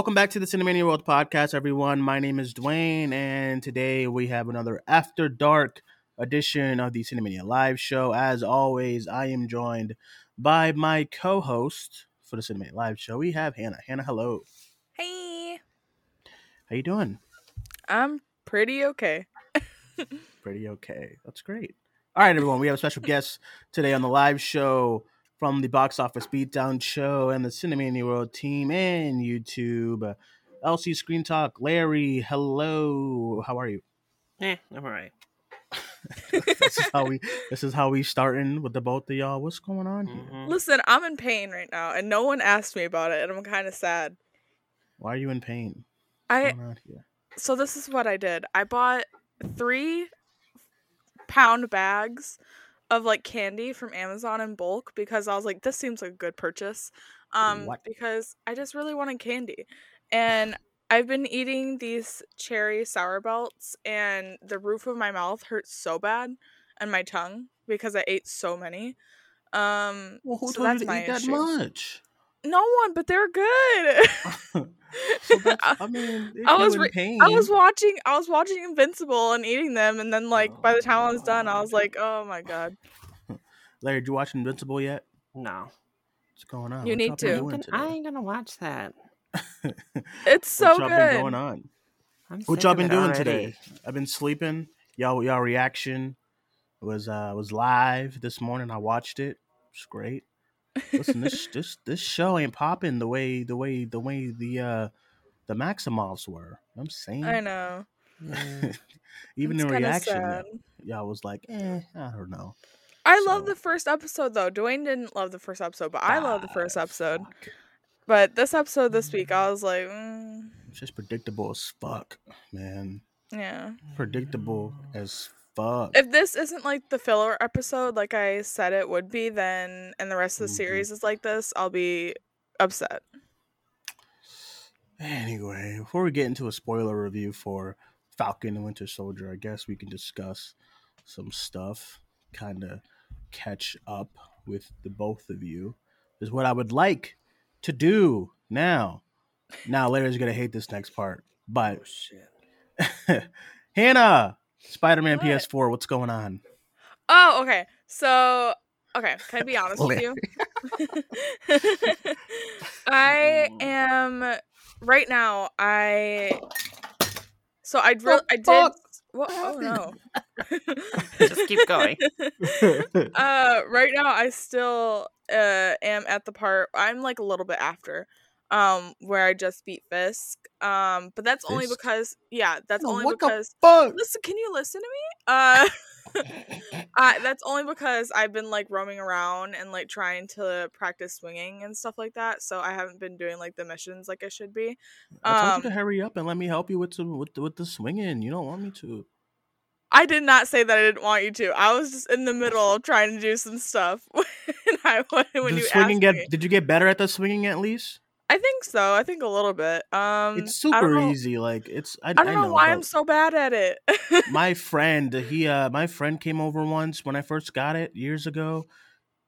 Welcome back to the Cinemania World Podcast, everyone. My name is Duane, and today we have another After Dark edition of the Cinemania Live Show. As always, I am joined by my co-host for the Cinemania Live Show. We have Hannah. Hannah, hello. Hey, How you doing? I'm pretty okay. Pretty okay. That's great. All right, everyone. We have a special guest today on the live show from the Box Office Beatdown Show and the Cinemania World team and YouTube. Uh, LC Screen Talk. Larry, hello. How are you? Eh, I'm alright. this is how we. This is how we starting with the both of y'all. What's going on here? Mhm. Listen, I'm in pain right now, and no one asked me about it, and I'm kind of sad. Why are you in pain? I What's going on here? so this is what I did. I bought three pound bags of like candy from Amazon in bulk because I was like, this seems like a good purchase. Um, What? because I just really wanted candy, and I've been eating these cherry sour belts, and the roof of my mouth hurts so bad, and my tongue because I ate so many. Um, Well, who so told that's you to my eat that issue. much? No one, but they're good. so I mean, if I was re- pain. I was watching I was watching Invincible and eating them and then like by the time I was done I was like, "Oh my god." Larry, did you watch Invincible yet? No. What's going on? You What need to. I ain't, gonna, I ain't gonna watch that. It's so what y'all good. been going on? I'm What y'all been doing already. today? I've been sleeping. Y'all, y'all reaction was uh was live this morning. I watched it. It's great. Listen, this this this show ain't popping the way the way the way the uh the Maximoffs were. I'm saying. I know. Mm, Even It's in reaction, sad. y'all was like, eh, I don't know. I love the first episode though. Duane didn't love the first episode, but I love the first Ah, episode. fuck. But this episode this week I was like, mm, It's just predictable as fuck, man. yeah. Predictable as fuck. If this isn't like the filler episode like I said it would be, then and the rest of the Mhm. series is like this, I'll be upset. Anyway, before we get into a spoiler review for Falcon and Winter Soldier, I guess we can discuss some stuff, kind of catch up with the both of you. Is what I would like to do now. Now, Larry's gonna hate this next part, but oh shit. Hannah, Spider Man What? PS4, what's going on? Oh, okay. So, okay, can I be honest with you? I am right now. I so I re- I did. fuck? What? Oh no. Just keep going. uh, right now I still uh am at the part. I'm like a little bit after. Um, where I just beat Fisk. Um, but that's only because yeah, that's only what because the fuck? listen can you listen to me uh uh that's only because i've been like roaming around and like trying to practice swinging and stuff like that so i haven't been doing like the missions like i should be I told um, you to hurry up and let me help you with some with the, with the swinging. You don't want me to. i did not say that i didn't want you to i was just in the middle of trying to do some stuff when i when Did you the swinging get? me. Did you get better at the swinging at least? I think so i think a little bit um it's super know- easy. Like it's I, i don't know, why i'm so bad at it my friend he uh my friend came over once when I first got it years ago,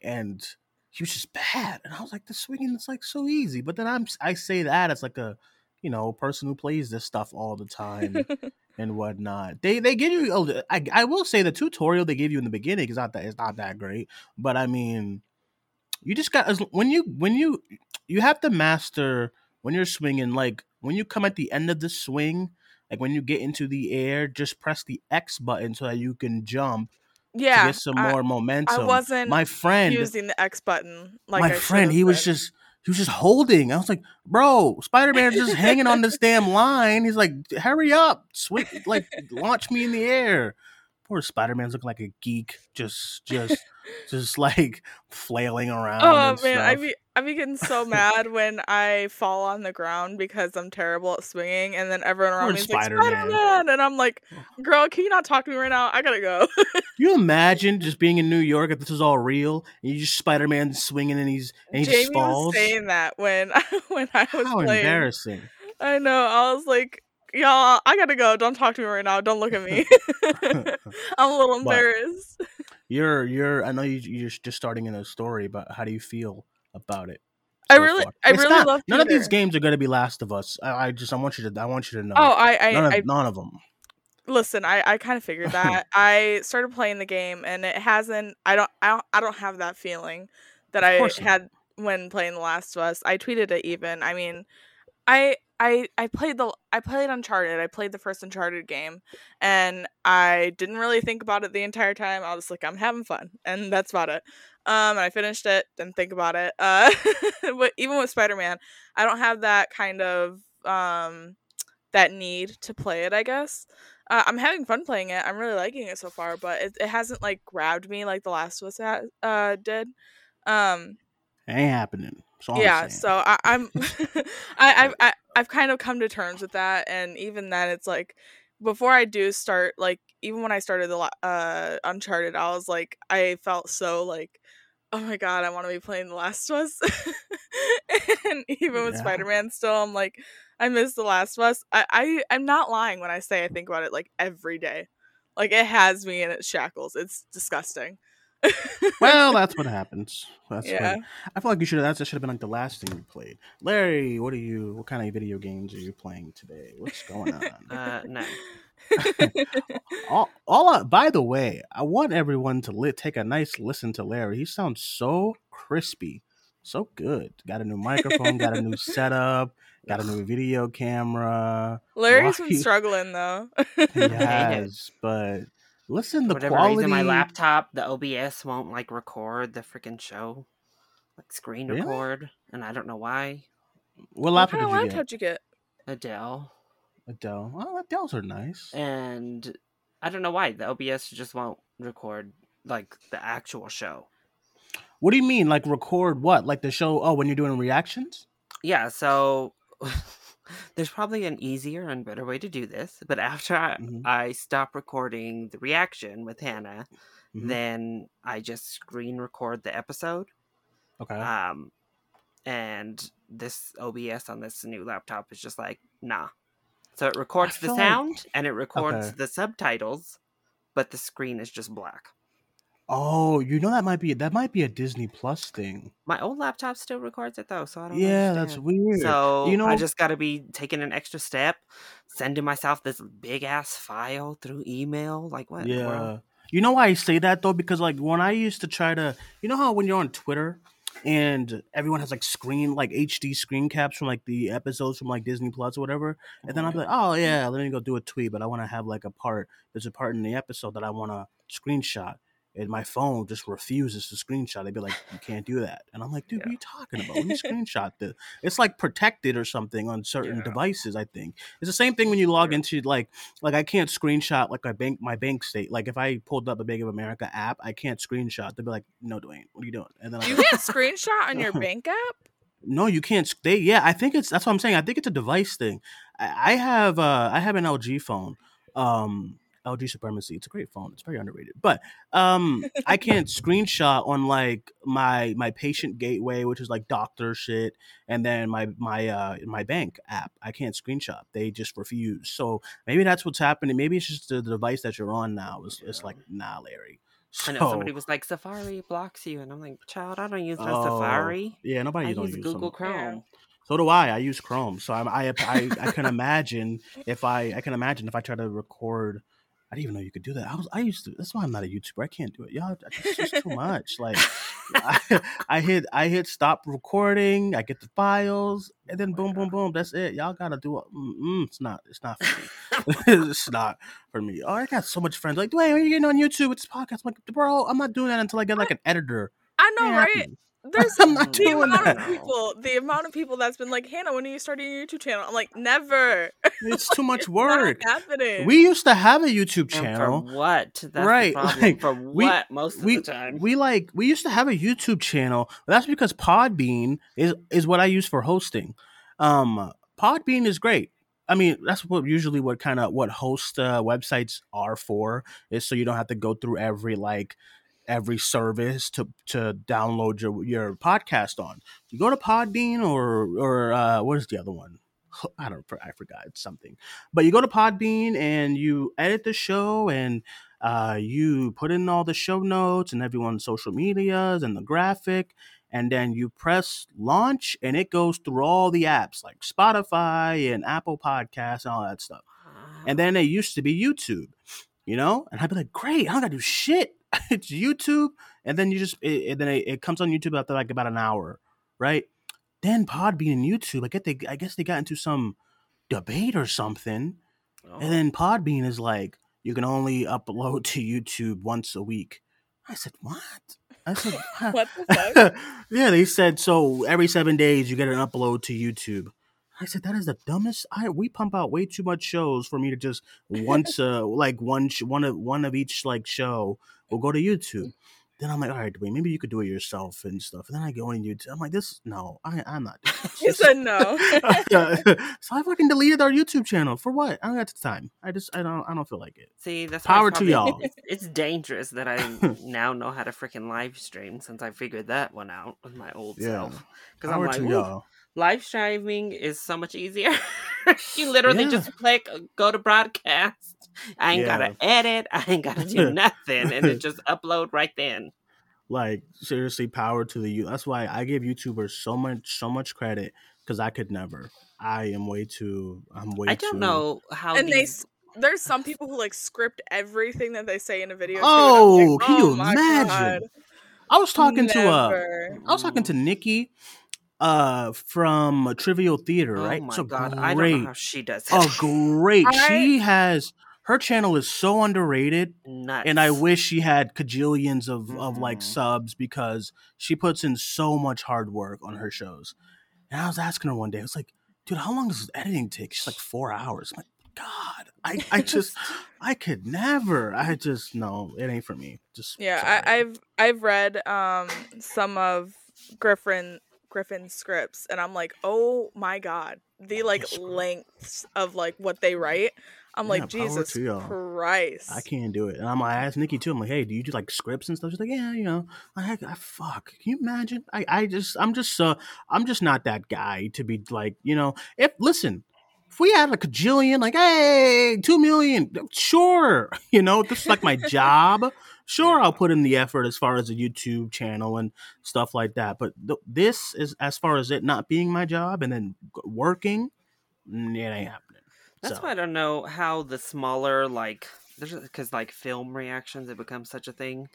and he was just bad. And I was like, the swinging is like so easy. But then I'm I say that as like a you know person who plays this stuff all the time and whatnot. They they give you. oh, I I will say the tutorial they give you in the beginning is not that it's not that great. But I mean, you just got as when you when you you have to master when you're swinging. Like when you come at the end of the swing, like when you get into the air, just press the X button so that you can jump yeah to get some I- more momentum. I wasn't my friend. using the x button like my I friend, he was just he was just holding. I was like, bro, Spider Man's just hanging on this damn line. He's like, hurry up, swing, like launch me in the air. Poor Spider Man's looking like a geek, just just just like flailing around. Oh man, I be I be getting so mad when I fall on the ground because I'm terrible at swinging, and then everyone around me is like Spider-Man. Spider Man, and I'm like, girl, can you not talk to me right now? I gotta go. You imagine just being in New York if this is all real and you just Spider Man swinging and he's and he Jamie just falls? was saying that when when I was How playing. embarrassing! I know. I was like, y'all, I gotta go. Don't talk to me right now. Don't look at me. I'm a little But- embarrassed. You're you're. I know you, you're just starting in a story, but how do you feel about it? I really- far? I It's really not- love None of these games are going to be Last of Us. I, I just I want you to I want you to know. Oh, I, I, none, of, I none of them. listen. I, I kind of figured that. I started playing the game, and it hasn't. I don't. I don't. I don't have that feeling that I course not. had when playing The Last of Us. I tweeted it even. I mean, I I I played the I played Uncharted. I played the first Uncharted game, and I didn't really think about it the entire time. I was like, I'm having fun, and that's about it. Um, and I finished it. Didn't think about it. Uh, but even with Spider Man, I don't have that kind of um that need to play it. I guess. Uh, I'm having fun playing it. I'm really liking it so far, but it, it hasn't like grabbed me like The Last of Us ha- uh, did. Um, ain't happening. That's all I'm yeah so I, i'm I, I've, I, I've kind of come to terms with that and even then it's like before i do start like even when i started the uh uncharted i was like i felt so like oh my god i want to be playing the last of us. And even with Yeah. spider-man still i'm like i miss the last of us. I, I i'm not lying when i say i think about it like every day. Like it has me in its shackles. It's disgusting well, that's what happens. That's yeah what, I feel like you should. have That should have been like the last thing you played. Larry, what are you? What kind of video games are you playing today? What's going on? Uh, no. all, all by the way, I want everyone to li- take a nice listen to Larry. He sounds so crispy, so good. Got a new microphone, got a new setup, got a new video camera. larry's Why been struggling though He has, but listen, For the whatever quality. reason, my laptop, the OBS won't like record the freaking show, like screen Really? record, and I don't know why. What what laptop kind of did you laptop get? did you get a Dell, Adele. Oh, Adele's are nice. and I don't know why the OBS just won't record like the actual show. What do you mean, like record what? Like the show? Oh, when you're doing reactions? Yeah, so there's probably an easier and better way to do this, but after I, Mhm. I stop recording the reaction with Hannah, Mhm. then I just screen record the episode. Okay. Um, and this OBS on this new laptop is just like, nah. So it records the feel like- sound and it records Okay. the subtitles, but the screen is just black. Oh, you know that might be that might be a Disney Plus thing. My old laptop still records it though, so I don't Yeah, that's weird. So You know- I just got to be taking an extra step, sending myself this big ass file through email. Like what? Yeah. You know why I say that though? Because like when I used to try to, you know how when you're on Twitter and everyone has like screen like HD screen caps from like the episodes from like Disney Plus or whatever, and then I'll be like, oh mm-hmm. yeah, let me go do a tweet, but I want to have like a part. There's a part in the episode that I want to screenshot. And my phone just refuses to screenshot. They'd be like, "You can't do that," and I'm like, "Dude, what are you talking about? Let me screenshot this." It's like protected or something on certain Yeah. devices. I think it's the same thing when you log into like like I can't screenshot like my bank my bank state. Like if I pulled up the Bank of America app, I can't screenshot. They'd be like, "No, Duane, what are you doing?" And then I'm You like, can't screenshot on your bank app? "No, you can't." They yeah, I think it's that's what I'm saying. I think it's a device thing. I, I have uh I have an LG phone. Um LG Supremacy. It's a great phone. It's very underrated. But um I can't screenshot on like my my patient gateway, which is like doctor shit, and then my my uh my bank app. I can't screenshot. They just refuse. So maybe that's what's happening. Maybe it's just the device that you're on now. It's, it's like nah, Larry. I know somebody was like, Safari blocks you. And I'm like, child, I don't use no Oh, Safari. Yeah, nobody I don't use use Google them. Chrome. So do I. I use Chrome. So I'm, I I I can imagine if I I can imagine if I try to record. I didn't even know you could do that. I was I used to. That's why I'm not a YouTuber. I can't do it. Y'all, it's just too much. Like I, I hit I hit stop recording. I get the files, and then oh boom boom boom. That's it. Y'all gotta do it. It's not. It's not for me. it's not for me. Oh, I got so much friends. Like, Duane, when are you getting on YouTube with this podcast? I'm like, bro, I'm not doing that until I get like an editor. I know, right? Happening. there's I'm not the doing amount that. of people, the amount of people that's been like, Hannah, when are you starting your YouTube channel? I'm like, never. It's too much It's not work. happening. We used to have a YouTube And channel. for what? That's Right, The problem. like, for we- what? Most of we the time. we like we used to have a YouTube channel. But that's because Podbean is is what I use for hosting. Um, Podbean is great. I mean, that's what usually what kind of what host uh, websites are for is so you don't have to go through every like every service to to download your your podcast on. You go to Podbean or or uh, what is the other one? I don't I forgot it's something. But you go to Podbean and you edit the show and uh, you put in all the show notes and everyone's social medias and the graphic, and then you press launch and it goes through all the apps like Spotify and Apple Podcasts and all that stuff. And then it used to be YouTube, you know, and I'd be like, great, I don't gotta do shit. it's YouTube, and then you just it, it- then it, it comes on YouTube after like about an hour, right? Then Podbean and YouTube, I get they I guess they got into some debate or something, Oh. and then Podbean is like, you can only upload to YouTube once a week. I said, what? I said, "What?" what the fuck? yeah, they said so every seven days you get an upload to YouTube. I said that is the dumbest. I we pump out way too much shows for me to just once uh like one sh- one of one of each like show will go to YouTube. Mm. Then I'm like, all right, Duane, maybe you could do it yourself and stuff. And then I go on YouTube. I'm like, this no, I I'm not. He said no. so I fucking deleted our YouTube channel for what? I don't got the time. I just I don't I don't feel like it. See, that's Power to y'all. It's, it's dangerous that I now know how to freaking live stream since I figured that one out with my old Yeah. self. Because I'm like, to y'all. Live streaming is so much easier. you literally Yeah. just click, uh, go to broadcast. I ain't Yeah. gotta edit. I ain't gotta do nothing, and it just upload right then. like seriously power to the you that's why i give youtubers so much so much credit because i could never i am way too i'm way I don't know how. and they these- s- there's some people who like script everything that they say in a video. too, and I'm oh can you "Oh imagine God, i was talking to uh never." i was talking to nikki uh from trivial theater oh right my so god, I don't great know how she does it. oh great I- she has her channel is so underrated Nuts. and I wish she had cajillions of, of like Mhm. subs because she puts in so much hard work on her shows. And I was asking her one day, I was like, dude, how long does this editing take? She's like, four hours. I'm like, God, I, I just, I could never. I just, no, it ain't for me. Just, Yeah, sorry. I, I've I've read um some of Griffin Griffin's scripts, and I'm like, oh my god, the like lengths of like what they write. I'm Yeah, like, Jesus. Christ. I can't do it. And I'm, like, I asked Nikki too. I'm like, hey, do you do like scripts and stuff? She's like, yeah, you know. I, I, I fuck. Can you imagine? I, I just, I'm just, uh, I'm just not that guy to be like, you know. If listen, if we had a cajillion, like, hey, two million, sure, you know, this is like my job. Sure, I'll put in the effort as far as a YouTube channel and stuff like that. But th- this is as far as it not being my job and then working, mm, it ain't happening. That's So, why I don't know how the smaller like because like film reactions it becomes such a thing,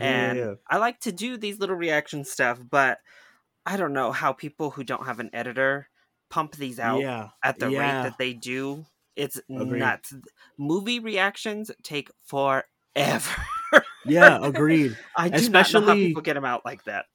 and yeah. I like to do these little reaction stuff, but I don't know how people who don't have an editor pump these out yeah. at the yeah. rate that they do. It's Agreed. nuts. Movie reactions take forever. Yeah, agreed. I do not know how Especially- people get them out like that.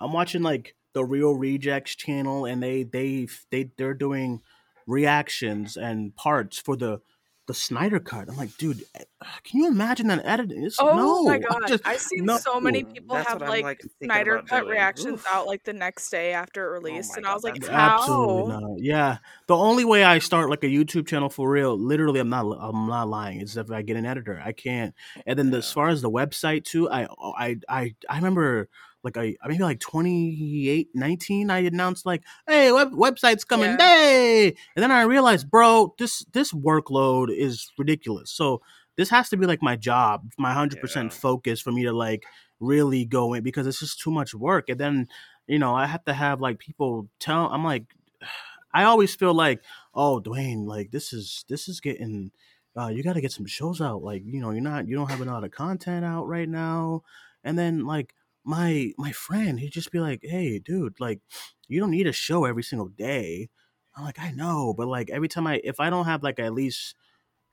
I'm watching like the Real Rejects channel, and they they they they're doing reactions and parts for the the Snyder cut. I'm like, dude, eh, can you imagine that editing? It's, Oh no, my I god! just- I've seen no. so many people That's have like, like, Snyder Cut doing. reactions Oof. out like the next day after it my released, and God, I was like, that's how? Absolutely not. Yeah, the only way I start like a YouTube channel for real, literally, I'm not I'm not lying. Is if I get an editor, I can't. And then the, as far as the website too, I I I I remember like I maybe like 28 19 I announced like hey web, website's coming Yeah. day and then I realized bro this this workload is ridiculous so this has to be like my job my 100% Yeah. focus for me to like really go in because it's just too much work and then you know I have to have like people tell I'm like I always feel like oh Duane like this is this is getting uh, you got to get some shows out like you know you're not you don't have a lot of content out right now and then like my my friend he'd just be like hey dude like you don't need a show every single day i'm like i know but like every time i if i don't have like at least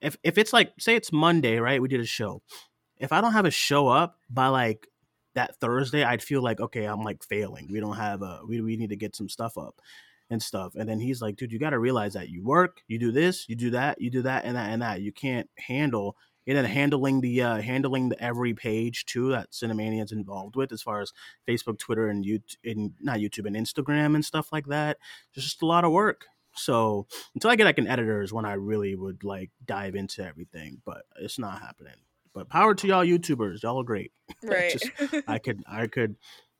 if if it's like say it's monday right we did a show if i don't have a show up by like that Thursday, I'd feel like, okay, I'm like failing. We don't have a, we, we need to get some stuff up and stuff. And then he's like, dude, you got to realize that you work, you do this, you do that, you do that, and that, and that. You can't handle, and then handling the, uh, handling the every page too that Cinemania's involved with as far as Facebook, Twitter, and YouTube, and not YouTube and Instagram and stuff like that. It's just a lot of work. So until I get like an editor is when I really would like dive into everything, but it's not happening. But power to y'all YouTubers, y'all are great. Right. Just- I could, I could,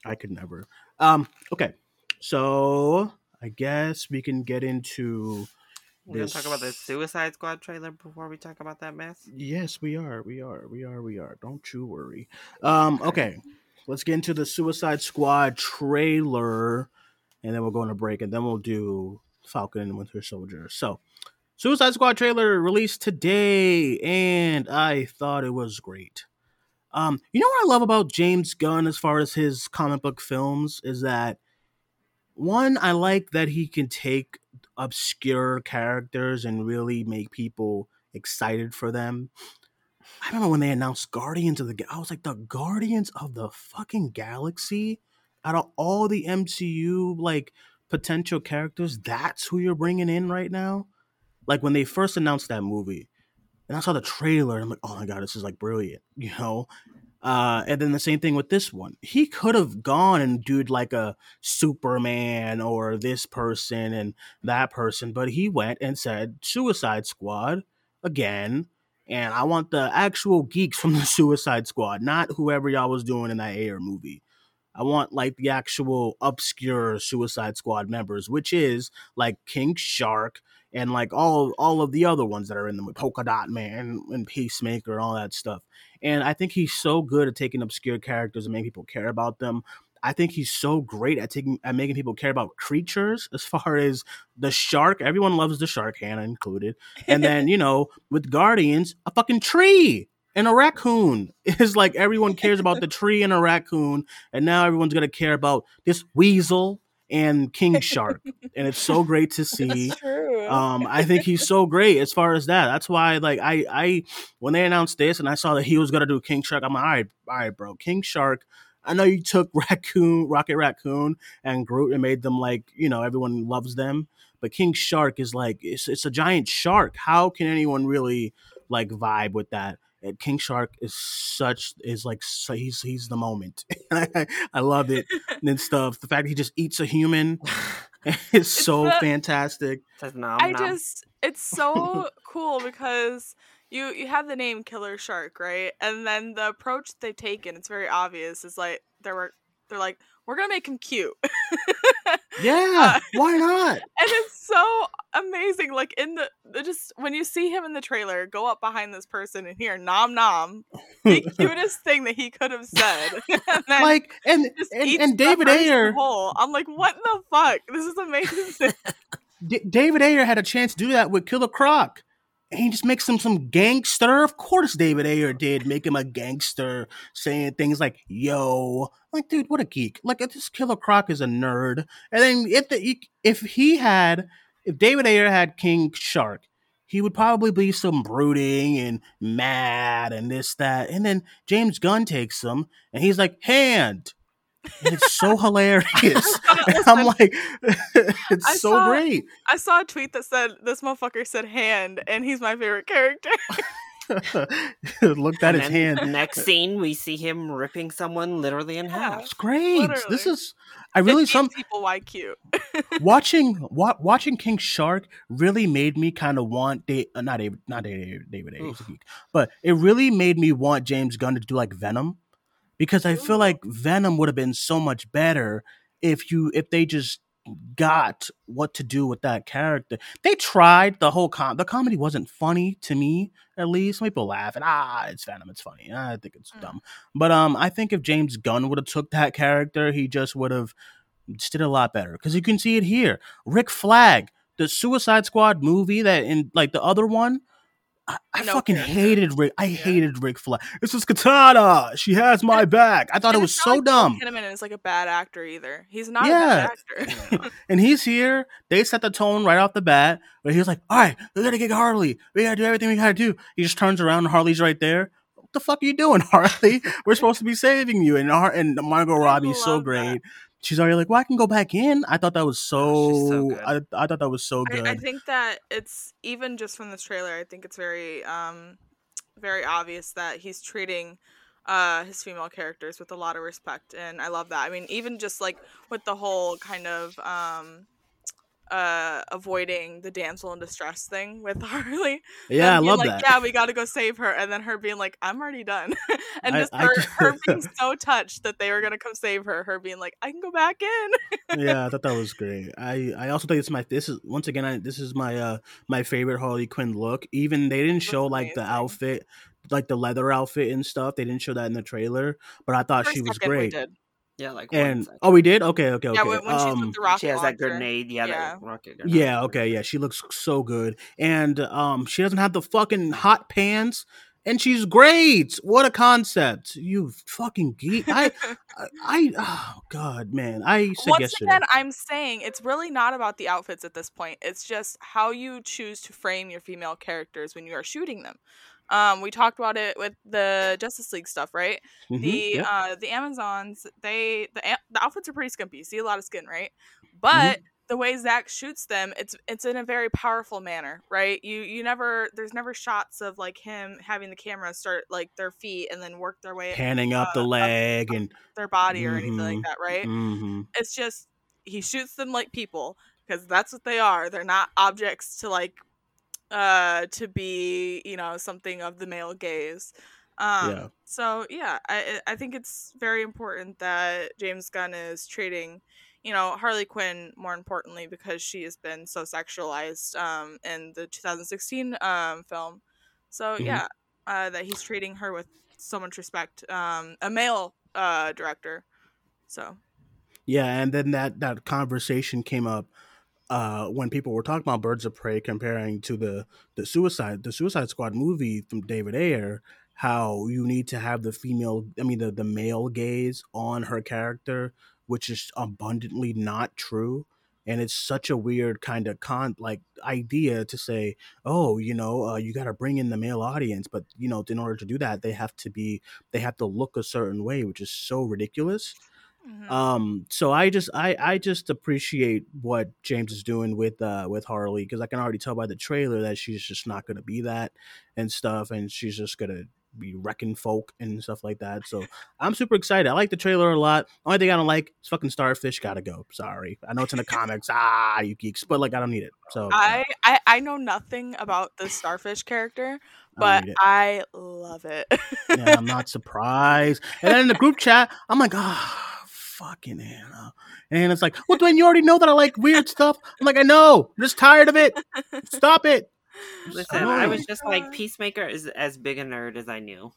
I could never. Um, okay, so I guess we can get into. We're gonna talk about the Suicide Squad trailer before we talk about that mess. Yes, we are. We are. We are. We are. Don't you worry. Um, okay, let's get into the Suicide Squad trailer, and then we'll go on a break, and then we'll do Falcon and Winter Soldier. So, Suicide Squad trailer released today, and I thought it was great. Um, you know what I love about James Gunn as far as his comic book films is that one, I like that he can take obscure characters and really make people excited for them. I remember when they announced Guardians of the I was like the Guardians of the fucking Galaxy out of all the MCU like potential characters, that's who you're bringing in right now. Like when they first announced that movie, and I saw the trailer, I'm like, oh my god, this is like brilliant, you know. Uh, and then the same thing with this one. He could have gone and did like a Superman or this person and that person, but he went and said Suicide Squad again. And I want the actual geeks from the Suicide Squad, not whoever y'all was doing in that Ayer movie. I want like the actual obscure Suicide Squad members, which is like King Shark and like all all of the other ones that are in with Polka Dot Man and Peacemaker and all that stuff. And I think he's so good at taking obscure characters and making people care about them. I think he's so great at taking at making people care about creatures as far as the shark. Everyone loves the shark, Hannah included. And then, you know, with Guardians, a fucking tree and a raccoon. It's like everyone cares about the tree and a raccoon, and now everyone's gonna care about this weasel and King Shark. and it's so great to see. That's true. Um, I think he's so great as far as that. That's why, like, I, I, when they announced this and I saw that he was gonna do King Shark, I'm like, all right, all right, bro, King Shark. I know you took Raccoon, Rocket Raccoon, and Groot and made them like, you know, everyone loves them. But King Shark is like, it's, it's a giant shark. How can anyone really like vibe with that? And King Shark is such is like so he's he's the moment, I I love it and stuff. The fact that he just eats a human is so the- fantastic. Says nom, I nom. just it's so cool because you you have the name Killer Shark, right? And then the approach they've taken, it's very obvious. Is like they were they're like we're gonna make him cute, Yeah, uh, why not? And it's so amazing. Like in the, the just when you see him in the trailer, go up behind this person and hear nom nom, the cutest thing that he could have said. and like and and, and David Ayer, whole. I'm like, what the fuck? This is amazing. D- David Ayer had a chance to do that with Killer Croc. And he just makes him some gangster. Of course, David Ayer did make him a gangster, saying things like "yo." Like, dude, what a geek! Like, this Killer Croc is a nerd. And then if the if he had, if David Ayer had King Shark, he would probably be some brooding and mad and this that. And then James Gunn takes him, and he's like, "Hand." And it's so hilarious. And I'm like, it's I so saw- great. I saw a tweet that said this motherfucker said hand, and he's my favorite character. Looked at And his hand. Next scene, we see him ripping someone literally in half. It's great. This is I really some people why cute. watching wa- watching King Shark really made me kind of want da- uh, not David not David David Ayer, he's a geek, but it really made me want James Gunn to do like Venom because I feel like Venom would have been so much better if you if they just got what to do with that character. They tried the whole com the comedy wasn't funny to me at least. Some people laugh and ah it's Venom, it's funny. I think it's Mm. dumb. But um I think if James Gunn would have took that character, he just would have just did a lot better. Because you can see it here. Rick Flag, the Suicide Squad movie that in like the other one. I, I No fucking character. hated Rick. I hated Rick Flag. This is Katana. She has my back. I thought it was so like dumb. Kinnaman is like a bad actor either. He's not Yeah. a bad actor. and he's here. They set the tone right off the bat. Where he's like, "All right, we gotta get Harley. We gotta do everything we gotta do." He just turns around, and Harley's right there. "What the fuck are you doing, Harley? We're supposed to be saving you." And Har- and Margot Robbie's so great. that. Great. She's already like, "Well, I can go back in." I thought that was Oh, so so. I, I thought that was so good. I, I think that it's even just from this trailer. I think it's very, um, very obvious that he's treating uh his female characters with a lot of respect, and I love that. I mean, even just like with the whole kind of um uh avoiding the damsel in distress thing with Harley. yeah, I love like, that. Yeah, we got to go save her, and then her being like, "I'm already done," and I- just her, her being so touched that they were gonna come save her. Her being like, "I can go back in." yeah, I thought that was great. I I also think it's my this is once again I, this is my uh my favorite Harley Quinn look. Even they didn't show like the outfit, like the leather outfit and stuff. They didn't show that in the trailer, but I thought For she was great. Did. Yeah, like And second. oh, we did. Okay, okay, okay. Yeah, when, when she's um, with the rocket she has that grenade. Yeah, Yeah. that rocket grenade. yeah, okay, yeah. She looks so good, and um, she doesn't have the fucking hot pants, and she's great. What a concept! You fucking geek. I, I, I oh god, man. I said Once yesterday. again, I'm saying it's really not about the outfits at this point. It's just how you choose to frame your female characters when you are shooting them. Um, we talked about it with the Justice League stuff, right? Mhm, The yeah. uh, the Amazons, they the the outfits are pretty skimpy. You see a lot of skin, right? Mm-hmm. But the way Zack shoots them, it's it's in a very powerful manner, right? You you never there's never shots of like him having the camera start like their feet and then work their way panning up the uh, up- leg and their body or anything like Mhm, that, right? hmm it's just he shoots them like people because that's what they are they're not objects to like uh to be you know something of the male gaze um Yeah. so yeah i i think it's very important that james gunn is treating you know harley quinn more importantly because she has been so sexualized um in the 2016 um film so Mhm. yeah uh that he's treating her with so much respect um a male uh director so Yeah, and then that that conversation came up uh, when people were talking about Birds of Prey comparing to the the Suicide the Suicide Squad movie from David Ayer. How you need to have the female, I mean the the male gaze on her character, which is abundantly not true. And it's such a weird kind of con like idea to say, oh, you know, uh, you got to bring in the male audience, but you know, in order to do that, they have to be, they have to look a certain way, which is so ridiculous. Mhm. Um, so I just I I just appreciate what James is doing with uh with Harley because I can already tell by the trailer that she's just not gonna be that and stuff, and she's just gonna be wrecking folk and stuff like that. So I'm super excited. I like the trailer a lot. Only thing I don't like is fucking Starfish. Gotta go. Sorry, I know it's in the comics. Ah, you geeks, but like I don't need it. So I, I I know nothing about the starfish character, but it. I love it. yeah, I'm not surprised. And then in the group chat, I'm like, ah, fucking Anna. And it's like, well, Duane, you already know that I like weird stuff. I'm like, I know. I'm just tired of it. Stop it. Listen, I was annoying. just like Peacemaker is as big a nerd as I knew.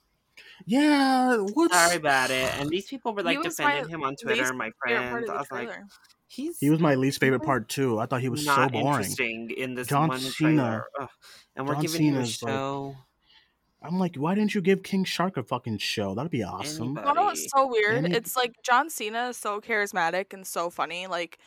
Yeah, what's Sorry about it. And these people were like He was my defending him on Twitter, my favorite friends. I the was like, he's he was my least favorite part too. I thought he was so boring. interesting in this John one Cena. trailer. Ugh. And we're John giving him a Cena's like- show. I'm like, why didn't you give King Shark a fucking show? That'd be awesome. Anybody. You know what's so weird? Any- It's like John Cena is so charismatic and so funny, like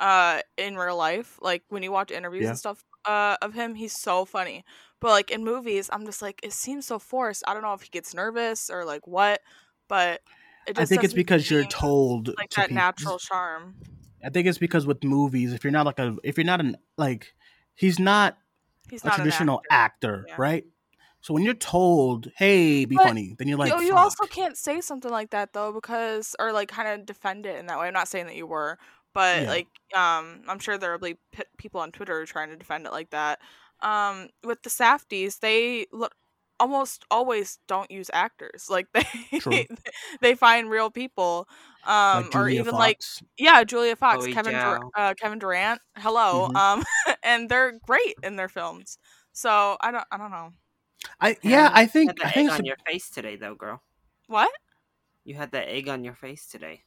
uh in real life. Like when you watch interviews Yeah. and stuff uh of him, he's so funny. But like in movies, I'm just like, it seems so forced. I don't know if he gets nervous or like what, but it I think it's because you're told like to that be- natural charm. I think it's because with movies, if you're not like a, if you're not an like, he's not He's a not traditional actor. actor, Yeah. right? So when you're told, "Hey, be But funny," then you're like, you, you also can't say something like that though because or like kind of defend it in that way. I'm not saying that you were but Yeah. like um i'm sure there will be p- people on twitter trying to defend it like that. Um with the Safdies they look almost always don't use actors. Like they they find real people um like or Julia even like yeah julia fox Chloe kevin Dur- uh, kevin durant hello Mhm. um and they're great in their films. So i don't i don't know I yeah, I You think had the I egg think on a- your face today, though, girl. what You had the egg on your face today.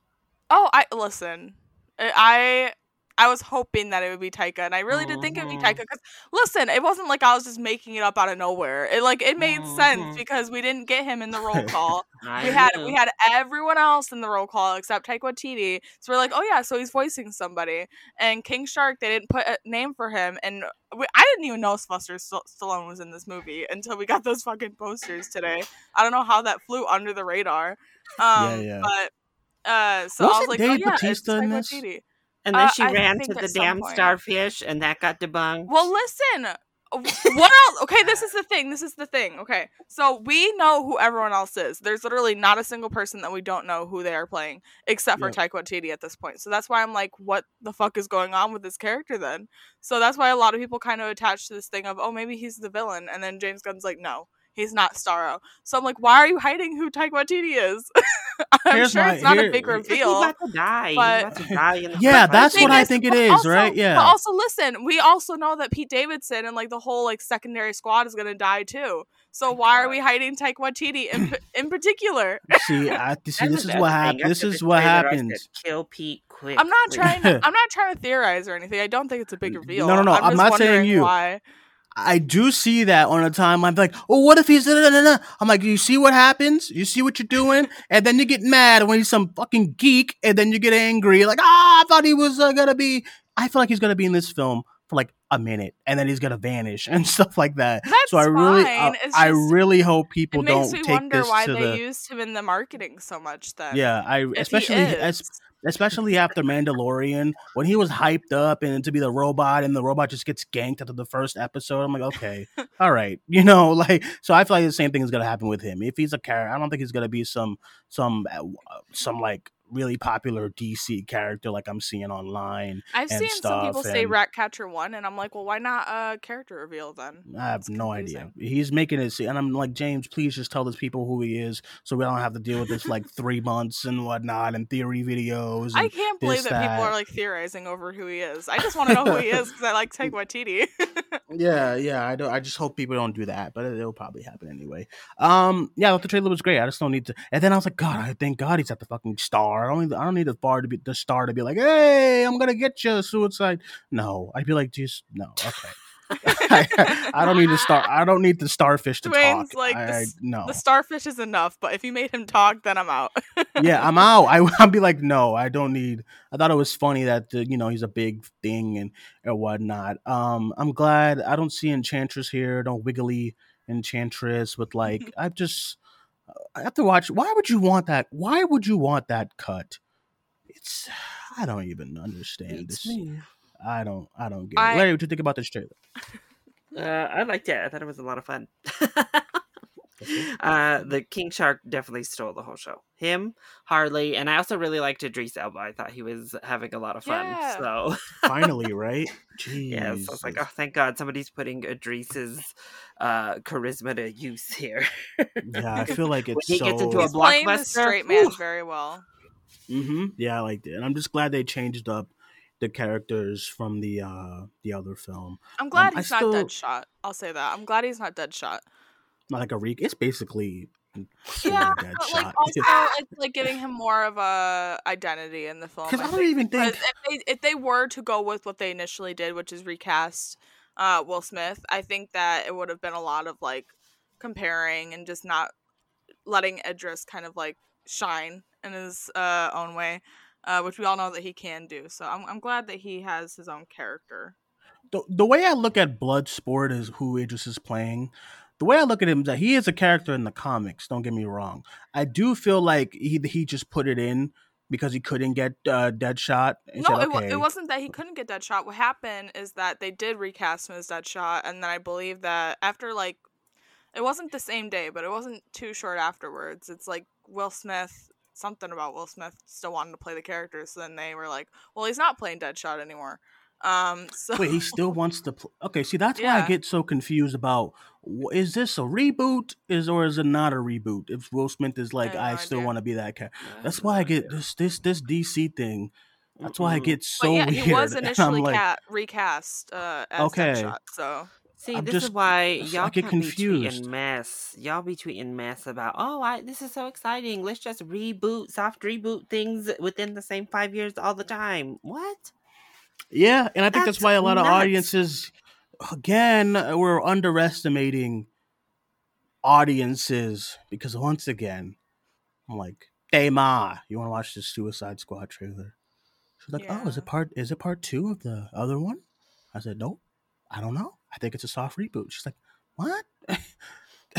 Oh, I listen. I I was hoping that it would be Taika, and I really did think it would be Mhm. Taika. Because listen, it wasn't like I was just making it up out of nowhere. It like it made sense Mhm. because we didn't get him in the roll call. We had know. we had everyone else in the roll call except Taika Waititi. So we're like, oh yeah, so he's voicing somebody. And King Shark, they didn't put a name for him, and we, I didn't even know Sylvester Stallone was in this movie until we got those fucking posters today. I don't know how that flew under the radar. Um, yeah. But uh, so I was like, Dave oh yeah, Bautista it's in Taika this? Waititi. And then Uh, she ran to the damn point. starfish, and that got debunked. Well, listen. uh, What else? Okay, this is the thing. This is the thing. Okay, so we know who everyone else is. There's literally not a single person that we don't know who they are playing, except for Yep. Taika Waititi at this point. So that's why I'm like, what the fuck is going on with this character then? So that's why a lot of people kind of attach to this thing of, oh, maybe he's the villain, and then James Gunn's like, no, he's not Starro. So I'm like, why are you hiding who Taika Waititi is? I'm Here's sure my- it's not here- a big here- He's reveal. about to die. but- He's about to die in the Yeah, that's fight. what I think it but also- right? Yeah. But also, listen, we also know that Pete Davidson and like the whole like secondary squad is gonna die too. So why are we hiding Taika Waititi in in particular? see, I, see, this is what happens. This is what trailer, I said, happens. Kill Pete quick. I'm not please." trying. To, I'm not trying to theorize or anything. I don't think it's a big reveal. No, no, no, I'm, I'm just not saying you. Why? I do see that on a time. I'm like, oh, what if he's? da- da- da- da?" I'm like, you see what happens? You see what you're doing, and then you get mad when he's some fucking geek, and then you get angry, like, ah, I thought he was uh, gonna be. I feel like he's gonna be in this film for like a minute, and then he's gonna vanish and stuff like that. That's so I really. I, It's I just- really hope people don't me take wonder this why to they the. used him in the marketing so much. Then, Yeah, I especially as especially after Mandalorian when he was hyped up and to be the robot and the robot just gets ganked after the first episode. I'm like, okay, all right, you know, like so. I feel like the same thing is gonna happen with him. If he's a character, I don't think he's gonna be some some uh, some like really popular DC character like I'm seeing online. I've and seen some people stuff say and- Ratcatcher one, and I'm like, well, why not a character reveal then? I have It's no confusing. idea. He's making it, and I'm like, James, please just tell these people who he is, so we don't have to deal with this like three months and whatnot, and theory videos. I can't believe this, that, people are like theorizing over who he is. I just want to know who he is because I like Taika Waititi. Yeah, yeah. I don't. I just hope people don't do that, but it'll probably happen anyway. Um, yeah, the trailer was great. I just don't need to. And then I was like, God, I thank God he's at the fucking star. I don't. Need, I don't need the bar to be the star to be like, Hey, I'm gonna get you, suicide. No, I'd be like, just no. Okay. I, I don't need the star. I don't need the starfish to Duane's talk. like, I, the I- no. the starfish is enough, but if you made him talk, then I'm out. yeah, I'm out. I, I'd be like, no, I don't need. I thought it was funny that the, you know he's a big thing and or whatnot. Um, I'm glad I don't see Enchantress here. No wiggly Enchantress with like. I just I have to watch. Why would you want that? Why would you want that cut? It's I don't even understand Beats this. me. I don't. I don't get it. I- Larry, what do you think about this trailer? Uh, I liked it. I thought it was a lot of fun. uh, the King Shark definitely stole the whole show. Him, Harley, and I also really liked Idris Elba. I thought he was having a lot of fun. Yeah. So Finally, right? Jeez. yes, I was like, oh, thank God somebody's putting Idris's uh, charisma to use here. yeah, I feel like When it's he so. gets into a He's playing the blockbuster, straight man whew. very well. hmm Yeah, I liked it, and I'm just glad they changed up the characters from the uh the other film. I'm glad I he's not still- Deadshot. I'll say that. I'm glad he's not Deadshot. Not like a re. It's basically Yeah, of a shot. like also it's like giving him more of a identity in the film. Because I I don't even think. if they if they were to go with what they initially did, which is recast uh, Will Smith, I think that it would have been a lot of like comparing and just not letting Idris kind of like shine in his uh, own way, uh, which we all know that he can do. So I'm I'm glad that he has his own character. The, the way I look at Bloodsport is who Idris is playing. The way I look at him is that he is a character in the comics. Don't get me wrong. I do feel like he he just put it in because he couldn't get uh, Deadshot. No, said, it, wa- it wasn't that he couldn't get Deadshot. What happened is that they did recast him as Deadshot, and then I believe that after like, it wasn't the same day, but it wasn't too short afterwards. It's like Will Smith, something about Will Smith still wanted to play the character, so then they were like, well, he's not playing Deadshot anymore. Um, so Wait, he still wants to. Pl- okay, see, that's why I get so confused about is this a reboot is or is it not a reboot? If Will Smith is like, have I, still want to be that character. I That's why I get this this this DC thing. That's why I get so but yeah, weird. he was initially like, cat recast uh, as Okay. Deadshot. So See, I'm this just- is why y'all get can't be confused. tweeting mess. Y'all be tweeting mess about, oh, I, this is so exciting. Let's just reboot, soft reboot things within the same five years all the time. What? Yeah, and I think that's, That's why a lot of audiences, again, we're underestimating audiences because once again, I'm like, "Hey ma, you want to watch the Suicide Squad trailer?" She's like, "Oh, is it part? Is it part two of the other one?" I said, "Nope, I don't know. I think it's a soft reboot." She's like, "What?"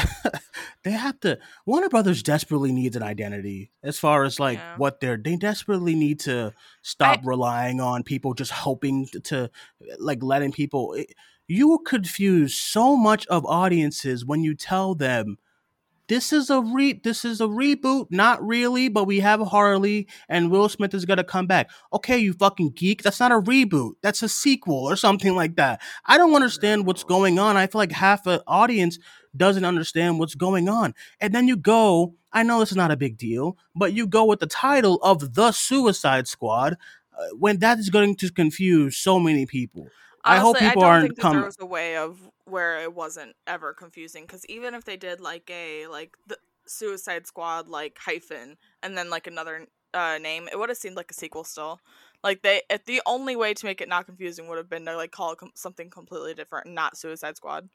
they have to. Warner Brothers desperately needs an identity as far as like Yeah. what they're. They desperately need to stop relying on people just hoping to, to like letting people. it- you confuse so much of audiences when you tell them this is a re this is a reboot not really but we have harley and will smith is gonna come back. Okay you fucking geek that's not a reboot that's a sequel or something like that. I don't understand what's going on i feel like half an audience doesn't understand what's going on. And then you go i know this is not a big deal but you go with the title of the suicide squad uh, when that is going to confuse so many people. I hope Honestly, people don't aren't coming. that there was a way of where it wasn't ever confusing. Because even if they did like a like the Suicide Squad like hyphen and then like another uh, name, it would have seemed like a sequel still. Like they, if the only way to make it not confusing would have been to like call com- something completely different, not Suicide Squad.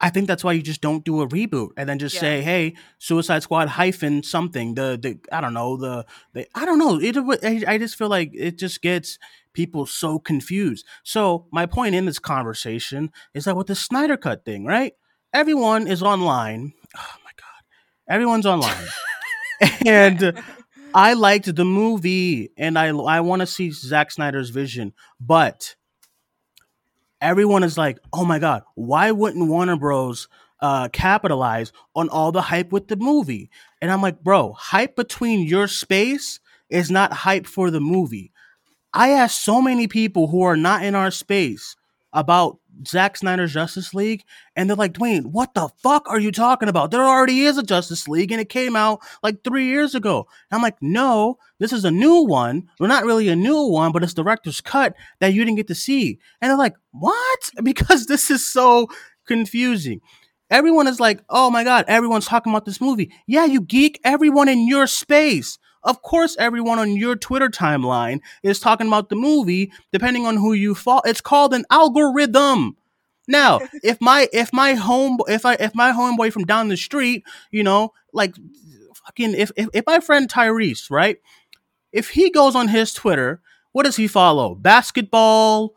I think that's why you just don't do a reboot and then just Yeah. say, "Hey, Suicide Squad hyphen something." The the I don't know the the I don't know. It I, I just feel like it just gets people so confused. So my point in this conversation is that with the Snyder Cut thing, right? Everyone is online. Oh my god, everyone's online, and I liked the movie, and I I want to see Zack Snyder's vision, but everyone is like, "Oh my god, why wouldn't Warner Bros. Uh, capitalize on all the hype with the movie?" And I'm like, "Bro, hype between your space is not hype for the movie." I asked so many people who are not in our space about Zack Snyder's Justice League, and they're like, Duane, what the fuck are you talking about? There already is a Justice League, and it came out like three years ago. And I'm like, no, this is a new one. Well, not really a new one, but it's director's cut that you didn't get to see. And they're like, what? Because this is so confusing. Everyone is like, oh my God, everyone's talking about this movie. Yeah, you geek, everyone in your space. Of course, everyone on your Twitter timeline is talking about the movie, depending on who you follow. It's called an algorithm. Now, if my if my home if I if my homeboy from down the street, you know, like fucking if if, if my friend Tyrese, right? If he goes on his Twitter, what does he follow? Basketball,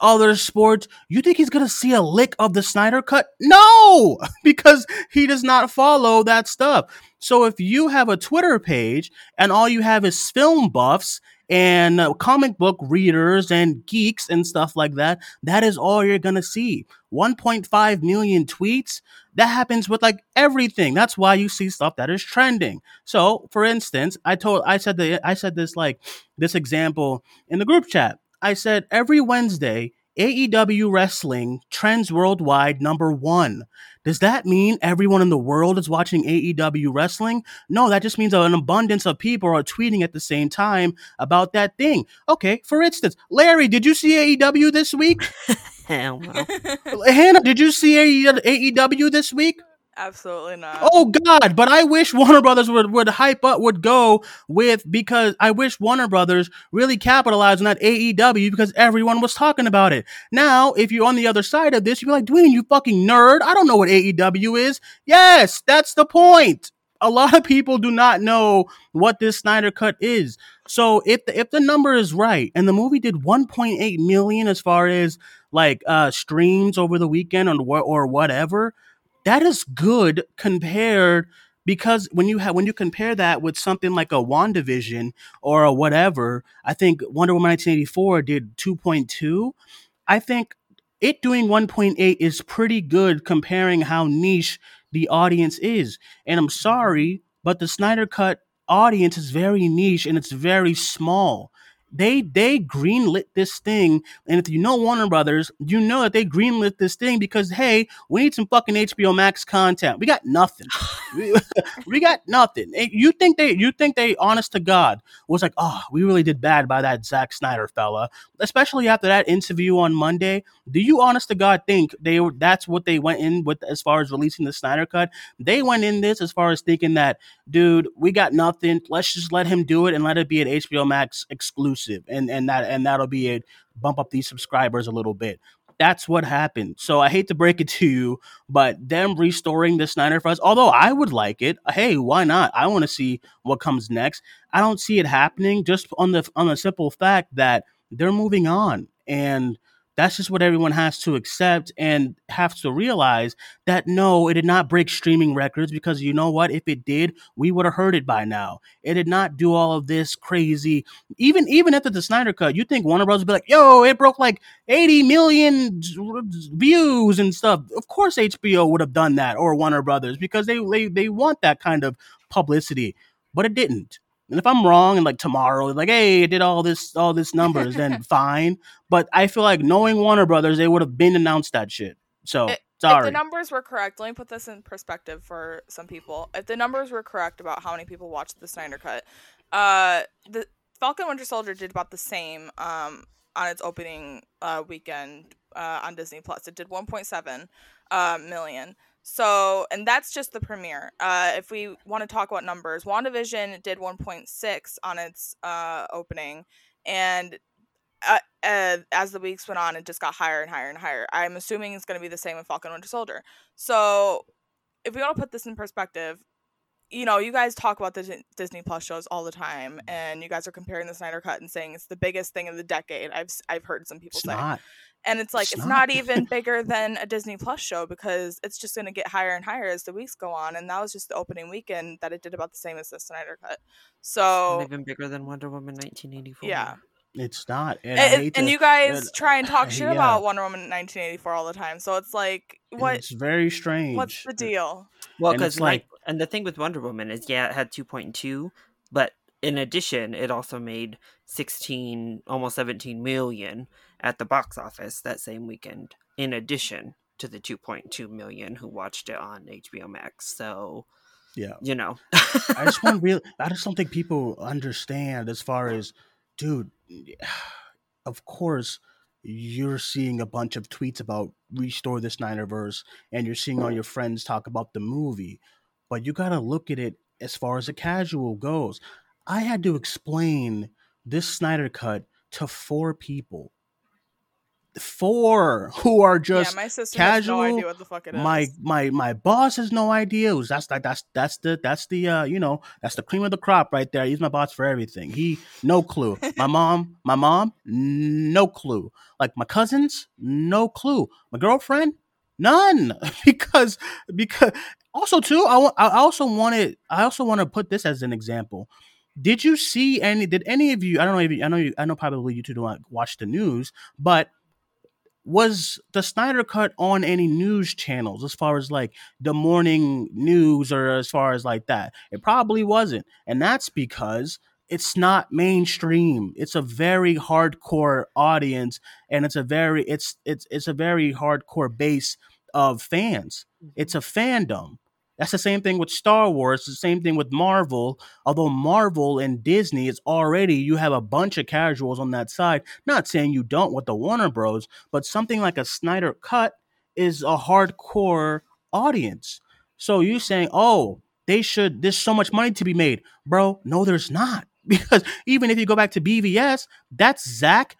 other sports. You think he's gonna see a lick of the Snyder cut? No, because he does not follow that stuff. So if you have a Twitter page and all you have is film buffs and uh, comic book readers and geeks and stuff like that, that is all you're gonna see. 1.5 million tweets. That happens with like everything. That's why you see stuff that is trending. So, for instance, I told I said the I said this like this example in the group chat. I said every Wednesday AEW wrestling trends worldwide number 1. Does that mean everyone in the world is watching AEW wrestling? No, that just means an abundance of people are tweeting at the same time about that thing. Okay, for instance, Larry, did you see AEW this week? Hell no. Hannah, did you see AEW this week? Absolutely not. Oh God! But I wish Warner Brothers would would hype up would go with because I wish Warner Brothers really capitalized on that AEW because everyone was talking about it. Now, if you're on the other side of this, you're like, Duane, you fucking nerd! I don't know what AEW is. Yes, that's the point. A lot of people do not know what this Snyder Cut is. So if the, if the number is right, and the movie did 1.8 million as far as like uh streams over the weekend or or whatever, that is good compared because when you have when you compare that with something like a WandaVision or a whatever, I think Wonder Woman 1984 did 2.2. I think it doing 1.8 is pretty good comparing how niche the audience is. And I'm sorry, but the Snyder Cut audience is very niche and it's very small. They they greenlit this thing, and if you know Warner Brothers, you know that they greenlit this thing because hey, we need some fucking HBO Max content. We got nothing. we, we got nothing. And You think they you think they honest to God was like, oh, we really did bad by that Zack Snyder fella, especially after that interview on Monday. Do you honest to God think they that's what they went in with as far as releasing the Snyder cut? They went in this as far as thinking that dude, we got nothing. Let's just let him do it and let it be an HBO Max exclusive, and and that and that'll be it. Bump up these subscribers a little bit. That's what happened. So I hate to break it to you, but them restoring the Snyder Fest, although I would like it, hey, why not? I want to see what comes next. I don't see it happening just on the on the simple fact that they're moving on and that's just what everyone has to accept and have to realize that no, it did not break streaming records because you know what? If it did, we would have heard it by now. It did not do all of this crazy. Even even after the Snyder cut, you think Warner Bros. would be like, yo, it broke like 80 million views and stuff. Of course HBO would have done that or Warner Brothers because they they, they want that kind of publicity, but it didn't. And if I'm wrong and like tomorrow, like, hey, it did all this, all this numbers, then fine. But I feel like knowing Warner Brothers, they would have been announced that shit. So It- sorry. If the numbers were correct, let me put this in perspective for some people. If the numbers were correct about how many people watched the Snyder Cut, uh, the Falcon Winter Soldier did about the same um, on its opening uh, weekend uh, on Disney Plus. It did 1.7 uh, million. So, and that's just the premiere. Uh, if we want to talk about numbers, WandaVision did 1.6 on its uh, opening, and uh, uh, as the weeks went on, it just got higher and higher and higher. I'm assuming it's going to be the same with Falcon Winter Soldier. So, if we want to put this in perspective, you know, you guys talk about the Disney Plus shows all the time, and you guys are comparing the Snyder Cut and saying it's the biggest thing of the decade. I've I've heard some people it's say, not. and it's like It's it's, not. not even bigger than a Disney Plus show because it's just going to get higher and higher as the weeks go on. And that was just the opening weekend that it did about the same as the Snyder Cut. So even bigger than Wonder Woman 1984. yeah, It's not. And, and, to- you guys try and talk shit yeah. about Wonder Woman 1984 all the time. So it's like, what? It's very strange. What's the deal? Well, because like, like- and the thing with Wonder Woman is, yeah, it had 2.2, but in addition, it also made 16, almost 17 million at the box office that same weekend. In addition to the 2.2 million who watched it on HBO Max, so Yeah. you know, I just want real. I just don't think people understand as far as, dude. Of course, you're seeing a bunch of tweets about restore the Snyderverse, and you're seeing all your friends talk about the movie, but you gotta look at it as far as a casual goes. I had to explain this Snyder cut to four people. Four who are just yeah, my sister casual. has no idea what the fuck it is. my my my boss has no idea. That's like that's that's the that's the uh you know that's the cream of the crop right there. He's my boss for everything. He no clue. My mom, my mom, no clue. Like my cousins, no clue. My girlfriend, none. because because also too, I I also wanted I also want to put this as an example. Did you see any? Did any of you? I don't know if you, I know you. I know probably you two don't watch the news, but was the Snyder cut on any news channels as far as like the morning news or as far as like that? It probably wasn't. And that's because it's not mainstream. It's a very hardcore audience and it's a very it's it's it's a very hardcore base of fans. It's mm-hmm. a fandom. That's the same thing with Star Wars, the same thing with Marvel. Although Marvel and Disney is already you have a bunch of casuals on that side. Not saying you don't with the Warner Bros, but something like a Snyder cut is a hardcore audience. So you saying, "Oh, they should there's so much money to be made." Bro, no there's not. Because even if you go back to BVS, that's Zack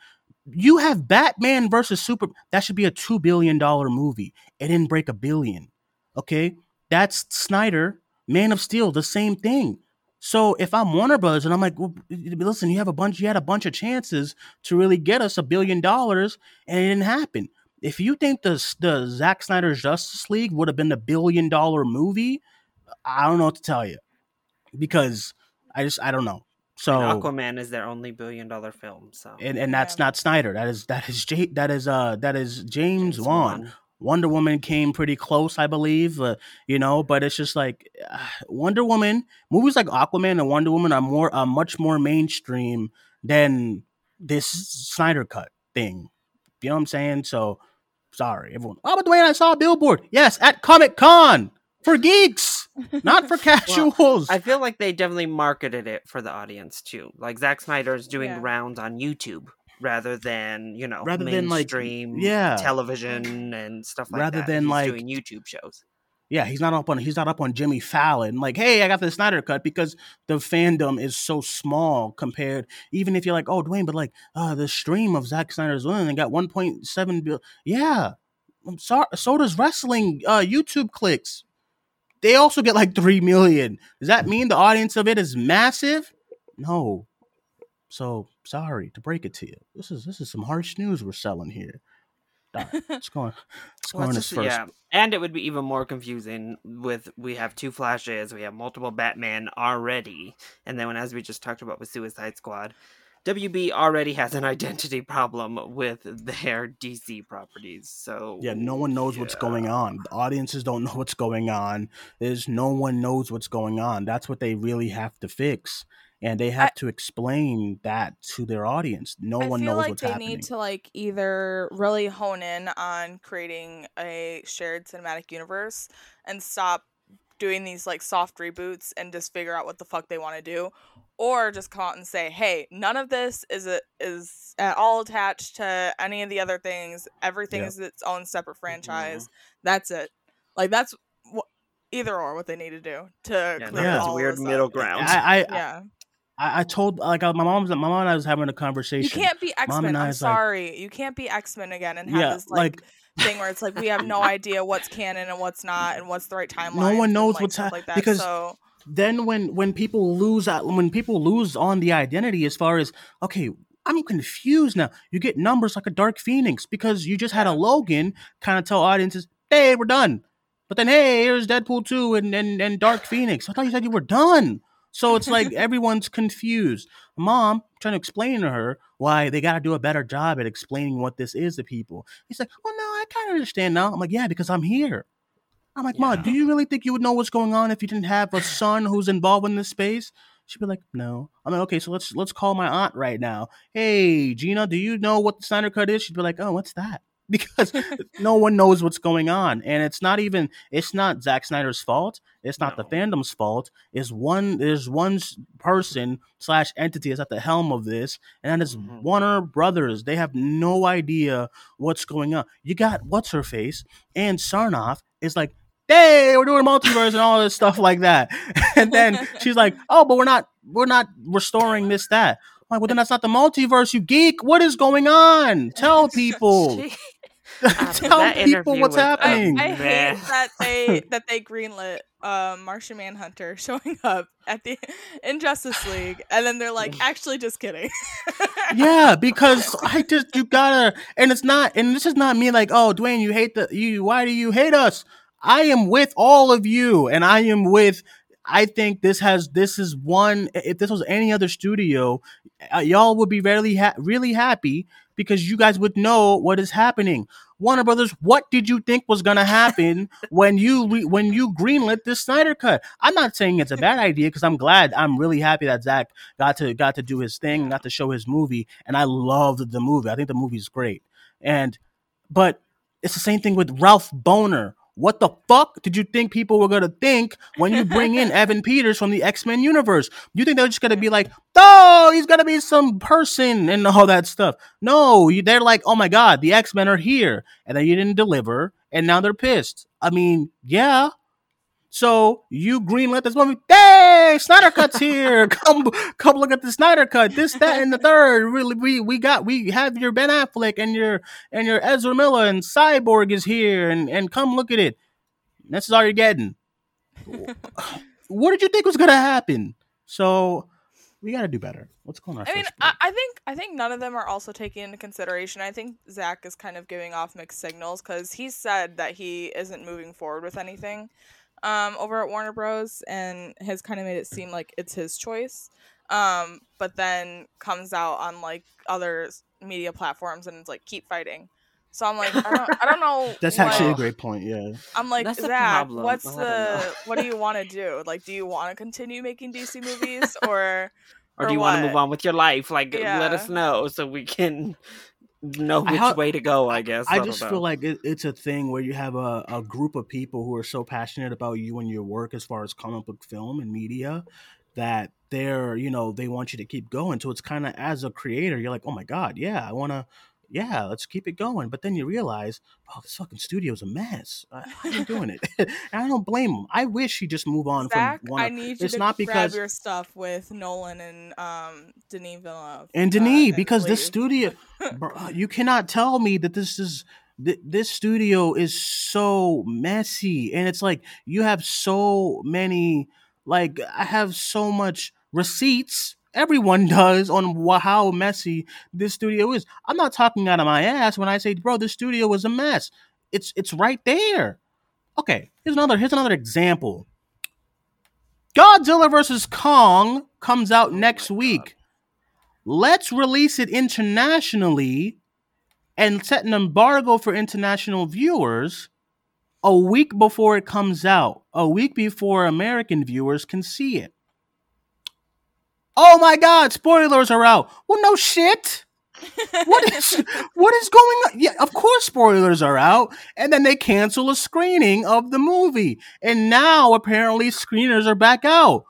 you have Batman versus Super. That should be a two billion dollar movie. It didn't break a billion. Okay, that's Snyder, Man of Steel, the same thing. So if I'm Warner Brothers and I'm like, well, listen, you have a bunch, you had a bunch of chances to really get us a billion dollars, and it didn't happen. If you think the the Zack Snyder Justice League would have been a billion dollar movie, I don't know what to tell you because I just I don't know. So and Aquaman is their only billion dollar film. So and and that's Yeah. not Snyder. That is that is J, that is uh that is James, James Wan. Wan. Wonder Woman came pretty close, I believe. Uh, you know, but it's just like uh, Wonder Woman movies like Aquaman and Wonder Woman are more are much more mainstream than this Snyder cut thing. You know what I'm saying? So sorry, everyone. Oh, but the way I saw a billboard, yes, at Comic Con for geeks, not for casuals. I feel like they definitely marketed it for the audience too. Like Zack Snyder is doing Yeah. rounds on YouTube rather than you know Rather than, like, mainstream yeah. television and stuff like Rather that. than, He's like- doing YouTube shows. Yeah, he's not up on he's not up on Jimmy Fallon. Like, hey, I got the Snyder cut because the fandom is so small compared. Even if you're like, oh, Duane, but like, uh, the stream of Zack Snyder's Win and got 1.7 billion. Yeah, I'm sorry. So does wrestling uh, YouTube clicks. They also get like three million. Does that mean the audience of it is massive? No. So sorry to break it to you. This is this is some harsh news we're selling here. Nah, Let's go on. Let's go Well, it's this just- first. Yeah, and it would be even more confusing with we have two Flashes, we have multiple Batman already, and then when as we just talked about with Suicide Squad, WB already has an identity problem with their DC properties. So Yeah, no one knows what's going on. The audiences don't know what's going on. There's no one knows what's going on. That's what they really have to fix. And they have to explain that to their audience. No I one knows like what's happening. they need to like either really hone in on creating a shared cinematic universe and stop doing these like soft reboots and just figure out what the fuck they want to do or just come out and say hey none of this is a, is at all attached to any of the other things everything Yeah. is its own separate Mm-hmm. franchise that's it like that's either or what they need to do to Yeah, clear there's all weird this up. middle ground. I, I, yeah I, I told like uh, my mom's my mom and I was having a conversation. You can't be X Men. I'm was like- sorry. you can't be X Men again and have Yeah, this like, like- thing where it's like we have no idea what's canon and what's not and what's the right timeline. No one and, knows like, what's stuff hap- like that. because so then when when people lose when people lose on the identity as far as okay i'm confused now you get numbers like a dark phoenix because you just had a logan kind of tell audiences hey we're done but then hey here's deadpool 2 and and, and dark phoenix i thought you said you were done so it's like everyone's confused mom trying to explain to her why they got to do a better job at explaining what this is to people he's like well no i kind of understand now i'm like yeah because i'm here I'm like, Ma, do you really think you would know what's going on if you didn't have a son who's involved in this space? She'd be like, No. I'm like, okay, so let's let's call my aunt right now. Hey, Gina, do you know what the Snyder Cut is? She'd be like, Oh, what's that? Because no one knows what's going on, and it's not even it's not Zack Snyder's fault. It's not the fandom's fault. It's one there's one person slash entity that's at the helm of this, and that is mm-hmm. Warner Brothers. They have no idea what's going on. You got what's her face and Sarnoff is like, hey, we're doing multiverse and all this stuff like that. And then she's like, oh, but we're not, we're not restoring this, that. I'm like, well, then that's not the multiverse, you geek. What is going on? Tell people. Tell people what's was happening. I hate that they that they greenlit uh, Martian Manhunter showing up at the in Justice League, and then they're like, actually, just kidding. yeah, because I just you gotta, and it's not, and this is not me like, oh, Duane, you hate the you. Why do you hate us? I am with all of you, and I am with. I think this has this is one. If this was any other studio, uh, y'all would be really ha- really happy because you guys would know what is happening. Warner Brothers, what did you think was gonna happen when you re- when you greenlit this Snyder cut? I'm not saying it's a bad idea because I'm glad. I'm really happy that Zack got to got to do his thing, got to show his movie, and I loved the movie. I think the movie's great. And but it's the same thing with Ralph Bohner. What the fuck did you think people were gonna think when you bring in Evan Peters from the X Men universe? You think they're just gonna be like, "Oh, he's gonna be some person" and all that stuff? No, you, they're like, "Oh my god, the X Men are here," and then you didn't deliver, and now they're pissed. I mean, yeah. So you greenlit this movie. Hey, Snyder Cut's here. come, come look at the Snyder Cut. This, that, and the third. Really, we we got we have your Ben Affleck and your and your Ezra Miller and Cyborg is here, and and come look at it. This is all you're getting. what did you think was gonna happen? So we got to do better. What's going on? I mean, I, I think I think none of them are also taking into consideration. I think Zack is kind of giving off mixed signals because he said that he isn't moving forward with anything um, over at Warner Bros. and has kind of made it seem like it's his choice. Um, but then comes out on like other media platforms and it's like keep fighting. So I'm like, I don't, I don't know. That's actually a great point. Yeah. I'm like, That's Zack, problem. what's the what do you want to do? Like, do you want to continue making DC movies or or do you want to move on with your life? Like, let us know so we can know which way to go. I guess. I don't just know. feel like it, it's a thing where you have a, a group of people who are so passionate about you and your work as far as comic book film and media that they're you know they want you to keep going so it's kind of as a creator you're like oh my god yeah i want to yeah, let's keep it going. But then you realize, oh, this fucking studio's a mess. Uh, are you doing it? and I don't blame him. I wish he just move on Zack, from one. I of- need you it's to not grab because your stuff with Nolan and um Denis Villeneuve. and uh, Denis, and because this studio, bro, uh, you cannot tell me that this is th- this studio is so messy, and it's like you have so many, like I have so much receipts. Everyone does on how messy this studio is. I'm not talking out of my ass when I say, bro, this studio is a mess. It's it's right there. Okay, here's another here's another example. Godzilla vs Kong comes out oh next week let's release it internationally and set an embargo for international viewers a week before it comes out, a week before American viewers can see it. Oh my god, spoilers are out. Well, no shit. What is what is going on? Yeah, of course spoilers are out, and then they cancel a screening of the movie. And now apparently screeners are back out.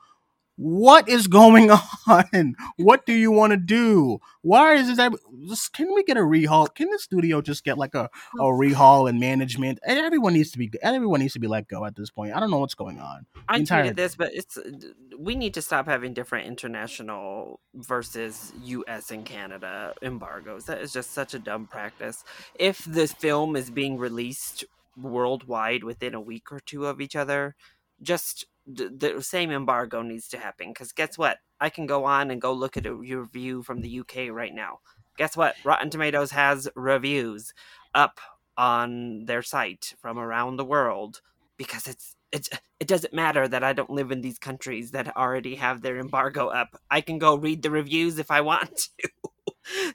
What is going on? What do you want to do? Why is just- Can we get a rehaul? Can the studio just get like a, a rehaul and management? And everyone needs to be everyone needs to be let go at this point. I don't know what's going on. I entire- tweeted this, but it's uh, we need to stop having different international versus U.S. and Canada embargoes. That is just such a dumb practice. If this film is being released worldwide within a week or two of each other, just the, the same embargo needs to happen. Because guess what? I can go on and go look at a review from the UK right now. Guess what? Rotten Tomatoes has reviews up on their site from around the world because it's it's it doesn't matter that I don't live in these countries that already have their embargo up. I can go read the reviews if I want to.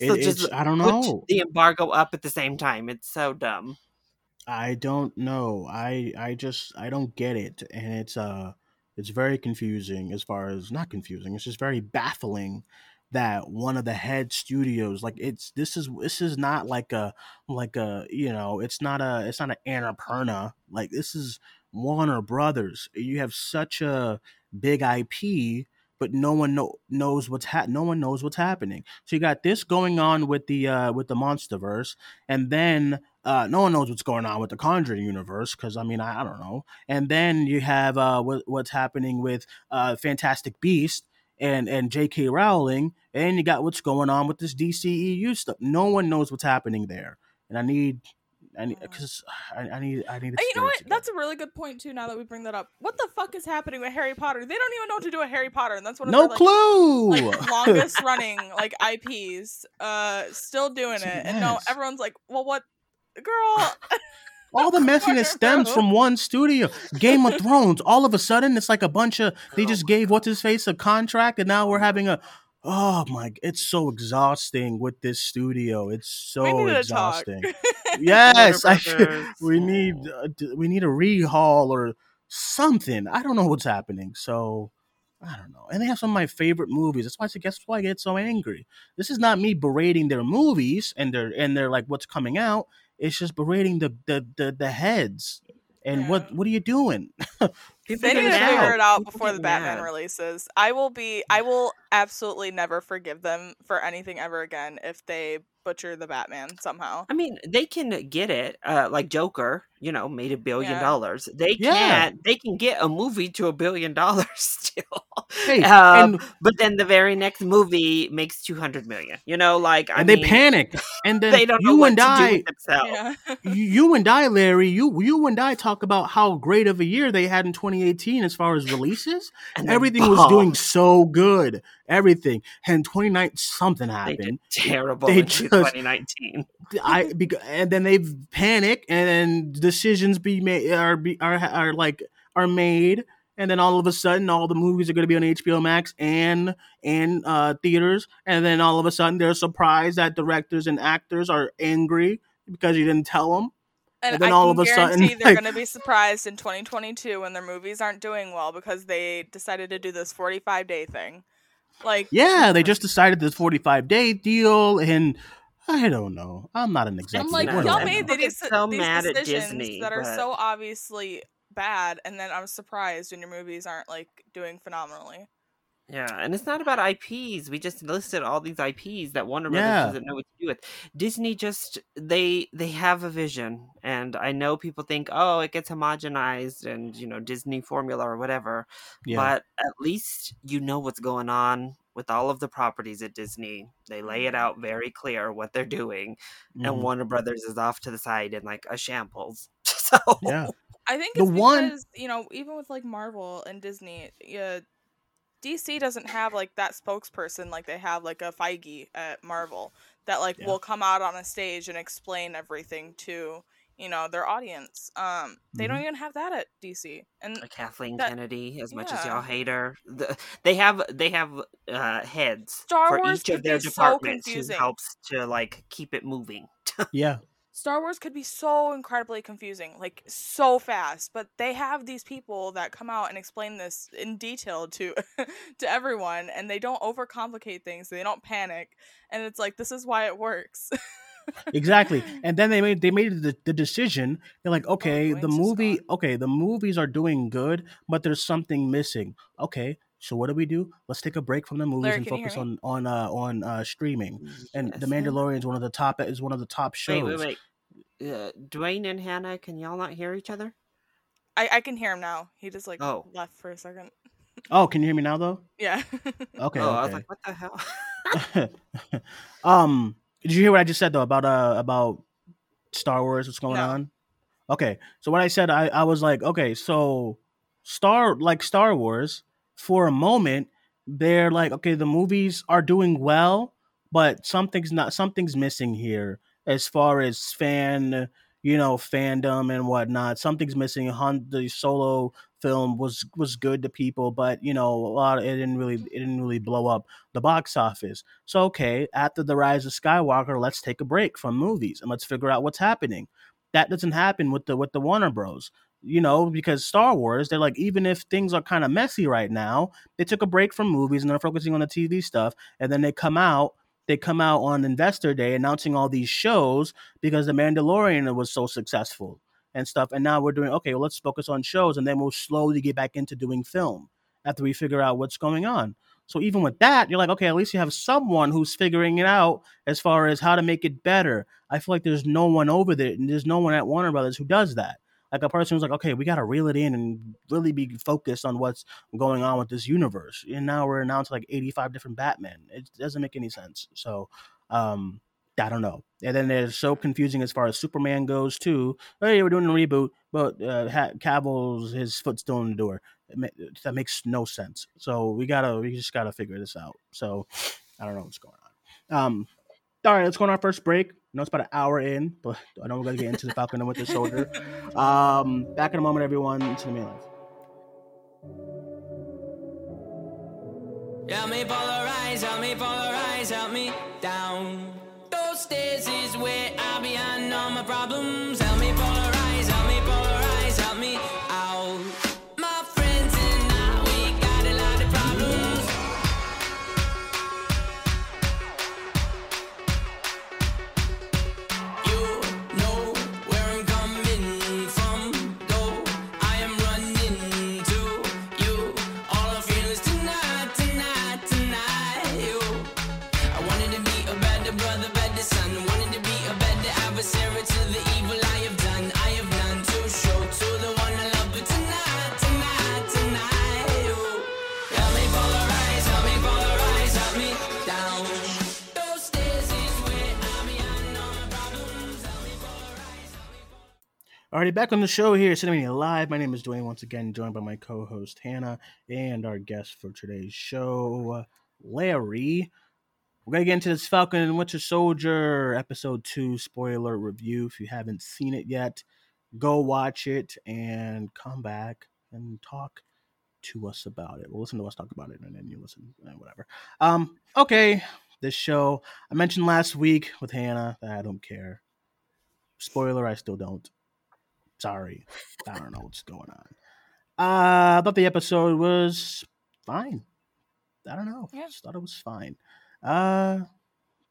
It- it's- I don't know. the embargo up at the same time. It's so dumb. I don't know. I I just I don't get it, and it's uh it's very confusing as far as not confusing. It's just very baffling that one of the head studios like it's this is this is not like a like a you know it's not a it's not an Annapurna like this is Warner Brothers. You have such a big IP, but no one know, knows what's ha- no one knows what's happening. So you got this going on with the uh with the MonsterVerse, and then uh, no one knows what's going on with the Conjuring universe because I mean I, I don't know. And then you have uh, what, what's happening with uh, Fantastic Beast and and J.K. Rowling, and you got what's going on with this DCEU stuff. No one knows what's happening there, and I need. I need because I, I need I need. You know what? That's a really good point too. Now that we bring that up, what the fuck is happening with Harry Potter? They don't even know what to do with Harry Potter, and that's one of no their, like, clue. like longest running like IPs. Uh, still doing It's it, and no, everyone's like, well, what, girl? all the messiness stems from one studio. Game of Thrones. All of a sudden, it's like a bunch of they just gave what's his face a contract, and now we're having a. Oh my! It's so exhausting with this studio. It's so need to talk. exhausting. Yes, I, we need uh, we need a rehaul or something. I don't know what's happening. So I don't know. And they have some of my favorite movies. That's why I guess why I get so angry. This is not me berating their movies and their and their like what's coming out. It's just berating the the the, the heads. And what Yeah. what are you doing? People They need to figure it out People before the Batman mad. releases. I will be. I will absolutely never forgive them for anything ever again if they butcher the Batman somehow. I mean, they can get it. Uh, like Joker, you know, made a billion Yeah. dollars. They Yeah. can't. They can get a movie to a billion dollars still. Hey, Um, and but then the very next movie makes two hundred million. You know, like I and they mean, panic. And then They don't know you what and to do I with themselves. Yeah. you, and I, Larry, you you and I talk about how great of a year they had in 2018 as far as releases. And Everything was doing so good. Everything. And 29 something They happened. terrible They just- 2019. I bec- and then they panic and then decisions be made are be, are are like are made and then all of a sudden all the movies are going to be on HBO Max and and uh theaters and then all of a sudden they're surprised that directors and actors are angry because you didn't tell them And, And then I all of a sudden, they're like- going to be surprised in 2022 when their movies aren't doing well because they decided to do this 45 day thing. Like, Yeah, they just decided this 45 day deal, and I don't know. I'm not an executive. I'm like, What do y'all I made these, so these mad at decisions Disney, that are but- so obviously bad, and then I'm surprised when your movies aren't like doing phenomenally. Yeah, and it's not about IPs. We just listed all these IPs that Warner Brothers Yeah. doesn't know what to do with. Disney just they they have a vision, and I know people think, oh, it gets homogenized and you know Disney formula or whatever. Yeah. But at least you know what's going on with all of the properties at Disney. They lay it out very clear what they're doing, and Mhm. Warner Brothers is off to the side in like a shambles. So Yeah. I think The it's one- you know even with like Marvel and Disney, yeah, DC doesn't have like that spokesperson like they have like a Feige at Marvel that like Yeah. will come out on a stage and explain everything to you know their audience. Um, they don't Mhm. even have that at DC, and a Kathleen That- Kennedy, as much as y'all hate her, the, they have they have uh, heads Star for Wars each of could their be so who confusing. helps to like keep it moving. Yeah. Star Wars could be so incredibly confusing, like so fast, but they have these people that come out and explain this in detail to to everyone and they don't overcomplicate things, they don't panic, and it's like this is why it works. exactly and then they made they made the, the decision they're like okay the movie okay the movies are doing good but there's something missing okay so what do we do let's take a break from the movies Larry, and focus on on uh on uh streaming and the mandalorian is one of the top is one of the top shows Wait, wait, wait. Uh, Duane and Hannah, can y'all not hear each other? I I can hear him now. He just like Oh. left for a second. oh can you hear me now though Yeah. okay oh, I was like, what the hell? um did you hear what i just said though about uh about star wars what's going No. on? Okay so what i said i i was like okay so star like star wars for a moment they're like okay the movies are doing well but something's not something's missing here as far as fan you know fandom and whatnot. Something's missing. Han, the solo film was was good to people but you know a lot of, it didn't really it didn't really blow up the box office. So okay after the rise of skywalker let's take a break from movies and let's figure out what's happening. That doesn't happen with the with the warner bros you know because star wars they're like even if things are kind of messy right now they took a break from movies and they're focusing on the tv stuff and then they come out they come out on investor day announcing all these shows because the mandalorian was so successful and stuff and now we're doing okay well let's focus on shows and then we'll slowly get back into doing film after we figure out what's going on. So even with that you're like okay at least you have someone who's figuring it out as far as how to make it better. I feel like there's no one over there and there's no one at warner brothers who does that. Like a person who's like okay we got to reel it in and really be focused on what's going on with this universe. And now we're announced like 85 different batman. It doesn't make any sense. So um I don't know. And then they're so confusing as far as Superman goes too. Hey, we're doing a reboot, but uh, ha- Cavill's his foot still in the door. Ma- that makes no sense. So we gotta, we just gotta figure this out. So I don't know what's going on. Um, all right, let's go on our first break. I know it's about an hour in, but I know we're gonna get into the Falcon and Winter Soldier. Um, back in a moment, everyone. To the main life. Help me polarize, help me polarize, help me down. Those stairs is where I be. behind all my problems. Alrighty, back on the show here, Cinemania Live. My name is Duane, once again, joined by my co-host Hannah and our guest for today's show, Larry. We're gonna get into this Falcon and Winter Soldier episode two spoiler review. If you haven't seen it yet, go watch it and come back and talk to us about it. Well, listen to us talk about it, and then you listen, eh, whatever. Um, okay, this show I mentioned last week with Hannah that I don't care. Spoiler, I still don't. Sorry, I don't know what's going on. Uh, I thought the episode was fine. I don't know. Yeah. Just thought it was fine. Uh,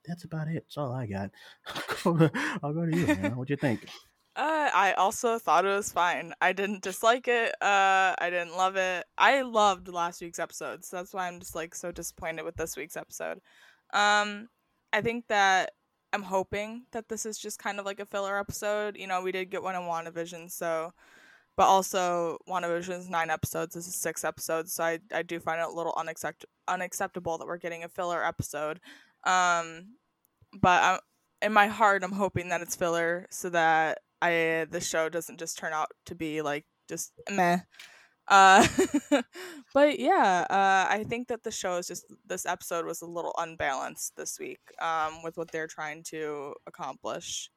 that's about it. That's all I got. I'll go to, I'll go to you. Man. What'd you think? Uh, I also thought it was fine. I didn't dislike it. Uh, I didn't love it. I loved last week's episode, so that's why I'm just like so disappointed with this week's episode. Um, I think that I'm hoping that this is just kind of like a filler episode. You know, we did get one in WandaVision, so but also WandaVision's nine episodes. This is six episodes, so I, I do find it a little unaccept- unacceptable that we're getting a filler episode. Um, but I'm, in my heart, I'm hoping that it's filler so that I the show doesn't just turn out to be like just meh. Uh, but yeah, uh, I think that the show is just this episode was a little unbalanced this week um, with what they're trying to accomplish.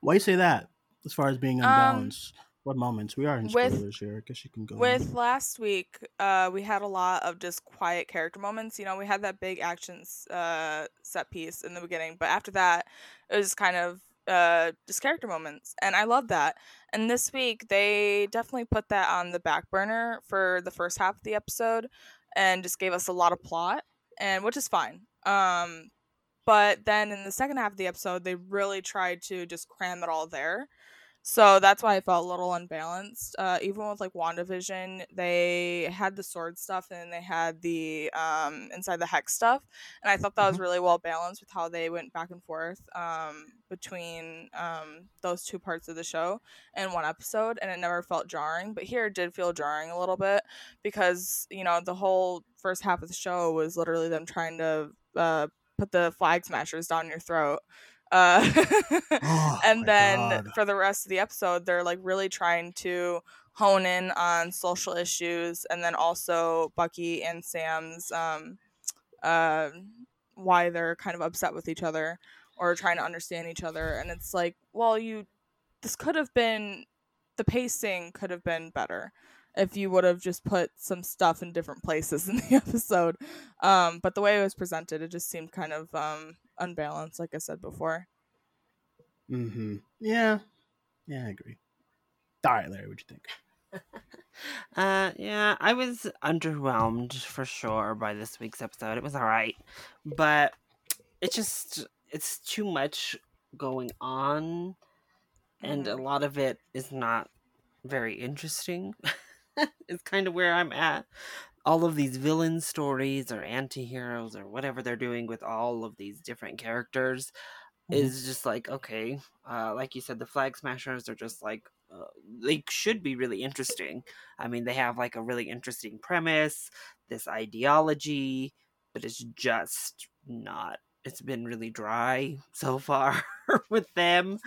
Why you say that? As far as being Um, unbalanced, what moments we are in with- spoilers here? I guess you can go. With last week, uh, we had a lot of just quiet character moments. You know, we had that big action uh, set piece in the beginning, but after that, it was kind of uh, just character moments, and I love that. And this week, they definitely put that on the back burner for the first half of the episode, and just gave us a lot of plot, and which is fine. Um, but then in the second half of the episode, they really tried to just cram it all there. So that's why I felt a little unbalanced. Uh, even with like WandaVision, they had the SWORD stuff and they had the um, inside the hex stuff, and I thought that was really well balanced with how they went back and forth um, between um, those two parts of the show in one episode, and it never felt jarring. But here it did feel jarring a little bit because you know the whole first half of the show was literally them trying to uh, put the flag smashers down your throat. Uh, Oh, and then God. for the rest of the episode, they're like really trying to hone in on social issues, and then also Bucky and Sam's um, uh, why they're kind of upset with each other or trying to understand each other. And it's like, well, you this could have been the pacing could have been better if you would have just put some stuff in different places in the episode. Um, but the way it was presented, it just seemed kind of um, unbalanced, like I said before. Mm-hmm. Yeah. Yeah, I agree. All right, Larry, what you think? Uh, yeah, I was underwhelmed for sure by this week's episode. It was all right, but it just it's too much going on, and a lot of it is not very interesting. it's kind of where I'm at. All of these villain stories or anti-heroes or whatever they're doing with all of these different characters is just like okay uh, like you said the flag smashers are just like uh, they should be really interesting. I mean they have like a really interesting premise this ideology but it's just not it's been really dry so far with them.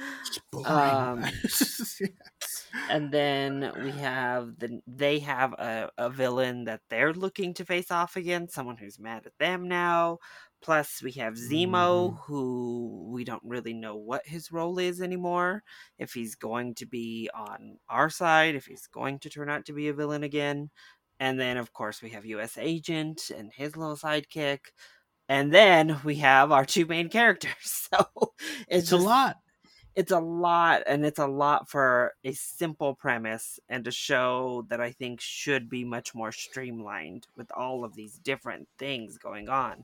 Um, and then we have the they have a, a villain that they're looking to face off against someone who's mad at them now. Plus we have zemo mm-hmm. who we don't really know what his role is anymore if he's going to be on our side if he's going to turn out to be a villain again. And then of course we have us agent and his little sidekick. And then we have our two main characters. So it's, It's a lot. It's a lot and it's a lot for a simple premise and a show that i think should be much more streamlined with all of these different things going on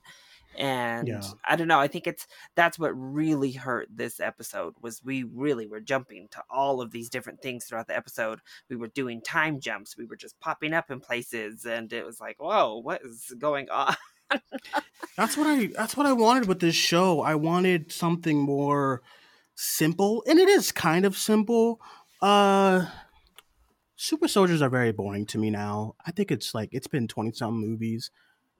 and Yeah. i don't know i think it's that's what really hurt this episode was we really were jumping to all of these different things throughout the episode we were doing time jumps we were just popping up in places and it was like whoa what is going on That's what I that's what I wanted with this show. I wanted something more simple, and it is kind of simple. Uh super soldiers are very boring to me now. I think it's like it's been twenty some movies.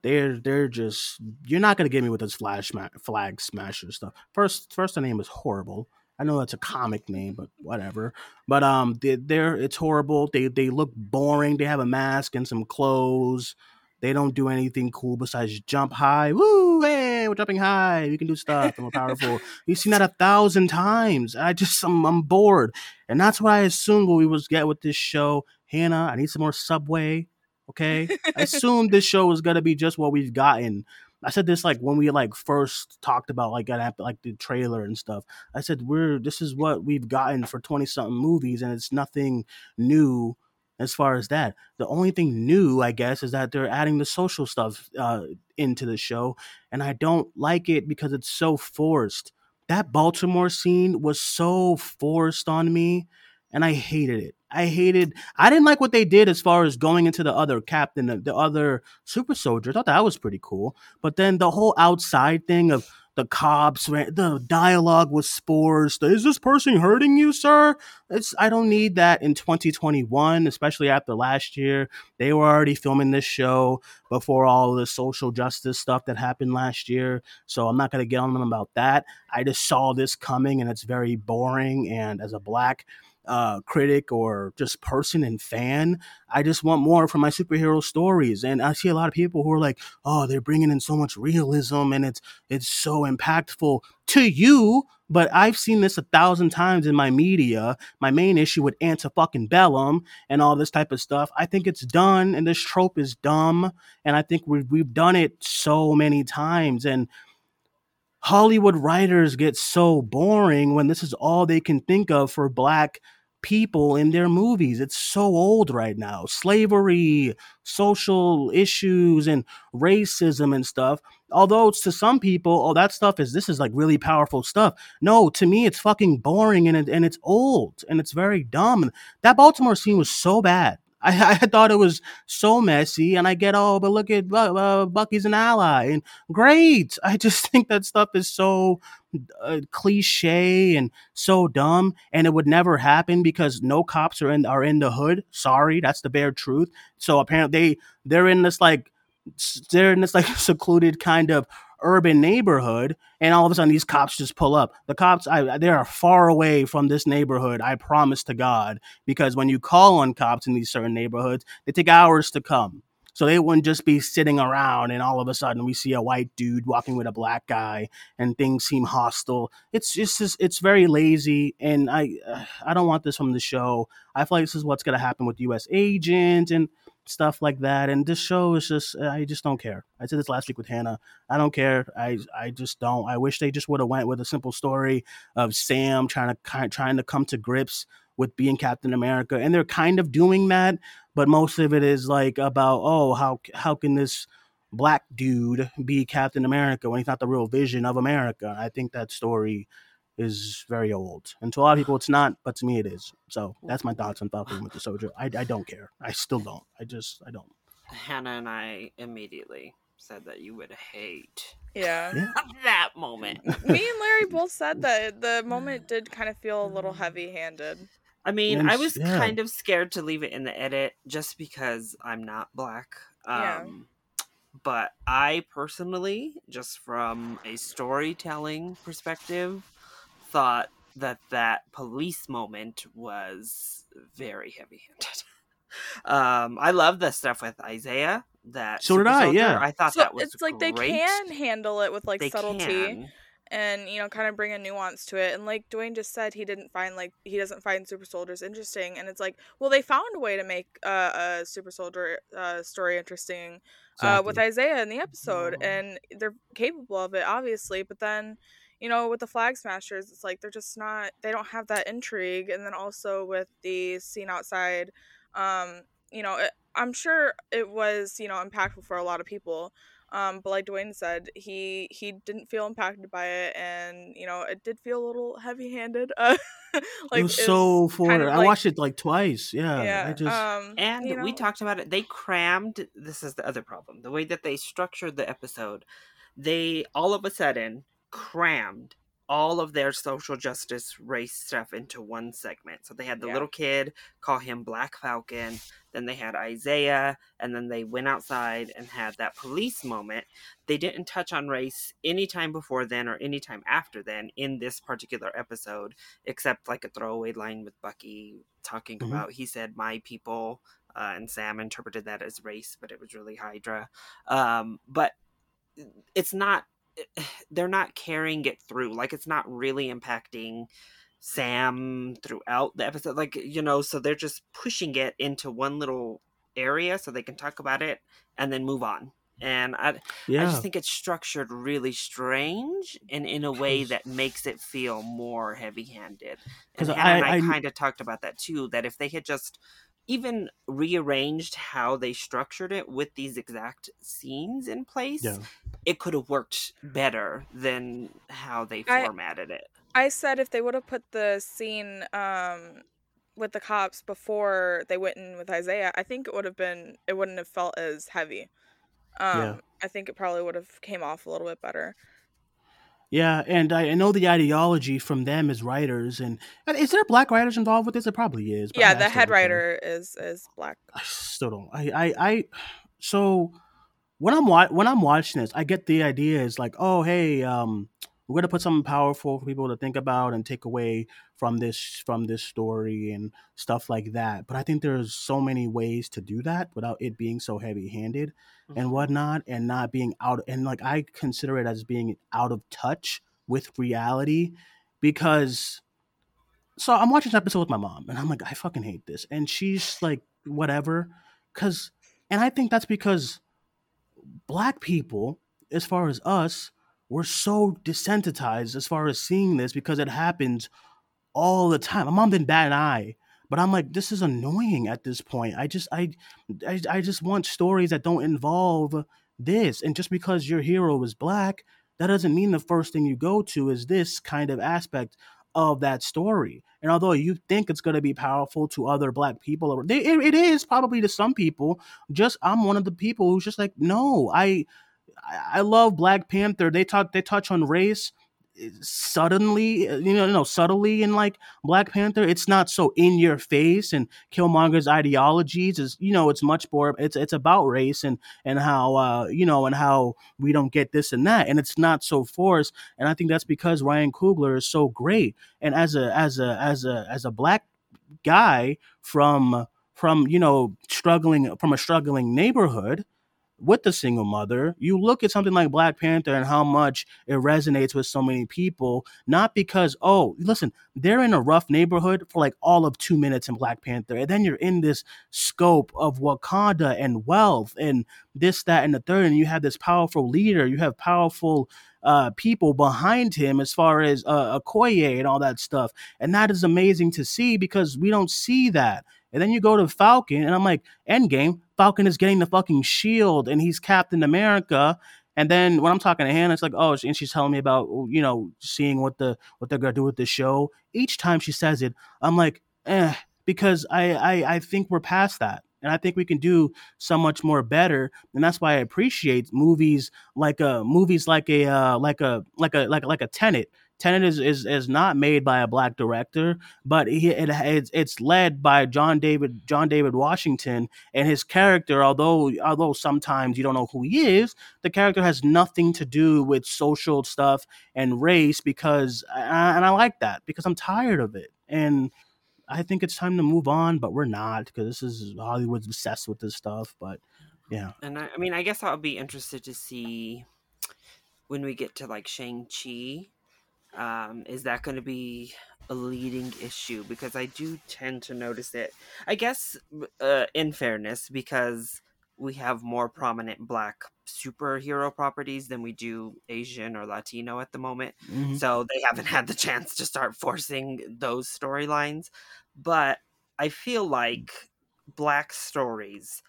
They're they're just you're not gonna get me with this flash flag smasher stuff. First first the name is horrible. I know that's a comic name, but whatever. But um, they, they're it's horrible. They they look boring. They have a mask and some clothes. They don't do anything cool besides jump high. Woo! Hey, we're jumping high. We can do stuff we're powerful. We've seen that a thousand times. I just I'm, I'm bored, and that's what I assumed what we was get with this show. Hannah, I need some more Subway. Okay, I assumed this show was gonna be just what we've gotten. I said this like when we like first talked about like like the trailer and stuff. I said we're this is what we've gotten for twenty something movies, and it's nothing new as far as that. The only thing new, I guess, is that they're adding the social stuff uh, into the show, and I don't like it because it's so forced. that Baltimore scene was so forced on me, and I hated it. I hated. I didn't like what they did as far as going into the other captain, the, the other super soldier. I thought that was pretty cool. But then the whole outside thing of the cops, the dialogue was spores. Is this person hurting you, sir? It's I don't need that in 2021, especially after last year. They were already filming this show before all the social justice stuff that happened last year. So I'm not gonna get on them about that. I just saw this coming and it's very boring. And as a black uh, critic or just person and fan. I just want more from my superhero stories, and I see a lot of people who are like, "Oh, they're bringing in so much realism, and it's it's so impactful to you." But I've seen this a thousand times in my media. My main issue with Anta fucking Bellum and all this type of stuff. I think it's done, and this trope is dumb, and I think we've we've done it so many times, and Hollywood writers get so boring when this is all they can think of for black people in their movies. It's so old right now. Slavery, social issues, and racism and stuff. Although to some people, oh, that stuff is this is like really powerful stuff. No, to me, it's fucking boring and it, and it's old and it's very dumb. And That Baltimore scene was so bad. I, I thought it was so messy, and I get oh, but look at uh, Bucky's an ally, and great. I just think that stuff is so uh, cliche and so dumb, and it would never happen because no cops are in are in the hood. Sorry, that's the bare truth. So apparently they they're in this like they're in this like secluded kind of urban neighborhood and all of a sudden these cops just pull up. The cops I, they are far away from this neighborhood i promise to god because when you call on cops in these certain neighborhoods they take hours to come. So they wouldn't just be sitting around and all of a sudden we see a white dude walking with a black guy and things seem hostile. It's just it's very lazy and i uh, i don't want this from the show. I feel like this is what's going to happen with us agents and stuff like that. And this show is just I just don't care. I said this last week with Hannah. I don't care. I I just don't. I wish they just would have went with a simple story of Sam trying to trying to come to grips with being Captain America, and they're kind of doing that. But most of it is like about oh how how can this black dude be Captain America when he's not the real vision of America? I think that story is very old. And to a lot of people, it's not, but to me, it is. So that's my thoughts on Falcon with the Soldier. I, I don't care. I still don't. I just, I don't. Hannah and I immediately said that you would hate Yeah. Yeah. that moment. Me and Larry both said that the moment did kind of feel a little heavy handed. I mean, And I s- was yeah. kind of scared to leave it in the edit just because I'm not black. Um, Yeah. But I personally, just from a storytelling perspective, thought that that police moment was very heavy handed. Um, I love the stuff with Isaiah. That So did I, soldier. yeah. I thought So that was it's like they can handle it with like They subtlety can. and you know kind of bring a nuance to it. And like Duane just said, he didn't find like he doesn't find super soldiers interesting. And it's like, well, they found a way to make uh, a super soldier uh, story interesting uh, with Isaiah in the episode, and they're capable of it, obviously. But then, you know, with the Flag Smashers, it's like they're just not. They don't have that intrigue. And then also with the scene outside, um, you know, it, I'm sure it was you know impactful for a lot of people. Um, but like Duane said, he he didn't feel impacted by it, and you know, it did feel a little heavy-handed. Uh, like it was it's so kind forward. of I like- watched it like twice. Yeah. Yeah. I just, um, And you we talked about it. They crammed. This is the other problem. The way that they structured the episode, they all of a sudden crammed all of their social justice race stuff into one segment. So they had the Yeah. little kid call him Black Falcon. Then they had Isaiah, and then they went outside and had that police moment. They didn't touch on race anytime before then or anytime after then in this particular episode, except like a throwaway line with Bucky talking Mhm. about he said my people uh, and Sam interpreted that as race, but it was really Hydra. Um, but it's not. They're not carrying it through. Like it's not really impacting Sam throughout the episode. Like you know, so they're just pushing it into one little area so they can talk about it and then move on. And I, yeah. I just think it's structured really strange and in a way that makes it feel more heavy handed. And Hannah I- I, I- kind of talked about that too, that if they had just even rearranged how they structured it with these exact scenes in place, Yeah. it could have worked better than how they I- formatted it. I said if they would have put the scene um with the cops before they went in with Isaiah, I think it would have been it wouldn't have felt as heavy. Um Yeah. I think it probably would have came off a little bit better. Yeah, and I, I know the ideology from them as writers, and and is there black writers involved with this? It probably is. yeah, the head writer is is black. I still don't. I, I, I. So when I'm wa- when I'm watching this, I get the idea is like, oh, hey, um, we're gonna put something powerful for people to think about and take away from this from this story and stuff like that. But I think there's so many ways to do that without it being so heavy handed and mm-hmm. whatnot, and not being out. And like I consider it as being out of touch with reality because so I'm watching this episode with my mom, and I'm like, I fucking hate this, and she's like, whatever, because, and I think that's because black people, as far as us, we're so desensitized as far as seeing this because it happens all the time. My mom didn't bat an eye, but I'm like, this is annoying at this point. I just, I, I, I just want stories that don't involve this, and just because your hero is black, that doesn't mean the first thing you go to is this kind of aspect of that story. And although you think it's going to be powerful to other black people, it is probably to some people. Just I'm one of the people who's just like, no, I, I I love Black Panther. They talk, they touch on race eh, suddenly, uh, you know, no, subtly in like Black Panther. It's not so in your face, and Killmonger's ideologies is, you know, it's much more. It's it's about race and and how uh you know and how we don't get this and that, and it's not so forced. And I think that's because Ryan Coogler is so great. And as a as a as a as a black guy from from you know struggling from a struggling neighborhood with the single mother, you look at something like Black Panther and how much it resonates with so many people, not because, oh, listen, they're in a rough neighborhood for like all of two minutes in Black Panther. And then you're in this scope of Wakanda and wealth and this, that, and the third. And you have this powerful leader, you have powerful uh, people behind him as far as uh, Okoye and all that stuff. And that is amazing to see because we don't see that. And then you go to Falcon, and I'm like, Endgame, Falcon is getting the fucking shield, and he's Captain America. And then when I'm talking to Hannah, it's like, oh, and she's telling me about, you know, seeing what the what they're gonna do with the show. Each time she says it, I'm like, eh, because I I, I think we're past that. And I think we can do so much more better, and that's why I appreciate movies like a movies like a uh, like a like a like like a Tenet. Tenet is, is is not made by a black director, but he, it, it's it's led by John David John David Washington, and his character, although although sometimes you don't know who he is, the character has nothing to do with social stuff and race because, and I like that because I'm tired of it, and I think it's time to move on, but we're not because this is Hollywood's obsessed with this stuff, but yeah, And I, I mean, I guess I'll be interested to see when we get to like Shang Chi. Um, is that going to be a leading issue? Because I do tend to notice it. I guess, uh, in fairness, because we have more prominent black superhero properties than we do Asian or Latino at the moment. Mhm. So they haven't had the chance to start forcing those storylines. But I feel like black stories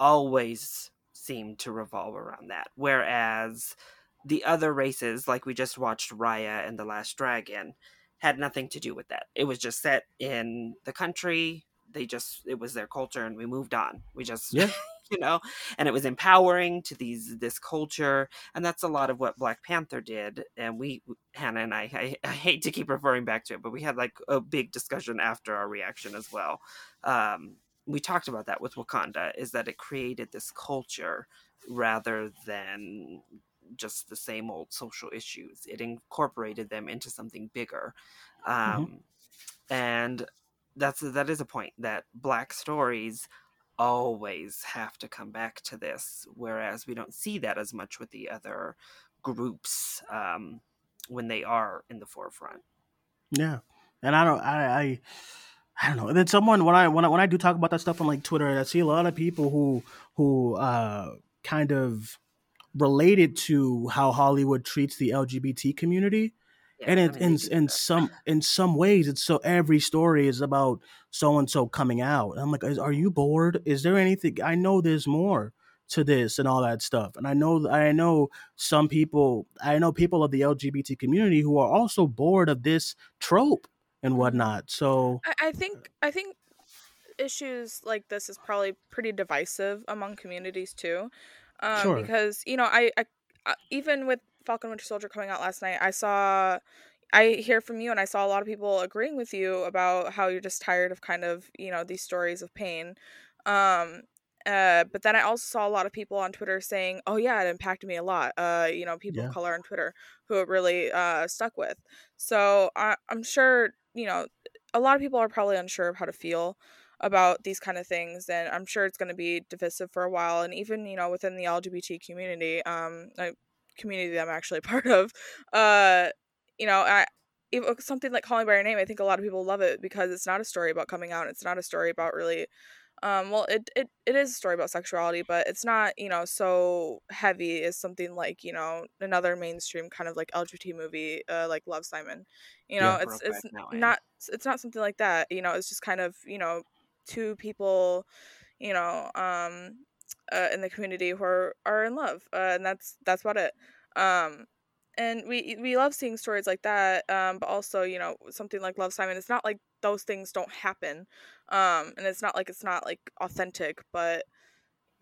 always seem to revolve around that. Whereas the other races, like we just watched Raya and the Last Dragon, had nothing to do with that. It was just set in the country. They just it was their culture and we moved on. We just Yeah. you know, and it was empowering to these this culture, and that's a lot of what Black Panther did. And we, Hannah and I, I, I hate to keep referring back to it, but we had like a big discussion after our reaction as well. Um, we talked about that with Wakanda, is that it created this culture rather than just the same old social issues. It incorporated them into something bigger, um, and that's that is a point that Black stories always have to come back to this, whereas we don't see that as much with the other groups um, when they are in the forefront. Yeah, and I don't, I, I, I don't know. And then someone when I when I when I do talk about that stuff on like Twitter, I see a lot of people who who uh kind of related to how Hollywood treats the LGBT community, Yeah, and I it mean, in in some in some ways it's so every story is about so and so coming out. And I'm like, is, are you bored? Is there anything? I know there's more to this and all that stuff. And I know I know some people I know people of the LGBT community who are also bored of this trope and whatnot. So I, I think I think issues like this is probably pretty divisive among communities too, um, Sure. because you know I, I, I even with Falcon Winter Soldier coming out last night, I saw. I hear from you, and I saw a lot of people agreeing with you about how you're just tired of kind of you know these stories of pain. Um, uh, but then I also saw a lot of people on Twitter saying, "Oh yeah, it impacted me a lot." Uh, you know, people Yeah. of color on Twitter who it really uh stuck with. So I, I'm sure you know a lot of people are probably unsure of how to feel about these kind of things and i'm sure it's going to be divisive for a while and even you know within the lgbt community um a community that i'm actually part of uh you know i if- something like call me by your name i think a lot of people love it because it's not a story about coming out it's not a story about really um well it, it it is a story about sexuality but it's not you know so heavy as something like you know another mainstream kind of like lgbt movie uh like love simon you know Yeah. it's it's not it's not something like that you know it's just kind of you know two people you know um uh, in the community who are, are in love uh, and that's that's about it. Um and we we love seeing stories like that um but also you know something like love simon it's not like those things don't happen um and it's not like it's not like authentic but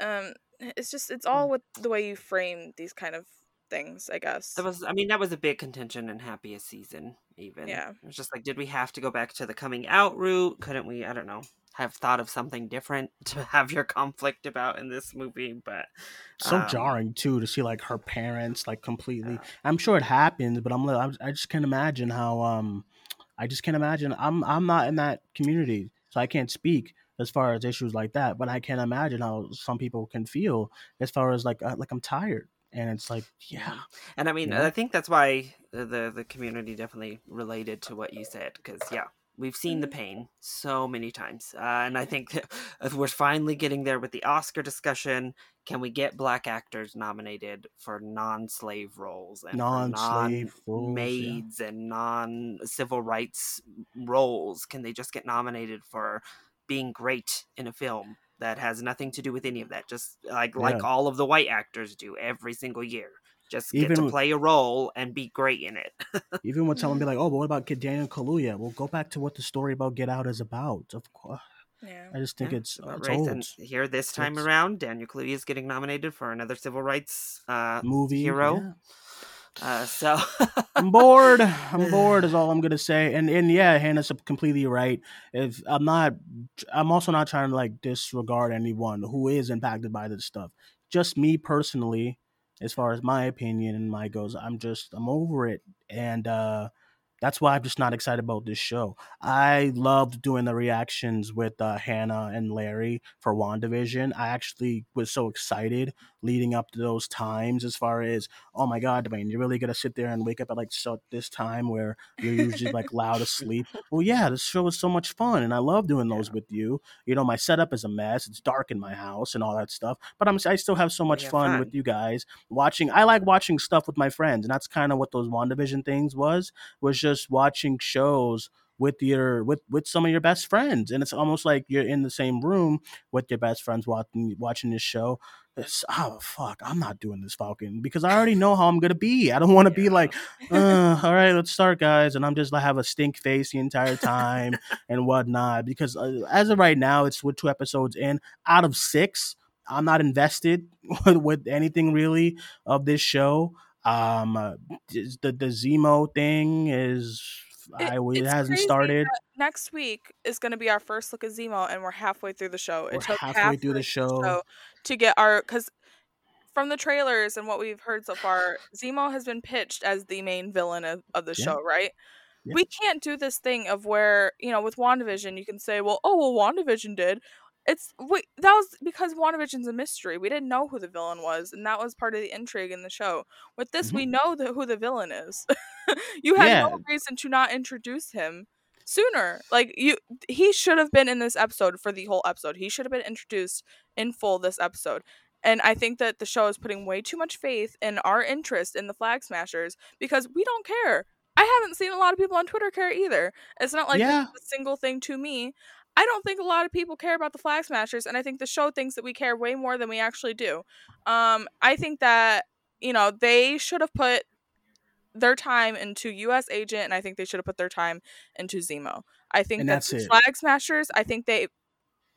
um it's just it's all with the way you frame these kind of things i guess. That was, I mean, that was a big contention in Happiest Season, even. Yeah. It was just like, did we have to go back to the coming out route? Couldn't we, I don't know, have thought of something different to have your conflict about in this movie? But so um, jarring too to see like her parents like completely i'm sure it happens but i'm li- I'm- i just can't imagine how um i just can't imagine i'm i'm not in that community so i can't speak as far as issues like that but i can't imagine how some people can feel as far as like uh, like i'm tired and it's like yeah And I mean, Yeah. I think that's why the the community definitely related to what you said because yeah, we've seen the pain so many times, uh, and I think that we're finally getting there with the Oscar discussion. Can we get black actors nominated for non-slave roles and Non-slave roles, yeah. non-maids and non-civil rights roles? Can they just get nominated for being great in a film? That has nothing to do with any of that. Just like like all of the white actors do every single year just get to with- play a role and be great in it. even when someone be like oh but what about Kid daniel kaluuya well go back to what the story about get out is about of course yeah i just think Yeah, it's it's right. old And here this time It's- around, Daniel Kaluuya is getting nominated for another civil rights uh, movie hero. yeah. Uh, so I'm bored. I'm bored is all I'm gonna say. And and yeah, Hannah's completely right. If I'm not, I'm also not trying to like disregard anyone who is impacted by this stuff. Just me personally, as far as my opinion and my goes, I'm just I'm over it, and uh that's why I'm just not excited about this show. I loved doing the reactions with uh, Hannah and Larry for WandaVision. I actually was so excited leading up to those times as far as oh my god, Duane, you're really gonna sit there and wake up at like so this time where you're usually like loud asleep. Well, yeah, this show is so much fun, and I love doing those with you. You know, my setup is a mess. It's dark in my house and all that stuff, but I'm I still have so much fun, fun. with you guys watching. I like watching stuff with my friends, and that's kind of what those WandaVision things was. Was just watching shows with your with with some of your best friends and it's almost like you're in the same room with your best friends watching watching this show it's, oh fuck i'm not doing this falcon because i already know how i'm gonna be i don't want to be like uh, all right let's start guys and i'm just like have a stink face the entire time and whatnot because uh, as of right now it's with two episodes in out of six i'm not invested with, with anything really of this show um uh, the the zemo thing is I, it hasn't started next week is going to be our first look at Zemo, and we're halfway through the show. It We're took halfway half through the show. To get our because from the trailers and what we've heard so far, Zemo has been pitched as the main villain of, of the Yeah. show, right? Yeah. We can't do this thing of where you know with WandaVision you can say, well, oh well, WandaVision did. It's wait that was because WandaVision's a mystery. We didn't know who the villain was, and that was part of the intrigue in the show. With this, we mm-hmm. know the, who the villain is. you had Yeah. no reason to not introduce him sooner. Like you, he should have been in this episode for the whole episode. He should have been introduced in full this episode. And I think that the show is putting way too much faith in our interest in the Flag Smashers because we don't care. I haven't seen a lot of people on Twitter care either. It's not like Yeah. a single thing to me. I don't think a lot of people care about the Flag Smashers, and I think the show thinks that we care way more than we actually do. Um, I think that you know they should have put their time into U.S. Agent, and I think they should have put their time into Zemo. I think And that that's. Flag Smashers. I think they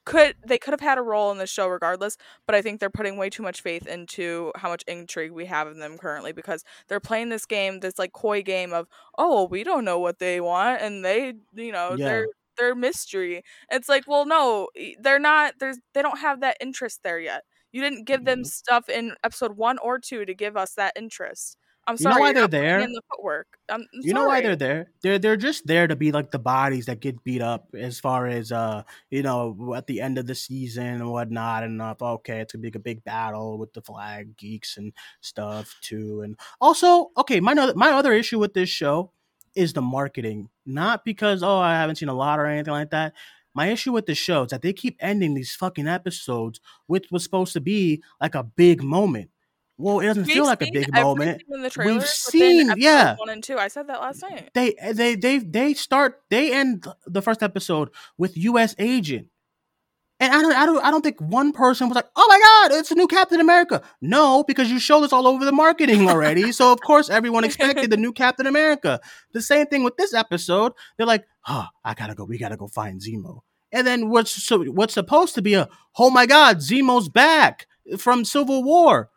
could they could have had a role in the show regardless, but I think they're putting way too much faith into how much intrigue we have in them currently because they're playing this game, this like coy game of oh we don't know what they want and they you know Yeah. they're they're mystery. It's like well no they're not there's they don't have that interest there yet. You didn't give them Mhm. stuff in episode one or two to give us that interest. I'm You know sorry. why they're there? In the footwork. I'm, I'm you know why they're there they're they're just there to be like the bodies that get beat up as far as uh you know at the end of the season and whatnot and uh, okay it's gonna be like a big battle with the flag geeks and stuff too and also okay my other my other issue with this show is the marketing not because oh i haven't seen a lot or anything like that my issue with the show is that they keep ending these fucking episodes with what's supposed to be like a big moment well it doesn't We've feel like a big moment We've seen- yeah. one and two. I said that last night. they eh, they they they start they end the first episode with U.S. agent, and I don't I don't I don't think one person was like, oh my god, it's a new Captain America. No, because you showed us all over the marketing already, so of course everyone expected the new Captain America. The same thing with this episode. They're like, oh, I gotta go. We gotta go find Zemo. And then what's so what's supposed to be a oh my god, Zemo's back from Civil War.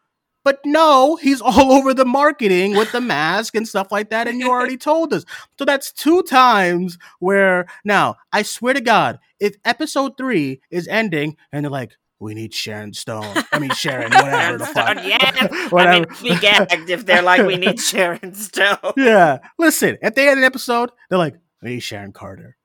But no, he's all over the marketing with the mask and stuff like that, and you already told us. So that's two times where now I swear to God, if episode three is ending and they're like, we need Sharon Stone. I mean Sharon, whatever the fuck. yeah. I mean, Whatever. be gagged if they're like, we need Sharon Stone. yeah. Listen, at the end of the episode, they're like, we need Sharon Carter.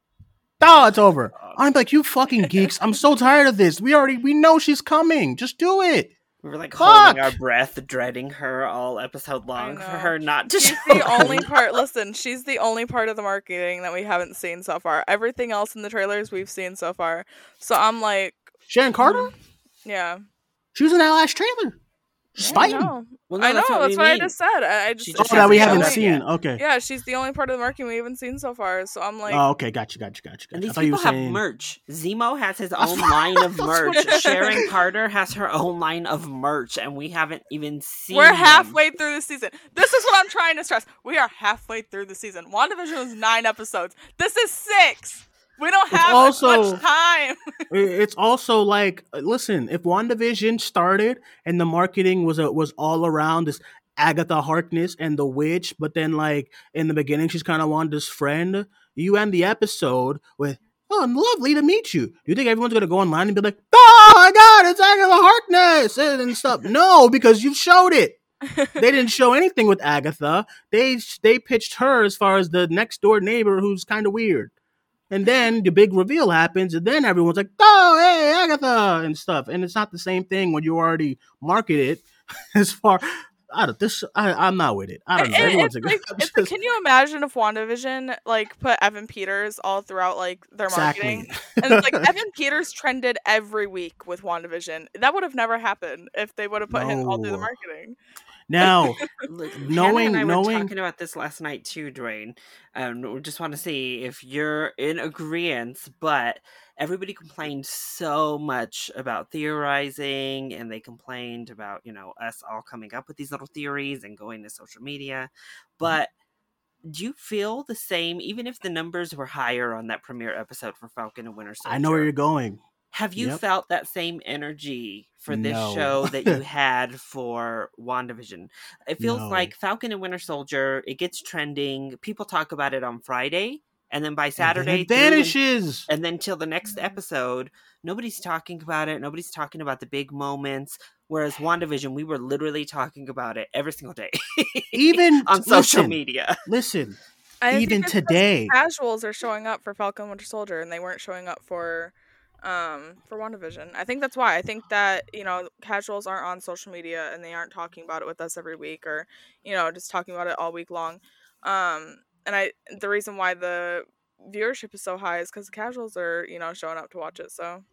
Oh, it's over. Oh, I'm like, you fucking geeks. I'm so tired of this. We already we know she's coming. Just do it. We were like Fuck! holding our breath, dreading her all episode long for her not to She's show the only up. part. Listen, she's the only part of the marketing that we haven't seen so far. Everything else in the trailers we've seen so far. So I'm like, Sharon Carter? Mm-hmm. yeah, She was in that last trailer. She's I fighting. know. Well, no, I know. that's That's what what, I just said. I, I just She Oh, that we haven't only- seen. Okay. Yeah, she's the only part of the marketing we haven't seen so far. So I'm like, oh, okay. Gotcha. Gotcha. Gotcha. And gotcha. I these thought you people have saying. merch. Zemo has his own line of merch. Sharon. Carter has her own line of merch, and we haven't even seen. we're them. halfway through the season. This is what I'm trying to stress. We are halfway through the season. WandaVision was nine episodes. This is six. We don't have also- much time. It's also like, uh, listen, if WandaVision started and the marketing was a, was all around this Agatha Harkness and the witch, but then like in the beginning she's kind of Wanda's friend, you end the episode with. Oh, lovely to meet you. Do you think everyone's gonna go online and be like, "Oh my God, it's Agatha Harkness" and stuff? No, because you've showed it. they didn't show anything with Agatha. They they pitched her as far as the next door neighbor who's kind of weird. And then the big reveal happens, and then everyone's like, "Oh, hey, Agatha!" and stuff. And it's not the same thing when you already market it. As far, I don't this. I, I'm not with it. I don't know. It- it- Everyone's it's like, like, can you imagine if WandaVision like put Evan Peters all throughout like their marketing? exactly. And it's like Evan Peters trended every week with WandaVision. That would have never happened if they would have put him all through the marketing. Now, Hannah knowing- and I knowing- were talking about this last night too, Duane. Um, we just want to see if you're in agreement. But everybody complained so much about theorizing, and they complained about you know us all coming up with these little theories and going to social media. But do you feel the same, even if the numbers were higher on that premiere episode for Falcon and Winter Soldier? I know where you're going. Have you Yep. felt that same energy for this No. show that you had for WandaVision? It feels No. like Falcon and Winter Soldier, it gets trending. People talk about it on Friday, and then by And then Saturday, it through and- vanishes. and then till the next mm. episode, nobody's talking about it. Nobody's talking about the big moments. Whereas WandaVision, we were literally talking about it every single day Even on social listen, media. Listen, I Even it's 'cause today. casuals are showing up for Falcon Winter Soldier, and they weren't showing up for um for WandaVision. I think that's why. I think that you know casuals aren't on social media and they aren't talking about it with us every week, or you know just talking about it all week long. Um, and I the reason why the viewership is so high is because the casuals are you know showing up to watch it. So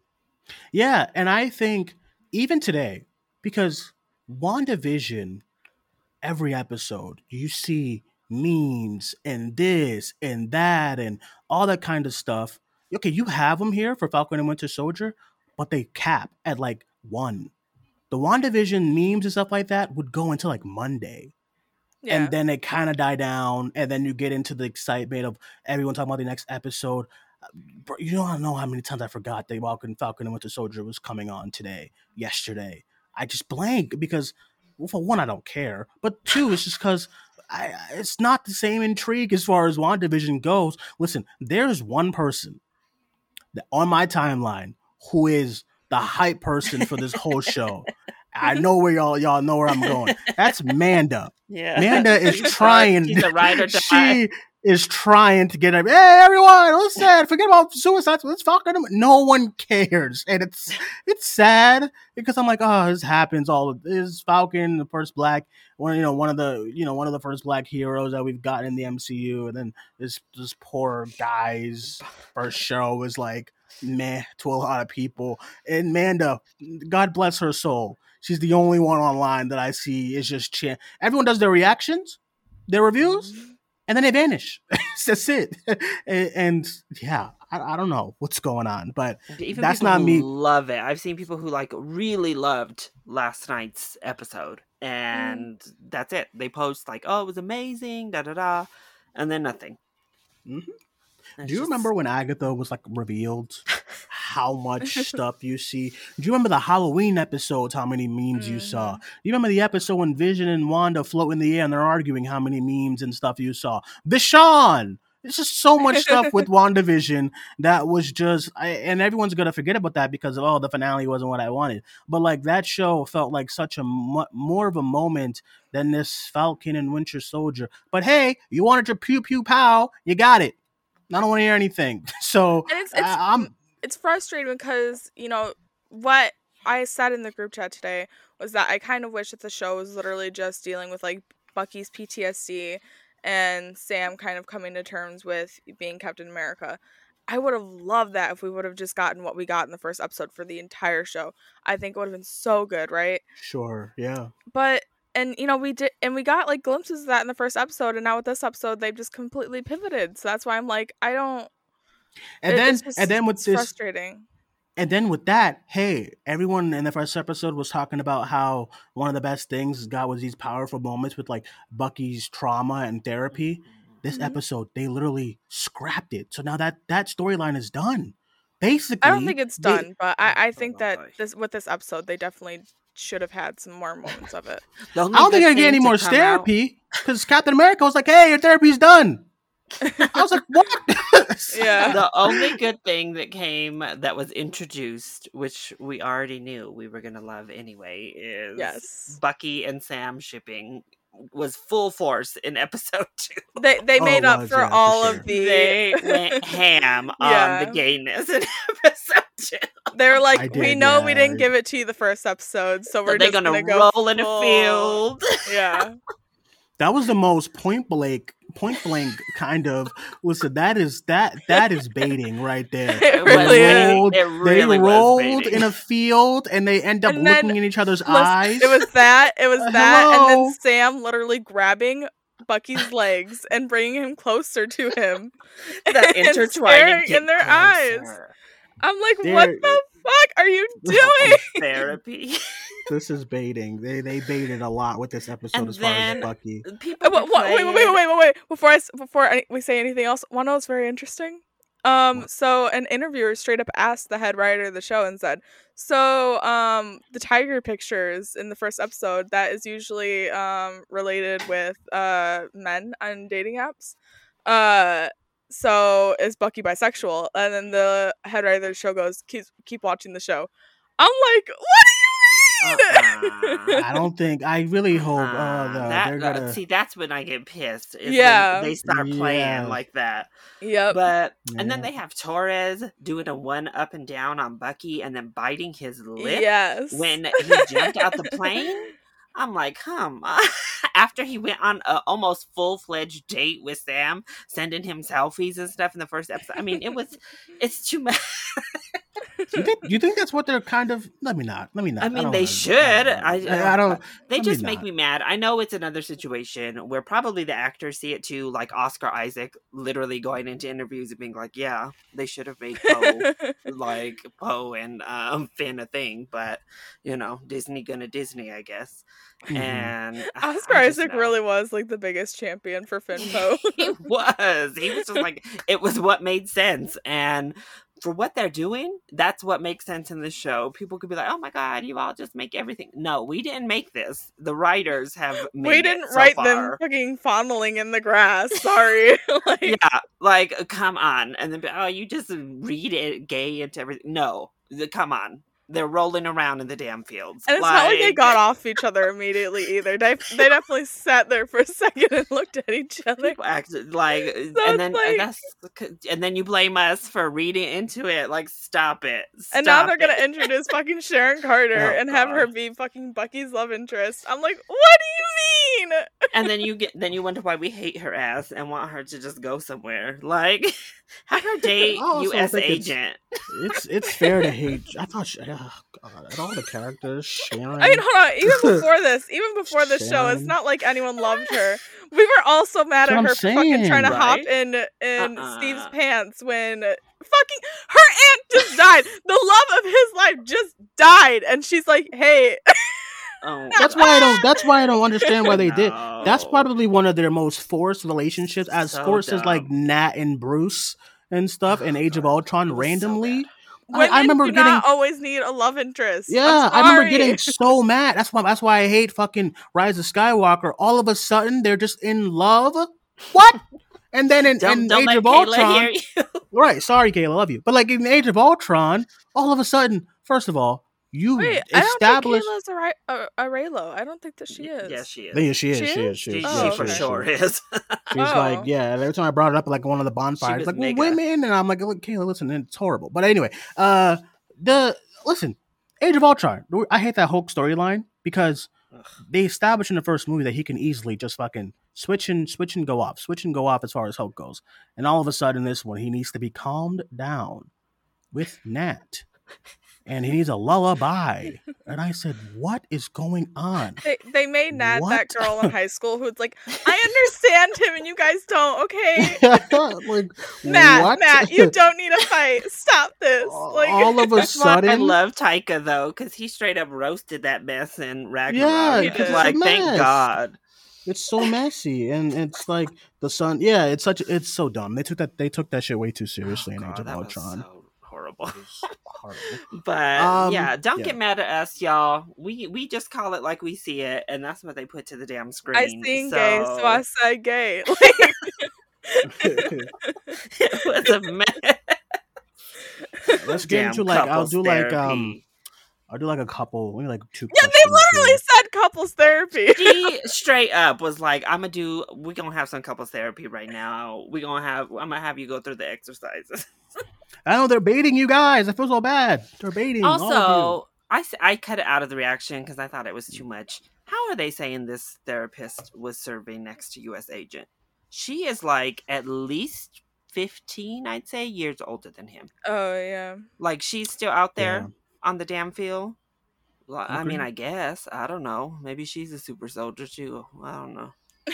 Yeah, and I think even today, because WandaVision, every episode, you see memes and this and that and all that kind of stuff. Okay, you have them here for Falcon and Winter Soldier, but they cap at like one. The WandaVision memes and stuff like that would go until like Monday. Yeah. And then it kind of die down, and then you get into the excitement of everyone talking about the next episode. Uh, you don't know how many times I forgot that Falcon, Falcon and Winter Soldier was coming on today, yesterday. I just blank because, well, for one, I don't care, but two, it's just because I- it's not the same intrigue as far as WandaVision goes. Listen, there's one person that on my timeline who is the hype person for this whole show. I know where y'all y'all know where I'm going. That's Manda. Yeah. Manda is trying. she's a ride or die. she is trying to get. Hey, everyone, listen. Forget about suicide. Let's fuck them. No one cares, and it's it's sad because I'm like, oh, this happens. All of this Falcon, the first black one, you know, one of the you know one of the first black heroes that we've gotten in the MCU, and then this this poor guy's first show is like meh to a lot of people. And Manda, God bless her soul. She's the only one online that I see is just. Everyone does their reactions, their reviews, mm-hmm. And then they vanish. That's it. and, and yeah, I, I don't know what's going on, but Even that's not me. Love it. I've seen people who like really loved last night's episode, Mm. and that's it. They post like, "Oh, it was amazing," da da da, and then nothing. Mhm. It's Do you just- remember when Agatha was like revealed? How much stuff you see? Do you remember the Halloween episodes? How many memes you saw? Mm-hmm. Do you remember the episode when Vision and Wanda float in the air and they're arguing? How many memes and stuff you saw? Vishawn. There's just so much stuff with WandaVision that was just, I, and everyone's gonna forget about that because oh, the finale wasn't what I wanted. But like that show felt like such a mu- more of a moment than this Falcon and Winter Soldier. But hey, you wanted your pew pew pow, you got it. I don't want to hear anything. So And it's it's I- I'm it's frustrating because you know what I said in the group chat today was that I kind of wish that the show was literally just dealing with like Bucky's PTSD and Sam kind of coming to terms with being Captain America. I would have loved that if we would have just gotten what we got in the first episode for the entire show. I think it would have been so good, right? sure, yeah. But and you know we did and we got like glimpses of that in the first episode and now with this episode they've just completely pivoted. So that's why I'm like I don't And it- then and then with it's this frustrating. and then with that, hey, everyone in the first episode was talking about how one of the best things got was these powerful moments with like Bucky's trauma and therapy. This Mhm. episode, they literally scrapped it. So now that that storyline is done. Basically, I don't think it's they- done, but I, I think that this with this episode they definitely should have had some more moments of it. I don't think I get any more come out- therapy because Captain America was like, "Hey, your therapy's done." I was like, "What?" Yeah. the only good thing that came that was introduced, which we already knew we were gonna love anyway, is Yes. Bucky and Sam shipping was full force in episode two. They they Oh, made it up was, for yeah, for all sure. of the They went ham on the gayness in episode two. they were like, I we did, know we didn't give it to you the first episode, so So we're they're just gonna, go roll in a field. Yeah. that was the most point blank point blank kind of listen that is that that is baiting right there It They really is. rolled, It really they rolled baiting. in a field and they end up And then- looking in each other's Listen, eyes It was that. It was Uh, that, and then Sam literally grabbing Bucky's legs and bringing him closer to him. that and intertwining staring in their eyes. I'm like, what They're- the fuck are you doing? Therapy. This is baiting they they baited a lot with this episode And as far then- as bucky People Uh, wha- wha- wait, wait, wait, wait, wait, wait. Before I s- before any, we say anything else, one know what's very interesting. Um, What? so an interviewer straight up asked the head writer of the show and said, "So, um, the tiger pictures in the first episode that is usually um related with uh men on dating apps. Uh, so is Bucky bisexual?" And then the head writer of the show goes, "Keep keep watching the show." I'm like, "What do you mean?" i don't think i really hope uh, Ah, the, that, they're uh, gonna see, that's when I get pissed. is when Yeah. they start Yeah. playing like that. yep. But and then they have Torres doing a one up and down on Bucky, and then biting his lip yes. when he jumped out the plane. I'm like, come on. After he went on a almost full fledged date with Sam, sending him selfies and stuff in the first episode. I mean, it was, it's too much. you think you think that's what they're kind of? Let me not. Let me not. I mean, don't they should. I, I, I don't. They just me make not. me mad. I know it's another situation where probably the actors see it too, like Oscar Isaac literally going into interviews and being like, "Yeah, they should have made Poe like Poe and um, Finn a thing," but you know, Disney gonna Disney, I guess. Mhm. And Oscar Isaac know. really was like the biggest champion for Finn Poe. he was. He was just like it was what made sense, and for what they're doing, that's what makes sense in this show. People could be like, "Oh my god, you all just make everything." No, we didn't make this. The writers have. Made we didn't so write them fucking fondling in the grass. Sorry. like, Yeah, like come on, and then oh, you just read it gay into everything. No, the, come on, they're rolling around in the damn fields, And it's not like they got off each other immediately either. They, they definitely sat there for a second and looked at each other. acted like So and then like- that's and then you blame us for reading into it like stop it And now Stop they're gonna introduce fucking Sharon Carter Oh, and have her be fucking Bucky's love interest. I'm like, what do you mean? and then you get then you wonder why we hate her ass and want her to just go somewhere like have her date us think it's- agent It's it's fair to hate. I thought she, oh God, and all the characters. Sharon. I mean, hold on. Even before this, even before this show, it's not like anyone loved her. We were all so mad That's at her I'm fucking trying to saying, hop in in Uh-uh. Steve's pants when fucking her aunt just died. The love of his life just died, and she's like, "Hey, oh That's why I don't. That's why I don't understand why they did. That's probably one of their most forced relationships, as So forced as like. Nat and Bruce and stuff in Oh, Age of Ultron randomly. so I- women I remember getting always need a love interest." Yeah, I remember getting so mad. That's why. That's why I hate fucking Rise of Skywalker. All of a sudden, they're just in love. What? And then in, don't, in don't Age of Ultron, hear you. right? Sorry, Kayla, love you. But like in Age of Ultron, all of a sudden, first of all, you Wait, I don't establish. think Kayla's a, Ri- a, a Reylo. I don't think that she is. yeah she is Yeah, she is. She She is. is? She she, is. Oh, she for okay. sure is She's Oh. like, yeah. Every time I brought it up, like one of the bonfires, like well, women, and I'm like, look, Kayla, listen, it's horrible. But anyway, uh, the listen, Age of Ultron. I hate that Hulk storyline because Ugh. they established in the first movie that he can easily just fucking switch and switch and go off, switch and go off as far as Hulk goes, and all of a sudden, this one he needs to be calmed down with Nat. And he needs a lullaby. And I said, What is going on? They, they made Nat that girl in high school who's like, I understand him and you guys don't, okay? like, Nat, what? Nat, you don't need a fight. Stop this. Like, all of a That's why I love Taika though, because he straight up roasted that mess in Ragnarok. Yeah, He It's like, It's a thank. God. it's so messy, and it's like the sun. Yeah, it's such. It's so dumb. They took that. They took that shit way too oh, seriously in Oh, God, Age of that was Ultron. so horrible. Horrible. But Um, yeah, don't yeah. get mad at us, y'all. We we just call it like we see it, and that's what they put to the damn screen. I seen gay, so I said gay. it was a mess. Let's get Damn into like I'll couples do like um. I'll do like a couple, maybe like two. yeah, they literally here. said couples therapy. She straight up was like, "I'm gonna do. We're gonna have some couples therapy right now. We're gonna have. I'm gonna have you go through the exercises." I know they're baiting you guys. I feel so bad. They're baiting. all of you. Also, I s- I cut it out of the reaction because I thought it was too much. How are they saying this therapist was serving next to U.S. agent? She is like at least fifteen, I'd say, years older than him. Oh yeah. Like she's still out there Yeah. on the damn field. Well, I mean, I guess I don't know. Maybe she's a super soldier too. I don't know.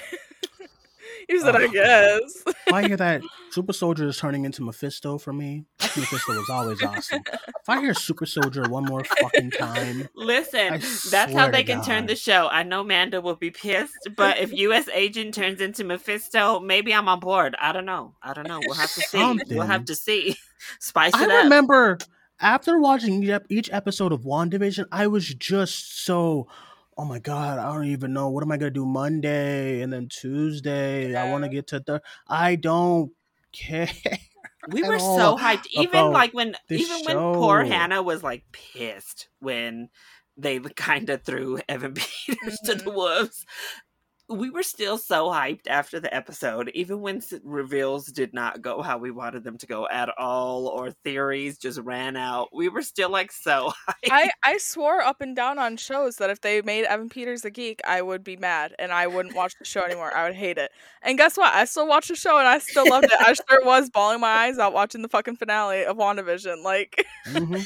You said I Oh, guess. If I hear that Super Soldier is turning into Mephisto for me, Mephisto was always awesome. If I hear Super Soldier one more fucking time, Listen, I that's how they can turn the show. I know Manda will be pissed, but if U.S. Agent turns into Mephisto, maybe I'm on board. I don't know. I don't know. We'll have to see. We'll have to see. Spice it I up. remember after watching each each episode of WandaVision, I was just so, oh my god, I don't even know what am I gonna do Monday and then Tuesday. I want to get to the. I don't care. we were so hyped. Even like when, even when poor. Hannah was like pissed when they kind of threw Evan Peters to the mm-hmm. wolves. We were still so hyped after the episode, even when reveals did not go how we wanted them to go at all, or theories just ran out. We were still like so hyped. I, I swore up and down on shows that if they made Evan Peters a geek, I would be mad and I wouldn't watch the show anymore. I would hate it. And guess what? I still watched the show and I still loved it. I sure was bawling my eyes out watching the fucking finale of WandaVision. Like, Mhm.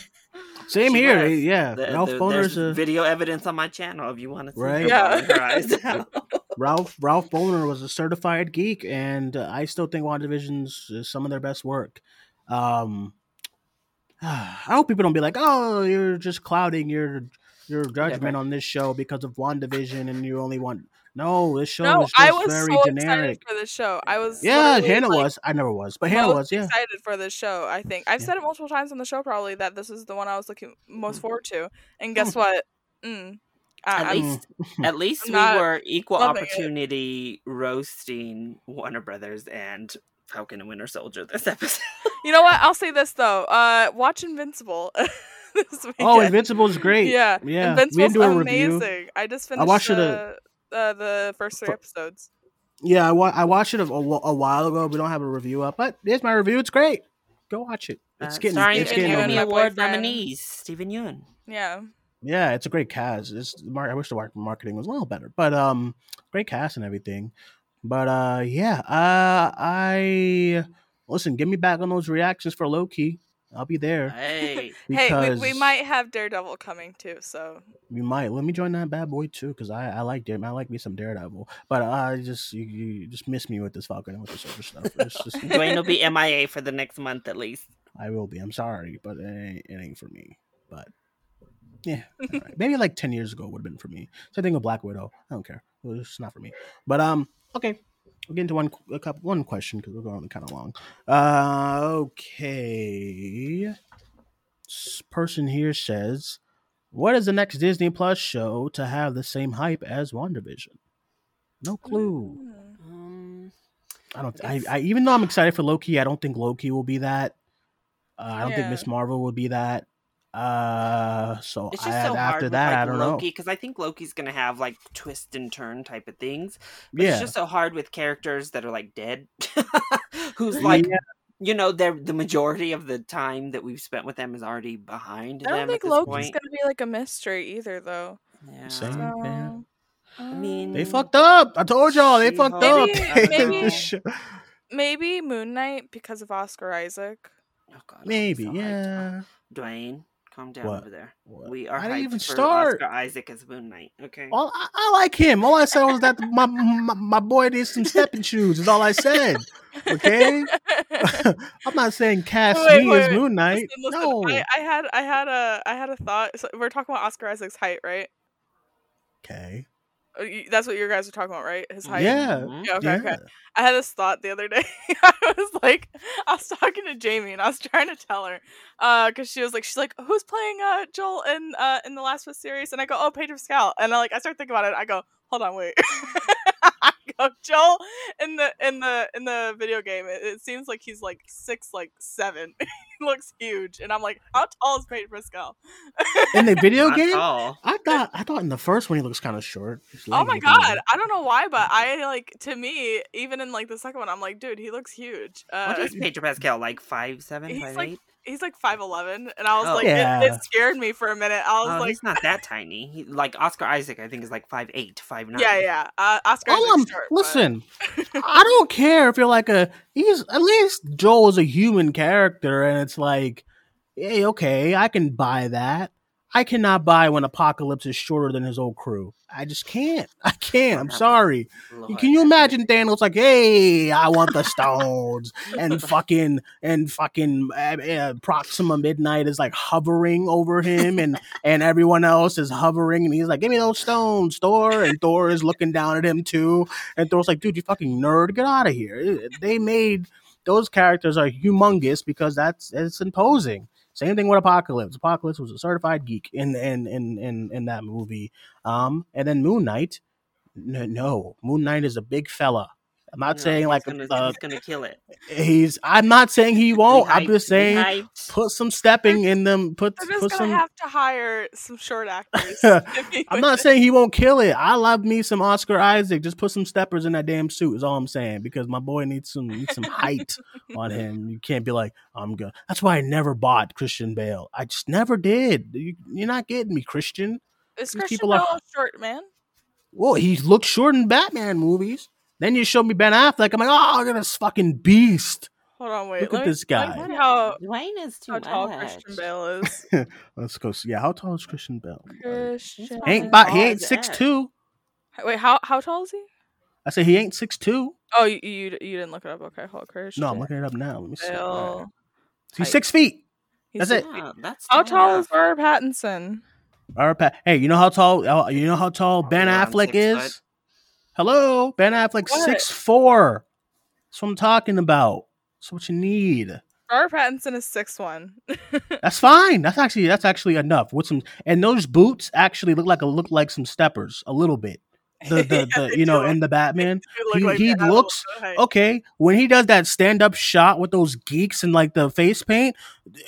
Same She here. was. yeah, The- Ralph the- Bohner's there's a video evidence on my channel if you want to see Right. Yeah. bawling her eyes out. Ralph Ralph Bohner was a certified geek, and uh, I still think WandaVision's is some of their best work. Um, I hope people don't be like, "Oh, you're just clouding your your judgment on this show because of WandaVision, and you only want." No, this show no, is I was very so generic. excited for the show. I was Yeah, Hannah like, was. I never was, but Hannah most was. Yeah, excited for this show. I think I've Yeah. said it multiple times on the show probably that this is the one I was looking most Mm. forward to. And guess what? Mm, I, At I'm- least, at least I'm we were equal loving it. opportunity roasting Warner Brothers and Falcon and Winter Soldier this episode. you know what? I'll say this though. Uh, watch Invincible. this Oh. Invincible is great. Yeah, yeah. Invincible's do a amazing. review. I just finished watched it, uh, uh, the first three episodes. Yeah, I, wa- I watched it a, a, a while ago. We don't have a review up, but here's my review. It's great. Go watch it. It's Uh, getting. starring It's getting. Yeun, Emmy. Award boyfriend. nominees Steven Yeun. Yeah. Yeah, it's a great cast. It's mar- I wish the marketing was a little better, but um, great cast and everything. But uh, yeah, uh, I listen. Get me back on those reactions for Loki. I'll be there Hey, Hey, we, we might have Daredevil coming too. So we might. Let me join that bad boy too, because I I like Dare- I like me some Daredevil. But I just you, you just miss me with this Falcon and with the Soldier stuff. It's just Duane will be MIA for the next month at least. I will be. I'm sorry, but it ain't, it ain't for me. But yeah, all right. maybe like ten years ago would have been for me. Same thing with Black Widow. I don't care. It's not for me. But um, okay. We'll get into one a couple one question because we're going kind of long. Uh, okay. This person here says, "What is the next Disney Plus show to have the same hype as WandaVision?" No clue. Um, I don't. I, I even though I'm excited for Loki, I don't think Loki will be that. Uh, I don't think Miss Marvel will be that. Uh, so it's I, just so hard after with, that, like, I don't Loki know. because I think Loki's gonna have like twist and turn type of things. But Yeah, it's just so hard with characters that are like dead, who's like Yeah. you know they're the majority of the time that we've spent with them is already behind I don't them think Loki's point. gonna be like a mystery either, though. Yeah. Same. Yeah. So, I mean, They fucked up. I told y'all they fucked up. Maybe- maybe- This show- maybe Moon Knight because of Oscar Isaac. Oh God, Maybe, so hyped. yeah. Duane, calm down What? over there. What? We are I didn't even start. Oscar Isaac as Moon Knight. Okay. All I, I like him. All I said was that my, my my boy needs some stepping shoes. Is all I said. Okay, I'm not saying cast Wait, me wait, as. Moon Knight. Listen, listen, no. I, I had I had a I had a thought. So we're talking about Oscar Isaac's height, right? Okay. Uh, you- That's what you guys are talking about, right? His height. Yeah. Mhm. Yeah, okay, yeah. okay. I had this thought the other day. I was like, I was talking to Jamie and I was trying to tell her, uh, because she was like, she's like, who's playing uh Joel in uh in the Last of Us series? And I go, oh, Pedro Pascal. And I like, I start thinking about it. I go, hold on, wait. I go, Joel in the in the in the video game. It, it seems like he's like six, like seven. he looks huge, and I'm like, how tall is Pedro Pascal? In the video Not game, tall. I thought I thought in the first one he looks kind of short. Oh my looked a god, I don't know why, but I like to me, even in like the second one, I'm like, dude, he looks huge. Uh, What is Pedro Pascal like? Five seven, he's five like eight? He's like five eleven, and I was Oh. like, Yeah. it, it scared me for a minute. I was Oh, like, he's not that tiny. He, like Oscar Isaac, I think is like five eight, five nine. yeah, yeah. Uh, Oscar, All I'm, Isaac's short, but- listen, I don't care if you're like a he's at least Joel is a human character, and it's like, hey, okay, I can buy that. I cannot buy when Apocalypse is shorter than his old crew. I just can't. I can't. I'm sorry. Lord. Can you imagine Thanos like, hey, I want the stones, and fucking and fucking uh, uh, Proxima Midnight is like hovering over him, and and everyone else is hovering, and he's like, give me those stones, Thor, and Thor is looking down at him too, and Thor's like, dude, you fucking nerd, get out of here. They made those characters are humongous because that's it's imposing. Same thing with Apocalypse. Apocalypse was a certified geek in in in in, in that movie. Um, and then Moon Knight. No, no, Moon Knight is a big fella. I'm not No, saying he's like gonna, uh, he's gonna kill it. he's. I'm not saying he won't. I'm just saying put some stepping in them. Put They're just put gonna some. have to hire some short actors. I'm not saying he won't kill it. I love me some Oscar Isaac. Just put some steppers in that damn suit. Is all I'm saying because my boy needs some needs some height on him. You can't be like I'm good. That's why I never bought Christian Bale. I just never did. You, you're not getting me, Christian. Is these Christian people are- Bale a short man? Well, he looked short in Batman movies. Then you show me Ben Affleck. I'm like, oh, look at this fucking beast. Hold on, wait. Look at me- this guy. see how Duane is too how tall much. Christian Bale is. Let's go. See. Yeah, how tall is Christian Bale? Christian. probably Ain't but he ain't as six Ed. two. Wait, how how tall is he? I said he ain't six two. Oh, you, you you didn't look it up. Okay, hold Christian. No, I'm looking it up now. Let me see. Bale. He's height. six feet. He's That's it. six- Yeah, that's How tall is tough. Robert Pattinson? All right, Pat. Hey, you know how tall? uh, You know how tall Ben around Affleck is? foot. Hello, Ben Affleck, six four. That's what I'm talking about. That's what you need. Robert Pattinson is six one. That's fine. That's actually that's actually enough. With some and those boots actually look like a look like some steppers a little bit. The the, Yeah, the you know do. in the Batman. look He, like he they have a looks okay when he does that stand up shot with those geeks and like the face paint.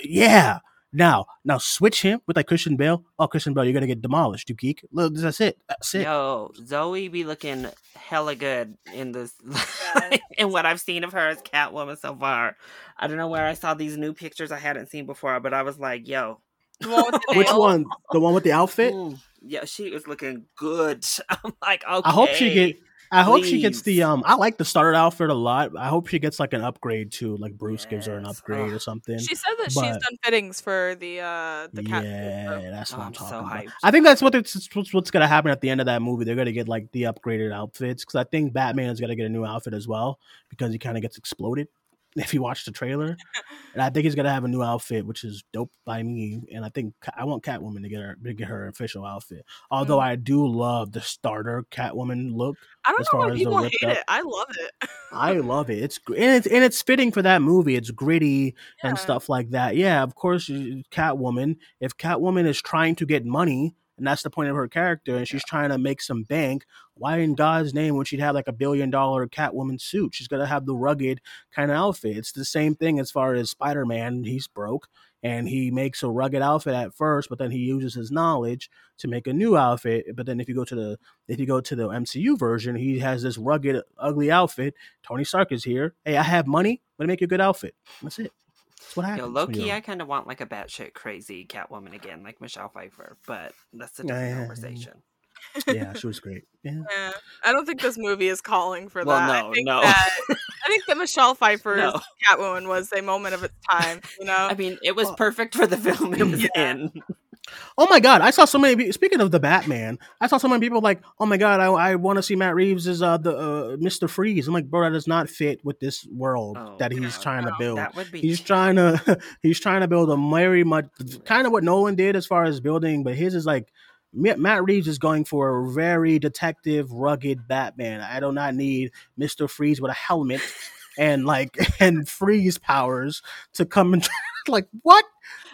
Yeah. Now now switch him with like Christian Bale. Oh Christian Bale, you're gonna get demolished, you geek. Look, that's it. That's it. Yo, Zoe be looking hella good in this, in what I've seen of her as Catwoman so far. I don't know where I saw these new pictures I hadn't seen before, but I was like, yo, one Which one? The one with the outfit? mm, yeah, she is looking good. I'm like, okay. I hope she get. I hope she gets the um. I like the starter outfit a lot. I hope she gets like an upgrade too. Like Bruce gives her an upgrade Ugh. or something. She said that she's done fittings for the uh the cat. yeah, that's what Oh, I'm I'm so talking about. hyped. I think that's what it's what's, what's gonna happen at the end of that movie. They're gonna get like the upgraded outfits because I think Batman is gonna get a new outfit as well because he kind of gets exploded. If you watch the trailer, and I think he's gonna have a new outfit, which is dope by me. And I think I want Catwoman to get her to get her official outfit. Although Mm. I do love the starter Catwoman look. I don't know why people hate up- it. I love it. I love it. It's and it's and it's fitting for that movie. It's gritty and stuff like that. Yeah, of course, Catwoman. If Catwoman is trying to get money, and that's the point of her character, and she's trying to make some bank, why in God's name would she have like a billion dollar Catwoman suit? She's gonna have the rugged kind of outfit. It's the same thing as far as Spider Man. He's broke. And he makes a rugged outfit at first, but then he uses his knowledge to make a new outfit. But then if you go to the if you go to the MCU version, he has this rugged, ugly outfit Tony Stark is here. Hey, I have money. Let me make you a good outfit. That's it. That's what happens. Yo, low key, I kind of want like a batshit crazy Catwoman again, like Michelle Pfeiffer, but that's a different yeah, yeah. conversation. yeah, she was great. Yeah. Yeah. I don't think this movie is calling for Well, that. no, I think no. That, I think that Michelle Pfeiffer's No. Catwoman was a moment of its time. You know. I mean, it was perfect for the film it was in. Oh my god, I saw so many. pe- Speaking of the Batman, I saw so many people like, "Oh my god, I, I want to see Matt Reeves as uh, the uh, Mister Freeze." I'm like, bro, that does not fit with this world Oh, that he's God, trying to build. That would be He's trying to he's trying to build a very much kind of what Nolan did as far as building, but his is like Matt Reeves is going for a very detective, rugged Batman. I do not need Mister Freeze with a helmet and like and freeze powers to come and like what?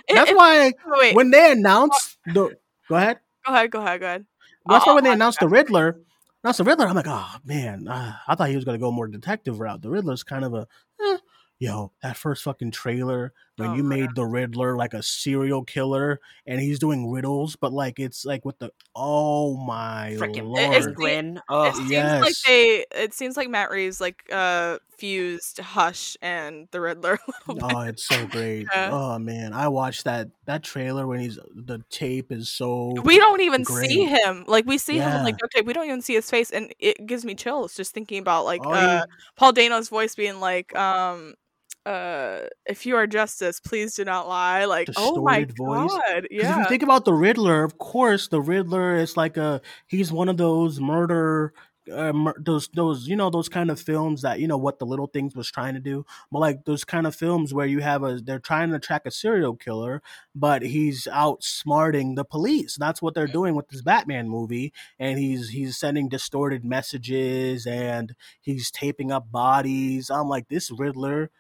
That's it- why wait. when they announced the go ahead. go ahead. Go ahead. Go ahead. That's why when they announced the Riddler, announced the Riddler, I'm like, oh man, uh, I thought he was gonna go more detective route. The Riddler's kind of a, eh. yo, that first fucking trailer when Oh, you my made the Riddler like a serial killer and he's doing riddles, but like it's like with the, oh my freaking lord, it's- Penguin. It Oh, seems like they. It seems like Matt Reeves like uh fused Hush and the Riddler. a bit. Oh, it's so great. Yeah. Oh man, I watched that that trailer when he's the tape is so we don't even see him. Like we see him like okay. We don't even see his face, and it gives me chills just thinking about like Oh, uh, yeah. Paul Dano's voice being like, um, uh, "If you are justice, please do not lie." Like, oh my Distorted voice. god, 'Cause If you think about the Riddler, of course, the Riddler is like a he's one of those murder, uh, mur- those those you know those kind of films that you know what the little things was trying to do, but like those kind of films where you have a they're trying to track a serial killer, but he's outsmarting the police. That's what they're doing with this Batman movie, and he's he's sending distorted messages and he's taping up bodies. I'm like this Riddler.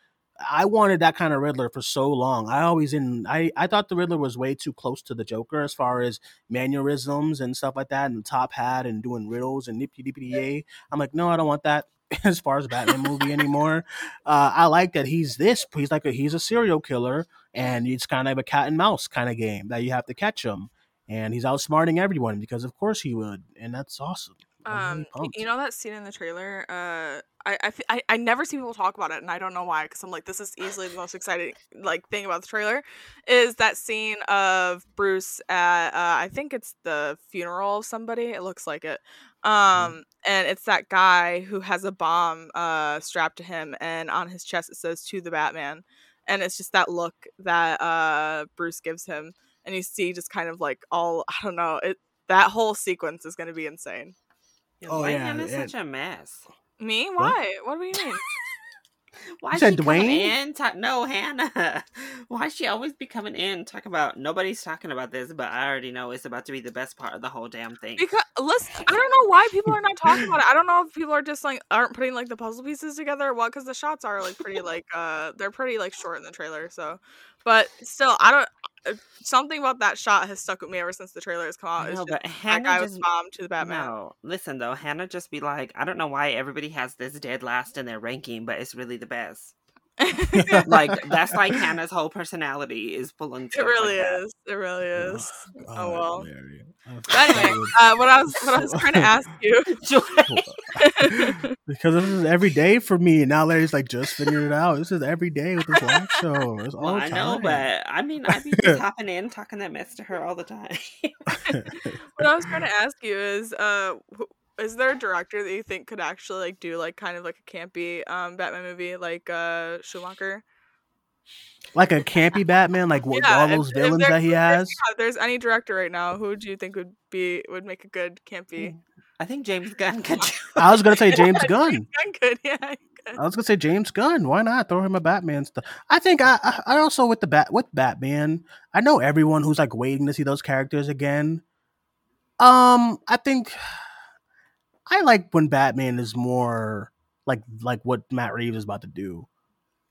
I wanted that kind of Riddler for so long. I always in I I thought the Riddler was way too close to the Joker as far as mannerisms and stuff like that, and the top hat and doing riddles and nippy dippy yay. I'm like, no, I don't want that. as far as Batman movie anymore. Uh, I like that he's this. He's like a, he's a serial killer, and it's kind of a cat and mouse kind of game that you have to catch him, and he's outsmarting everyone because of course he would, and that's awesome. Really Um, you know that scene in the trailer? Uh, I, I, I, I never see people talk about it, and I don't know why. Because I'm like, this is easily the most exciting like thing about the trailer, is that scene of Bruce at uh, I think it's the funeral of somebody. It looks like it. Um, and it's that guy who has a bomb uh strapped to him, and on his chest it says "To the Batman," and it's just that look that uh Bruce gives him, and you see just kind of like all I don't know it. That whole sequence is going to be insane. Oh, Why yeah, Hannah's yeah. such a mess? Me? Why? What do you mean? Why You is said she coming Duane? in? Talk, no, Hannah. Why is she always be coming in? Talk about nobody's talking about this, but I already know it's about to be the best part of the whole damn thing. Because listen, I don't know why people are not talking about it. I don't know if people are just like aren't putting like the puzzle pieces together or what. Because the shots are like pretty like uh they're pretty like short in the trailer. So, but still, I don't. Uh, Something about that shot has stuck with me ever since the trailer has come out. It's know, just but that Hannah guy was just bombed to the Batman. No, listen though, Hannah just be like, I don't know why everybody has this dead last in their ranking, but it's really the best. like that's like Hannah's whole personality is pulling. It stuff really like that. is. It really is. Oh God, well. Larry. But anyway, uh, what I was what I was trying to ask you. because this is every day for me. And now Larry's like just figured it out. This is every day with this live show. It's all Well, I know, but I mean, I be just hopping in, talking that mess to her all the time. what I was trying to ask you is, uh, wh- is there a director that you think could actually like do like kind of like a campy um Batman movie like uh Schumacher? like a campy Batman, like what, all those if villains there- that he if has. yeah, if there's any director right now, who do you think would be would make a good campy? I think James Gunn could. Do I was gonna say James Gunn. Gunn could, yeah. he could. I was gonna say James Gunn. Why not throw him a Batman stuff? I think I, I I also with the bat with Batman. I know everyone who's like waiting to see those characters again. Um, I think I like when Batman is more like like what Matt Reeves is about to do.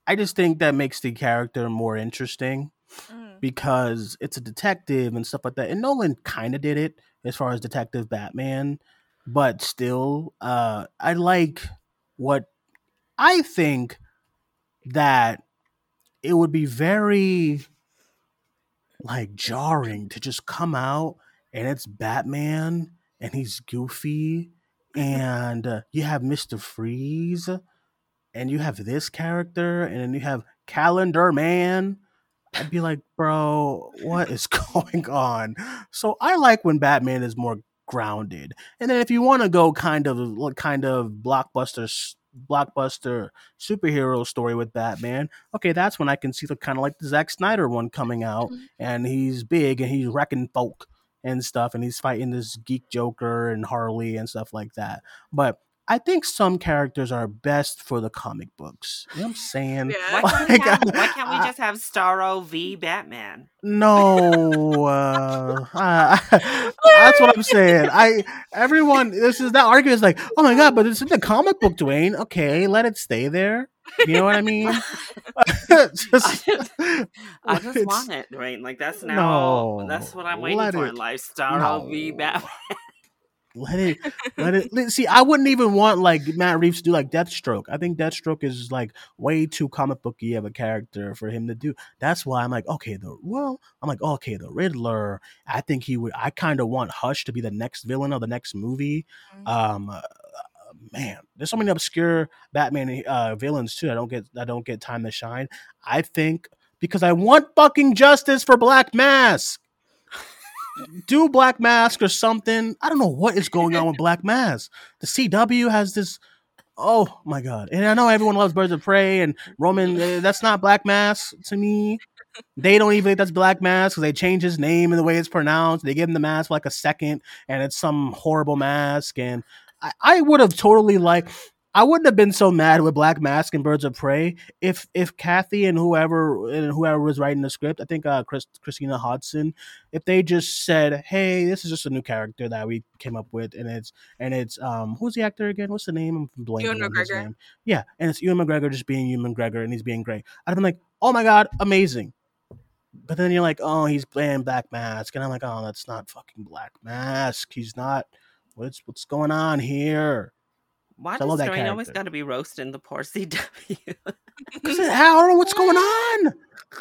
I just think that makes the character more interesting Mm. because it's a detective and stuff like that. And Nolan kind of did it as far as Detective Batman, but still, uh, I like what I think that it would be very like jarring to just come out and it's Batman and he's goofy and uh, you have Mr. Freeze and you have this character and then you have Calendar Man. I'd be like, bro, what is going on? So I like when Batman is more grounded. And then if you want to go kind of like kind of blockbuster blockbuster superhero story with Batman, okay, that's when I can see the kind of like the Zack Snyder one coming out and he's big and he's wrecking folk and stuff and he's fighting this geek Joker and Harley and stuff like that. But I think some characters are best for the comic books. You know what I'm saying? Yeah. Why can't, we Like, have, why can't we just have Starro v Batman? No, uh, uh, that's what I'm saying. I everyone, this is that argument is like, oh my god, but it's in the comic book, Duane. Okay, let it stay there. You know what I mean? Just- I just it's- want it, right? Like that's now. that's what I'm waiting for it- in life. Starro v no. Batman. Let it, let it. let- See, I wouldn't even want like Matt Reeves to do like Deathstroke. I think Deathstroke is like way too comic booky of a character for him to do. That's why I'm like, okay, the well, I'm like, okay, the Riddler. I think he would. I kind of want Hush to be the next villain of the next movie. Um, uh, man, there's so many obscure Batman uh, villains too. I don't get. I don't get time to shine. I think because I want fucking justice for Black Mask do Black Mask or something. I don't know what is going on with Black Mask. The CW has this. Oh my god! And I know everyone loves Birds of Prey and Roman. eh, That's not Black Mask to me. They don't even think that's Black Mask because they change his name and the way it's pronounced. They give him the mask for like a second, and it's some horrible mask. And I, I would have totally like. I wouldn't have been so mad with Black Mask and Birds of Prey if if Cathy and whoever and whoever was writing the script, I think uh, Chris, Christina Hodson, if they just said, "Hey, this is just a new character that we came up with," and it's and it's um who's the actor again? What's the name? I'm blanking Ewan McGregor. name. Yeah, and it's Ewan McGregor just being Ewan McGregor and he's being great. I'd been like, "Oh my god, amazing!" But then you're like, "Oh, he's playing Black Mask," and I'm like, "Oh, that's not fucking Black Mask. He's not. What's what's going on here?" Why So does that Duane always got to be roasting the poor CW? Because I don't know what's going on.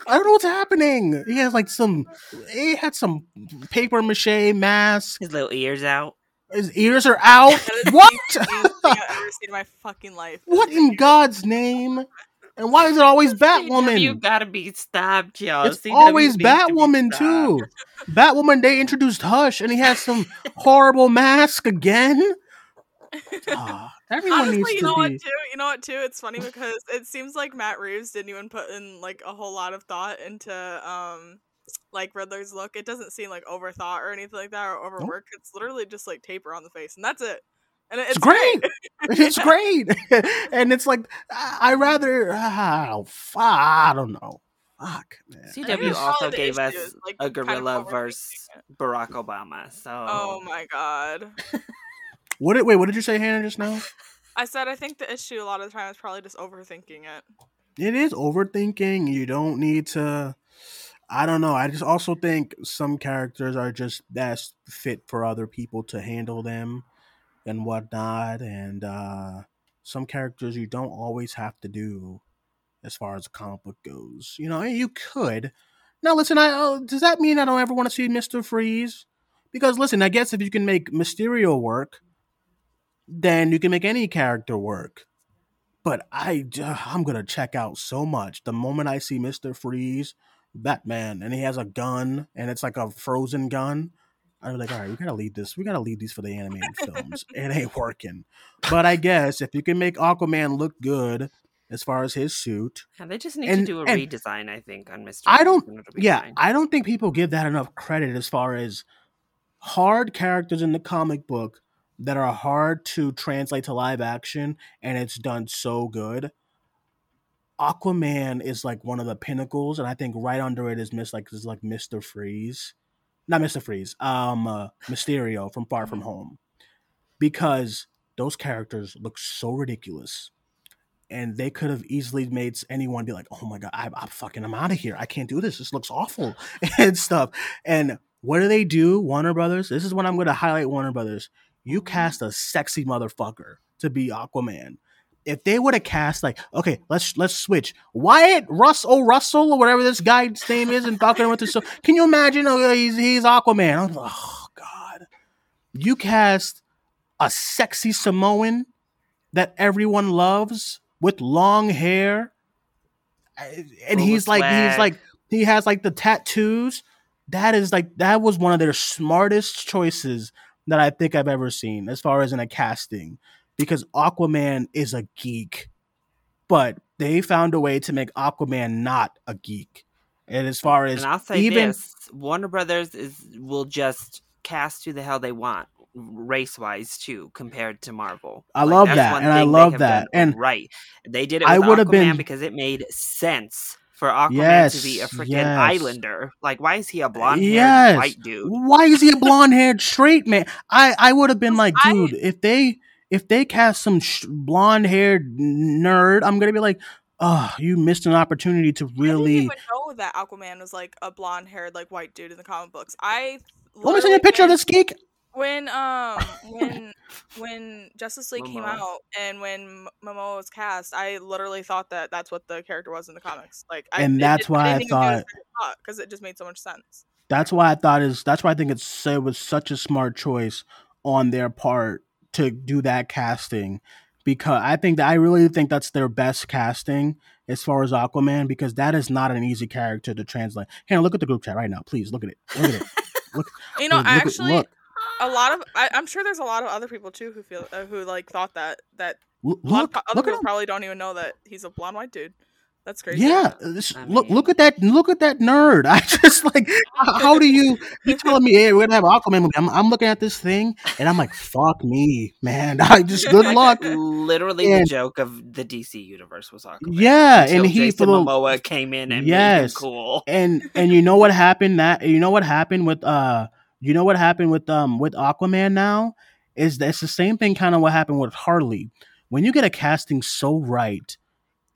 I don't know what's happening. He has like some. He had some paper mache mask. His little ears out. His ears are out. That is the what? I've ever seen in my fucking life. what in God's name? And why is it always Batwoman? You gotta be stopped, y'all. It's CW always needs to Batwoman too. Batwoman. They introduced Hush, and he has some horrible mask again. Ah, everyone Honestly, needs you to know what too? You know what too? It's funny because it seems like Matt Reeves didn't even put in like a whole lot of thought into um like Riddler's look. It doesn't seem like overthought or anything like that or overworked. It's literally just like taper on the face, and that's it. And It's it's, great. it's great, and it's like I I rather. Oh, fuck, I don't know. Fuck, man. CW also probably the gave us like, a kind of gorilla versus Barack Obama. So Oh my god. What did wait? What did you say, Hannah? Just now? I said I think the issue a lot of the time is probably just overthinking it. It is overthinking. You don't need to. I don't know. I just also think some characters are just best fit for other people to handle them and whatnot. And uh, some characters you don't always have to do as far as a comic book goes. You know, you could. Now, listen, I uh, does that mean I don't ever want to see Mister Freeze? Because listen, I guess if you can make Mysterio work, then you can make any character work. But I, uh, I'm gonna check out so much the moment I see Mister Freeze, Batman, and he has a gun, and it's like a frozen gun. I'm like, all right, we gotta leave this. We gotta leave these for the animated films. It ain't working. But I guess if you can make Aquaman look good as far as his suit, Yeah, they just need And- to do a redesign, I think, on Mr. I don't. Freeze and it'll be Yeah, fine. I don't think people give that enough credit as far as hard characters in the comic book that are hard to translate to live action, and it's done so good. Aquaman is like one of the pinnacles, and I think right under it is Miss like is like Mister Freeze, not Mister Freeze, um, uh, Mysterio from Far From Home, because those characters look so ridiculous and they could have easily made anyone be like, "Oh my god, I, I'm fucking, I'm out of here. I can't do this. This looks awful," and stuff. And what do they do? Warner Brothers. This is when I'm going to highlight Warner Brothers. You cast a sexy motherfucker to be Aquaman. If they would have cast like, okay, let's let's switch Wyatt Russ Russell Russell or whatever this guy's name is and Falcon and Winter Soldier. Can you imagine? Oh, he's he's Aquaman. I'm like, oh god. You cast a sexy Samoan that everyone loves with long hair eh, and Full he's like he's like he has like the tattoos that is like that was one of their smartest choices that i think i've ever seen as far as in a casting because aquaman is a geek but they found a way to make aquaman not a geek and as far as And I'll say even this: Warner Brothers is will just cast who the hell they want, race wise too, compared to Marvel. I love that, and I love that, and right, they did it. I would've been- because it made sense for Aquaman to be a freaking yes. Islander. Like, why is he a blonde haired yes white dude? why is he a blonde haired straight man i i would have been like I- dude if they if they cast some sh- blonde haired nerd i'm gonna be like oh you missed an opportunity to really. I didn't even know that Aquaman was like a blonde haired like white dude in the comic books. I let me send you a picture of this geek when um when when Justice League came out and when M- Momoa was cast, I literally thought that that's what the character was in the comics. Like, And it that's didn't- why I didn't even it thought- thought because it just made so much sense. that's why i thought is that's why i think it's it was such a smart choice on their part to do that casting because i think that i really think that's their best casting as far as aquaman because that is not an easy character to translate. Hey look at the group chat right now. Please look at it. Look at it. You know, Look- look actually look. a lot of I, I'm sure there's a lot of other people too who feel uh, who like thought that that Look, lot look, other people probably don't even know that he's a blonde white dude. That's crazy. Yeah, this, I look, mean- look at that, look at that nerd. I just like, how, how do you? You telling me, hey, we're gonna have Aquaman movie? I'm, I'm looking at this thing, and I'm like, fuck me, man. I just good luck. Literally, And- the joke of the DC universe was Aquaman. Yeah, until and he Jason for the Momoa came in and Yes. made him cool. and and you know what happened that you know what happened with uh you know what happened with um with Aquaman now is that it's the same thing kind of what happened with Harley. When you get a casting so right,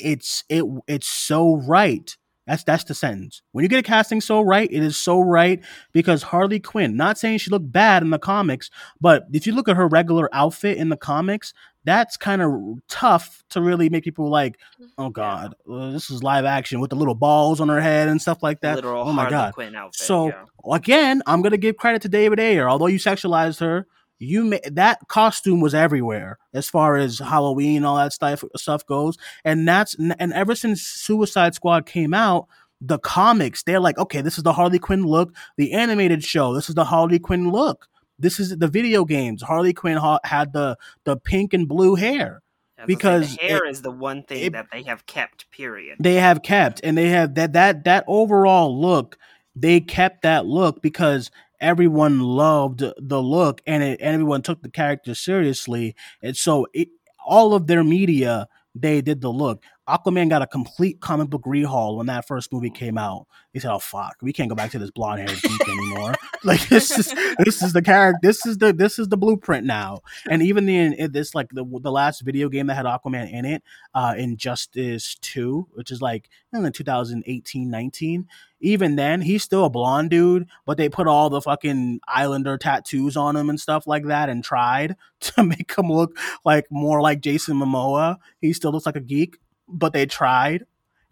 it's it it's so right That's that's the sentence. When you get a casting so right, it is so right because Harley Quinn. Not saying she looked bad in the comics, but if you look at her regular outfit in the comics, that's kind of tough to really make people like, oh god, uh, this is live action with the little balls on her head and stuff like that. Literal oh my Harley god. Quinn outfit. So yeah. again, I'm gonna give credit to David Ayer. Although you sexualized her, you ma- that costume was everywhere as far as Halloween and all that stuff stuff goes. And that's and ever since Suicide Squad came out, the comics they're like, okay, this is the Harley Quinn look. The animated show, this is the Harley Quinn look. This is the video games. Harley Quinn ha- had the the pink and blue hair because the hair it- is the one thing it- that they have kept. Period. they have kept and they have that that that overall look they kept that look because everyone loved the look and, it, everyone took the character seriously. And so it, all of their media they did the look aquaman got a complete comic book rehaul when that first movie came out. He said oh fuck. We can't go back to this blonde haired geek anymore. Like this is this is the character this is the this is the blueprint now. And even the in this like the, the last video game that had aquaman in it uh injustice 2 which is like in the 2018 19 even then he's still a blonde dude but they put all the fucking islander tattoos on him and stuff like that and tried to make him look like more like jason momoa. He still looks like a geek but they tried.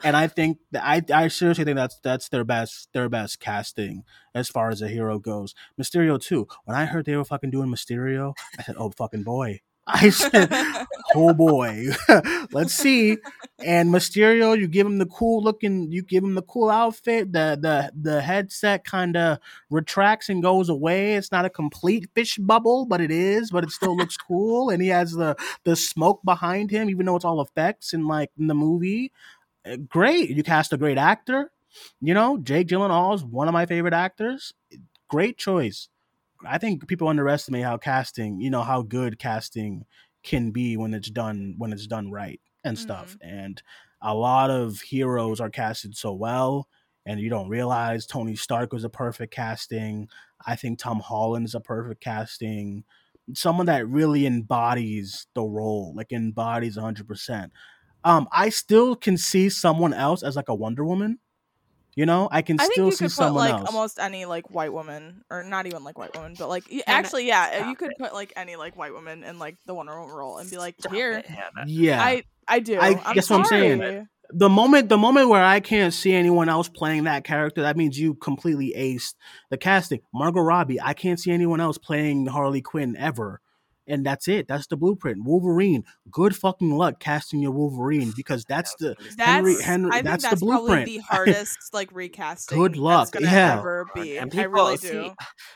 And i think that i i seriously think that's that's their best their best casting as far as a hero goes. Mysterio too. When i heard they were fucking doing mysterio i said oh fucking boy I said, "Oh boy, let's see." And Mysterio, you give him the cool looking, you give him the cool outfit. The the the headset kind of retracts and goes away. It's not a complete fish bubble, but it is. But it still looks cool. And he has the the smoke behind him, even though it's all effects in like in the movie. Uh, Great, you cast a great actor. You know, Jake Gyllenhaal is one of my favorite actors. Great choice. I think people underestimate how casting, you know, how good casting can be when it's done when it's done right and stuff. And a lot of heroes are casted so well, and you don't realize Tony Stark was a perfect casting. I think Tom Holland is a perfect casting. Someone that really embodies the role, like embodies 100%. Um, I still can see someone else as like a Wonder Woman. You know, I can I think still you see could put like else. almost any like white woman, or not even like white woman, but like actually, yeah, uh, you could it. put like any like white woman in like the Wonder Woman role and be like, Stop here, it, yeah. I I do. I I'm guess what I'm saying. the moment the moment where I can't see anyone else playing that character, that means you completely aced the casting. Margot Robbie, I can't see anyone else playing Harley Quinn ever. And that's it. That's the blueprint. Wolverine. Good fucking luck casting your Wolverine because that's the That's Henry Henry I think that's, that's, the probably blueprint. the hardest like recasting. Good luck, That's yeah. ever be. And I people really see,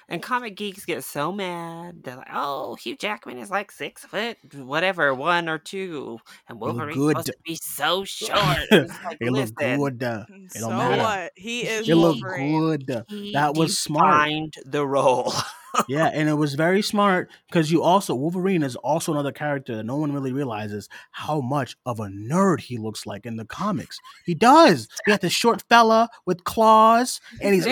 and comic geeks get so mad. They're like, "Oh, Hugh Jackman is like six foot, whatever, one or two, and look Wolverine's supposed to be so short." And it's like, it looked good. uh, It So don't matter. what? He is It looked Wolverine. good. he That was smart. defined the role. yeah, and it was very smart because you also Wolverine is also another character that no one really realizes how much of a nerd he looks like in the comics. He does. He got this short fella with claws, and he's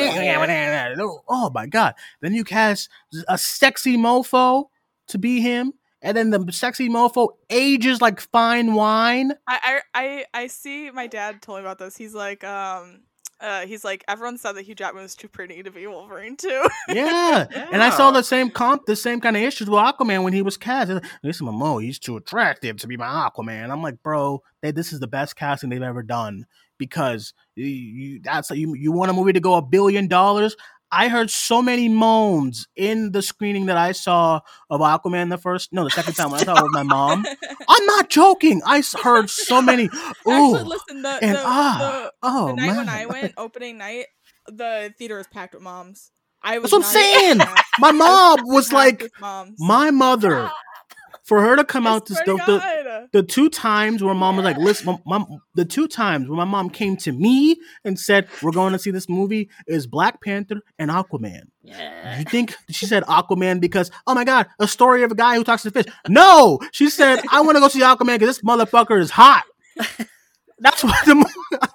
oh my god. Then you cast a sexy mofo to be him, and then the sexy mofo ages like fine wine. I, I I see my dad told me about this. He's like, um, uh, he's like, everyone said that Hugh Jackman was too pretty to be Wolverine too. Yeah. And I saw the same comp, the same kind of issues with Aquaman when he was cast. This is like, Listen, he's too attractive to be my Aquaman. I'm like, bro, they, this is the best casting they've ever done because you, you that's you you want a movie to go a billion dollars. I heard so many moans in the screening that I saw of Aquaman the first, no, the second time when I saw it with my mom. I'm not joking. I heard so many. Ooh, Actually, listen, the and the, ah, the, oh the night man. when I went, opening night, the theater was packed with moms. I was That's what I'm saying. that. My mom was like, moms. my mother, for her to come I out to the, the, the two times where mom was like, listen, mom, the two times where my mom came to me and said, we're going to see this movie is Black Panther and Aquaman. You think she said Aquaman because, oh my God, a story of a guy who talks to fish? No, she said, I want to go see Aquaman because this motherfucker is hot. That's what the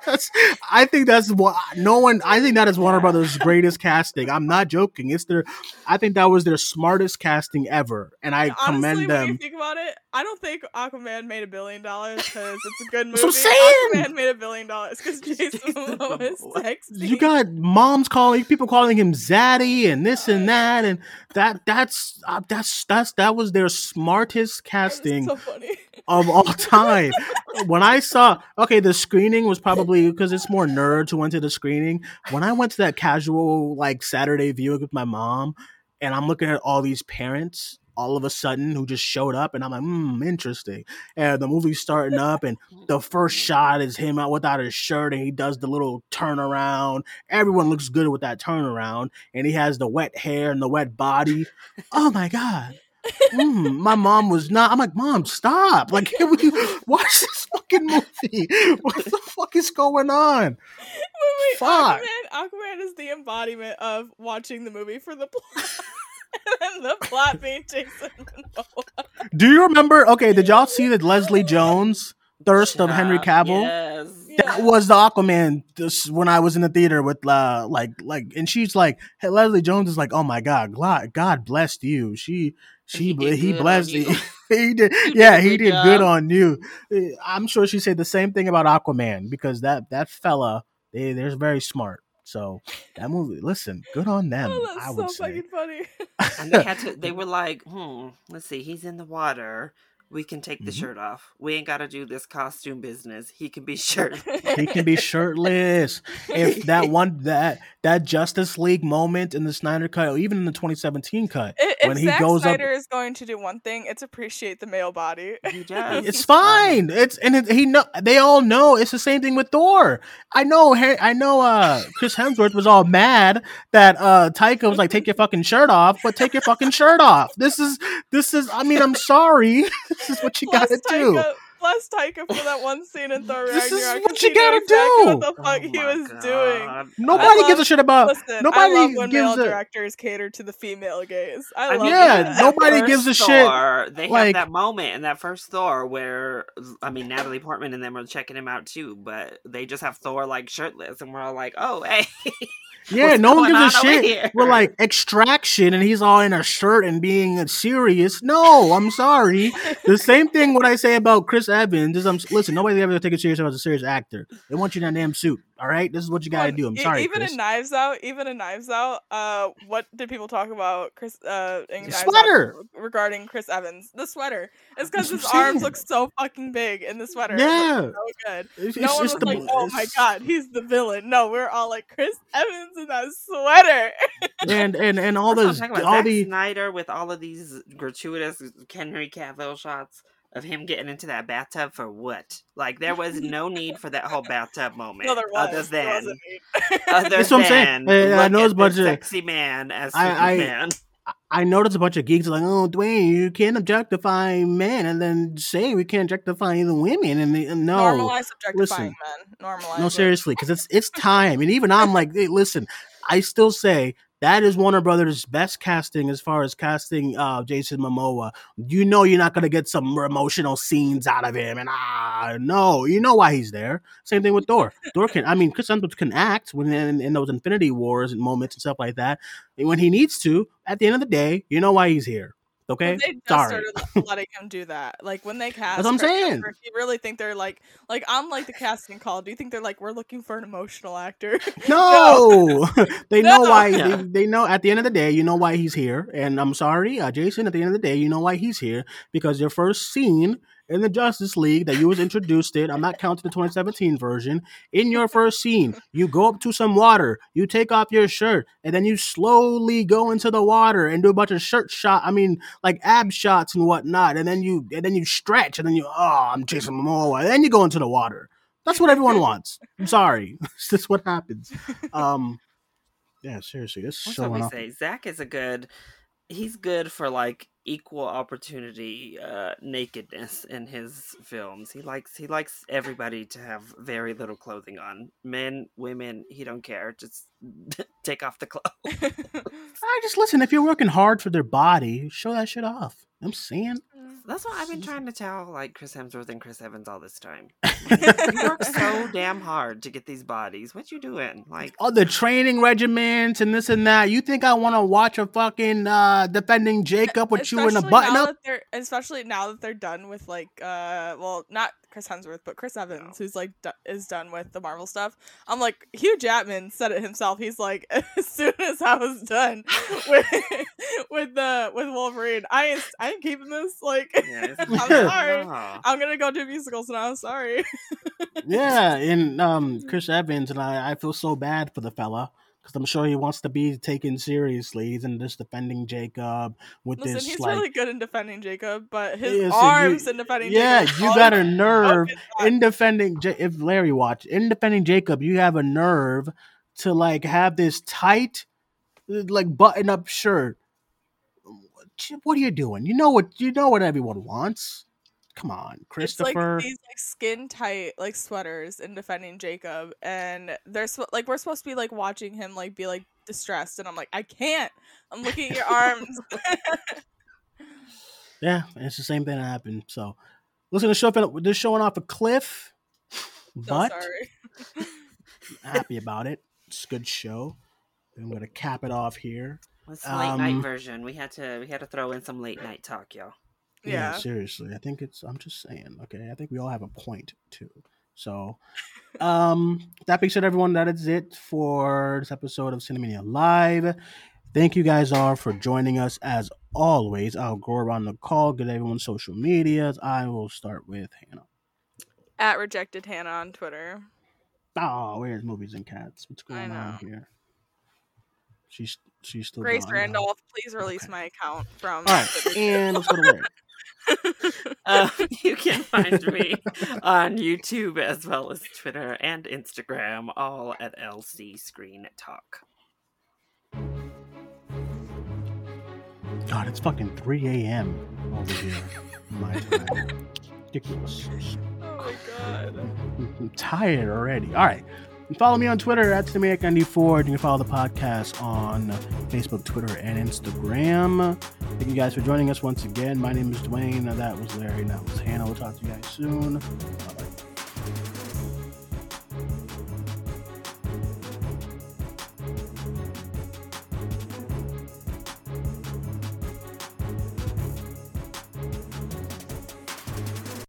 that's I think that's what no one I think that is Warner Brothers' greatest casting. I'm not joking. It's their I think that was their smartest casting ever. And I Honestly, commend when them. you think about it, I don't think Aquaman made a billion dollars because it's a good movie. That's what I'm saying! Aquaman made a billion dollars because Jason Momoa is sexy. You got moms calling people calling him Zaddy and this and that and that that's uh, that's that's that was their smartest casting so funny. of all time. when I saw okay, the screening was probably because it's more nerds who went to the screening. When I went to that casual like Saturday viewing with my mom, and I'm looking at all these parents all of a sudden who just showed up, and I'm like, hmm, interesting. And the movie's starting up, and the first shot is him out without his shirt, and he does the little turnaround. Everyone looks good with that turnaround, and he has the wet hair and the wet body. Oh my god. Mm, my mom was not. I'm like, mom, stop! Like, can we watch this fucking movie? What the fuck is going on? Wait, wait, Fuck. Aquaman, Aquaman is the embodiment of watching the movie for the plot. and the plot being Jason Momoa. Do you remember? Okay, did y'all see the Leslie Jones thirst of Henry Cavill? Yes. That was the Aquaman this, when I was in the theater with uh like like and she's like hey, Leslie Jones is like oh my god God, God blessed you she she He he blessed you. you he did You yeah a he good did good on you Uh, I'm sure she said the same thing about Aquaman because that that fella they they're very smart so that movie listen good on them Oh, that's I so would say fucking funny. and they had to they were like hmm let's see he's in the water we can take the Mhm. shirt off we ain't got to do this costume business he can be shirt he can be shirtless. If that one that that Justice League moment in the Snyder cut, or even in the 2017 cut, If when he Zack goes Snyder up, is going to do one thing, it's appreciate the male body. he does it's fine. It's and it, he know they all know it's the same thing with Thor. I know. I know. Uh, Chris Hemsworth was all mad that uh Taika was like, "Take your fucking shirt off," but take your fucking shirt off. This is this is. I mean, I'm sorry. This is what you Bless gotta do. Taika, bless Taika for that one scene in Thor Ragnarok. This is Ragnarok. what 'cause you gotta exactly do. What the oh fuck he Oh my was doing. Nobody I gives a shit about. Listen, nobody I love when male gives a. directors cater to the female gaze. I, I love mean, Yeah, that. that nobody first gives a shit, Thor, They like- have that moment in that first Thor where I mean Natalie Portman and them are checking him out too, but they just have Thor like shirtless, and we're all like, "Oh, hey, Yeah, What's no one gives a shit. here? We're like extraction, and he's all in a shirt and being serious. No, I'm sorry. the same thing. What I say about Chris Evans is, I'm listen. Nobody ever take it serious as a serious actor. They want you in that damn suit. All right, this is what you gotta Look, do. I'm sorry, even Chris. in Knives Out, even in Knives Out, uh, what did people talk about Chris? Uh, in sweater. Out regarding Chris Evans, the sweater. It's because his arms saying. look so fucking big in the sweater. Yeah. looks so good. It's- No it's one just was the- like, "Oh my god, he's the villain." No, we're all like, "Chris Evans in that sweater." and and and all That's what I'm those all Zack the Snyder with all of these gratuitous Henry Cavill shots of him getting into that bathtub for what? Like there was no need for that whole bathtub moment, no, there was. other There than wasn't other That's what I'm saying. than I look know at it's a bunch of- sexy man as I- I- Superman. I noticed a bunch of geeks like, oh, Duane, you can't objectify men, and then say we can't objectify the women, and, they, and no, Normalize objectifying listen. men. Normalize. No, it. seriously, because it's it's time, and even I'm like, hey, listen, I still say that is Warner Brothers' best casting as far as casting uh, Jason Momoa. You know, you're not gonna get some emotional scenes out of him, and ah, no, you know why he's there. Same thing with Thor. Thor can, I mean, Chris Hemsworth can act when in, in those Infinity Wars and moments and stuff like that. And when he needs to, at the end of the day, you know why he's here. Okay, But they just sorry. started letting him do that. Like when they cast, that's what I'm saying. Hemsworth, you really think they're like, like I'm like the casting call. Do you think they're like, we're looking for an emotional actor? No, they know No. why. Yeah. They, they know at the end of the day, you know why he's here. And I'm sorry, uh, Jason. At the end of the day, you know why he's here because your first scene in the Justice League that you was introduced in. I'm not counting the 2017 version. In your first scene, you go up to some water, you take off your shirt, and then you slowly go into the water and do a bunch of shirt shot. I mean, like ab shots and whatnot. And then you and then you stretch, and then you oh, I'm Jason Momoa. And then you go into the water. That's what everyone wants. I'm sorry. That's what happens. Um, yeah, seriously, this showing what we off. say. Zack is a good. He's good for like equal opportunity uh, nakedness in his films. He likes he likes everybody to have very little clothing on. Men, women, he don't care. Just take off the clothes. I just listen. If you're working hard for their body, show that shit off. I'm saying. That's what I've been trying to tell like Chris Hemsworth and Chris Evans all this time. you work so damn hard to get these bodies. What you doing? Like all the training regiments and this and that. You think I want to watch a fucking uh defending Jacob with you in a Especially button up? especially now that they're done with like uh well not Chris Hemsworth but Chris Evans who's like do- is done with the Marvel stuff. I'm like Hugh Jackman said it himself. He's like as soon as I was done with with the with Wolverine, I I ain't keeping this. Like Yeah, I'm sorry. No. I'm gonna go do musicals now. I'm sorry. yeah, and um Chris Evans and I I feel so bad for the fella. Because I'm sure he wants to be taken seriously. He's in this defending Jacob with Listen, this he's like really good in defending Jacob, but his Yeah, so you- arms in defending yeah, Jacob. you got a nerve in defending. Ja- If Larry watched in defending Jacob, you have a nerve to like have this tight, uh, like button up shirt. What- are you doing? You know what you know what everyone wants. Come on, It's Christopher. like these like skin tight like sweaters in defending Jacob, and they're sp- like we're supposed to be like watching him like be like distressed, and I'm like I can't. I'm looking at your arms. yeah, it's the same thing that happened. So, listen to show. They're showing off a cliff, so but sorry. happy about it. It's a good show. I'm gonna cap it off here. It's the late night Um, version. We had to we had to throw in some late night talk, y'all. Yeah. Yeah. seriously. I think it's I'm just saying, okay. I think we all have a point too. So um that being said, everyone, that is it for this episode of Cinemania Live. Thank you guys all for joining us as always. I'll go around the call, get everyone's social medias. I will start with Hannah. At rejected Hannah on Twitter. Oh, where's movies and cats? What's going on here? She's she's still Grace gone, huh? Randolph, please release Okay. my account from. All right, and let's go to Larry. Uh, you can find me on YouTube as well as Twitter and Instagram, all at LC Screen Talk. God, it's fucking 3 a.m. over here. My time. Ridiculous. oh my god. I'm tired already. All right. Can follow me on Twitter at Cinematic94. You can follow the podcast on Facebook, Twitter, and Instagram. Thank you guys for joining us once again. My name is Duane. That was Larry. That was Hannah. We'll talk to you guys soon. Bye.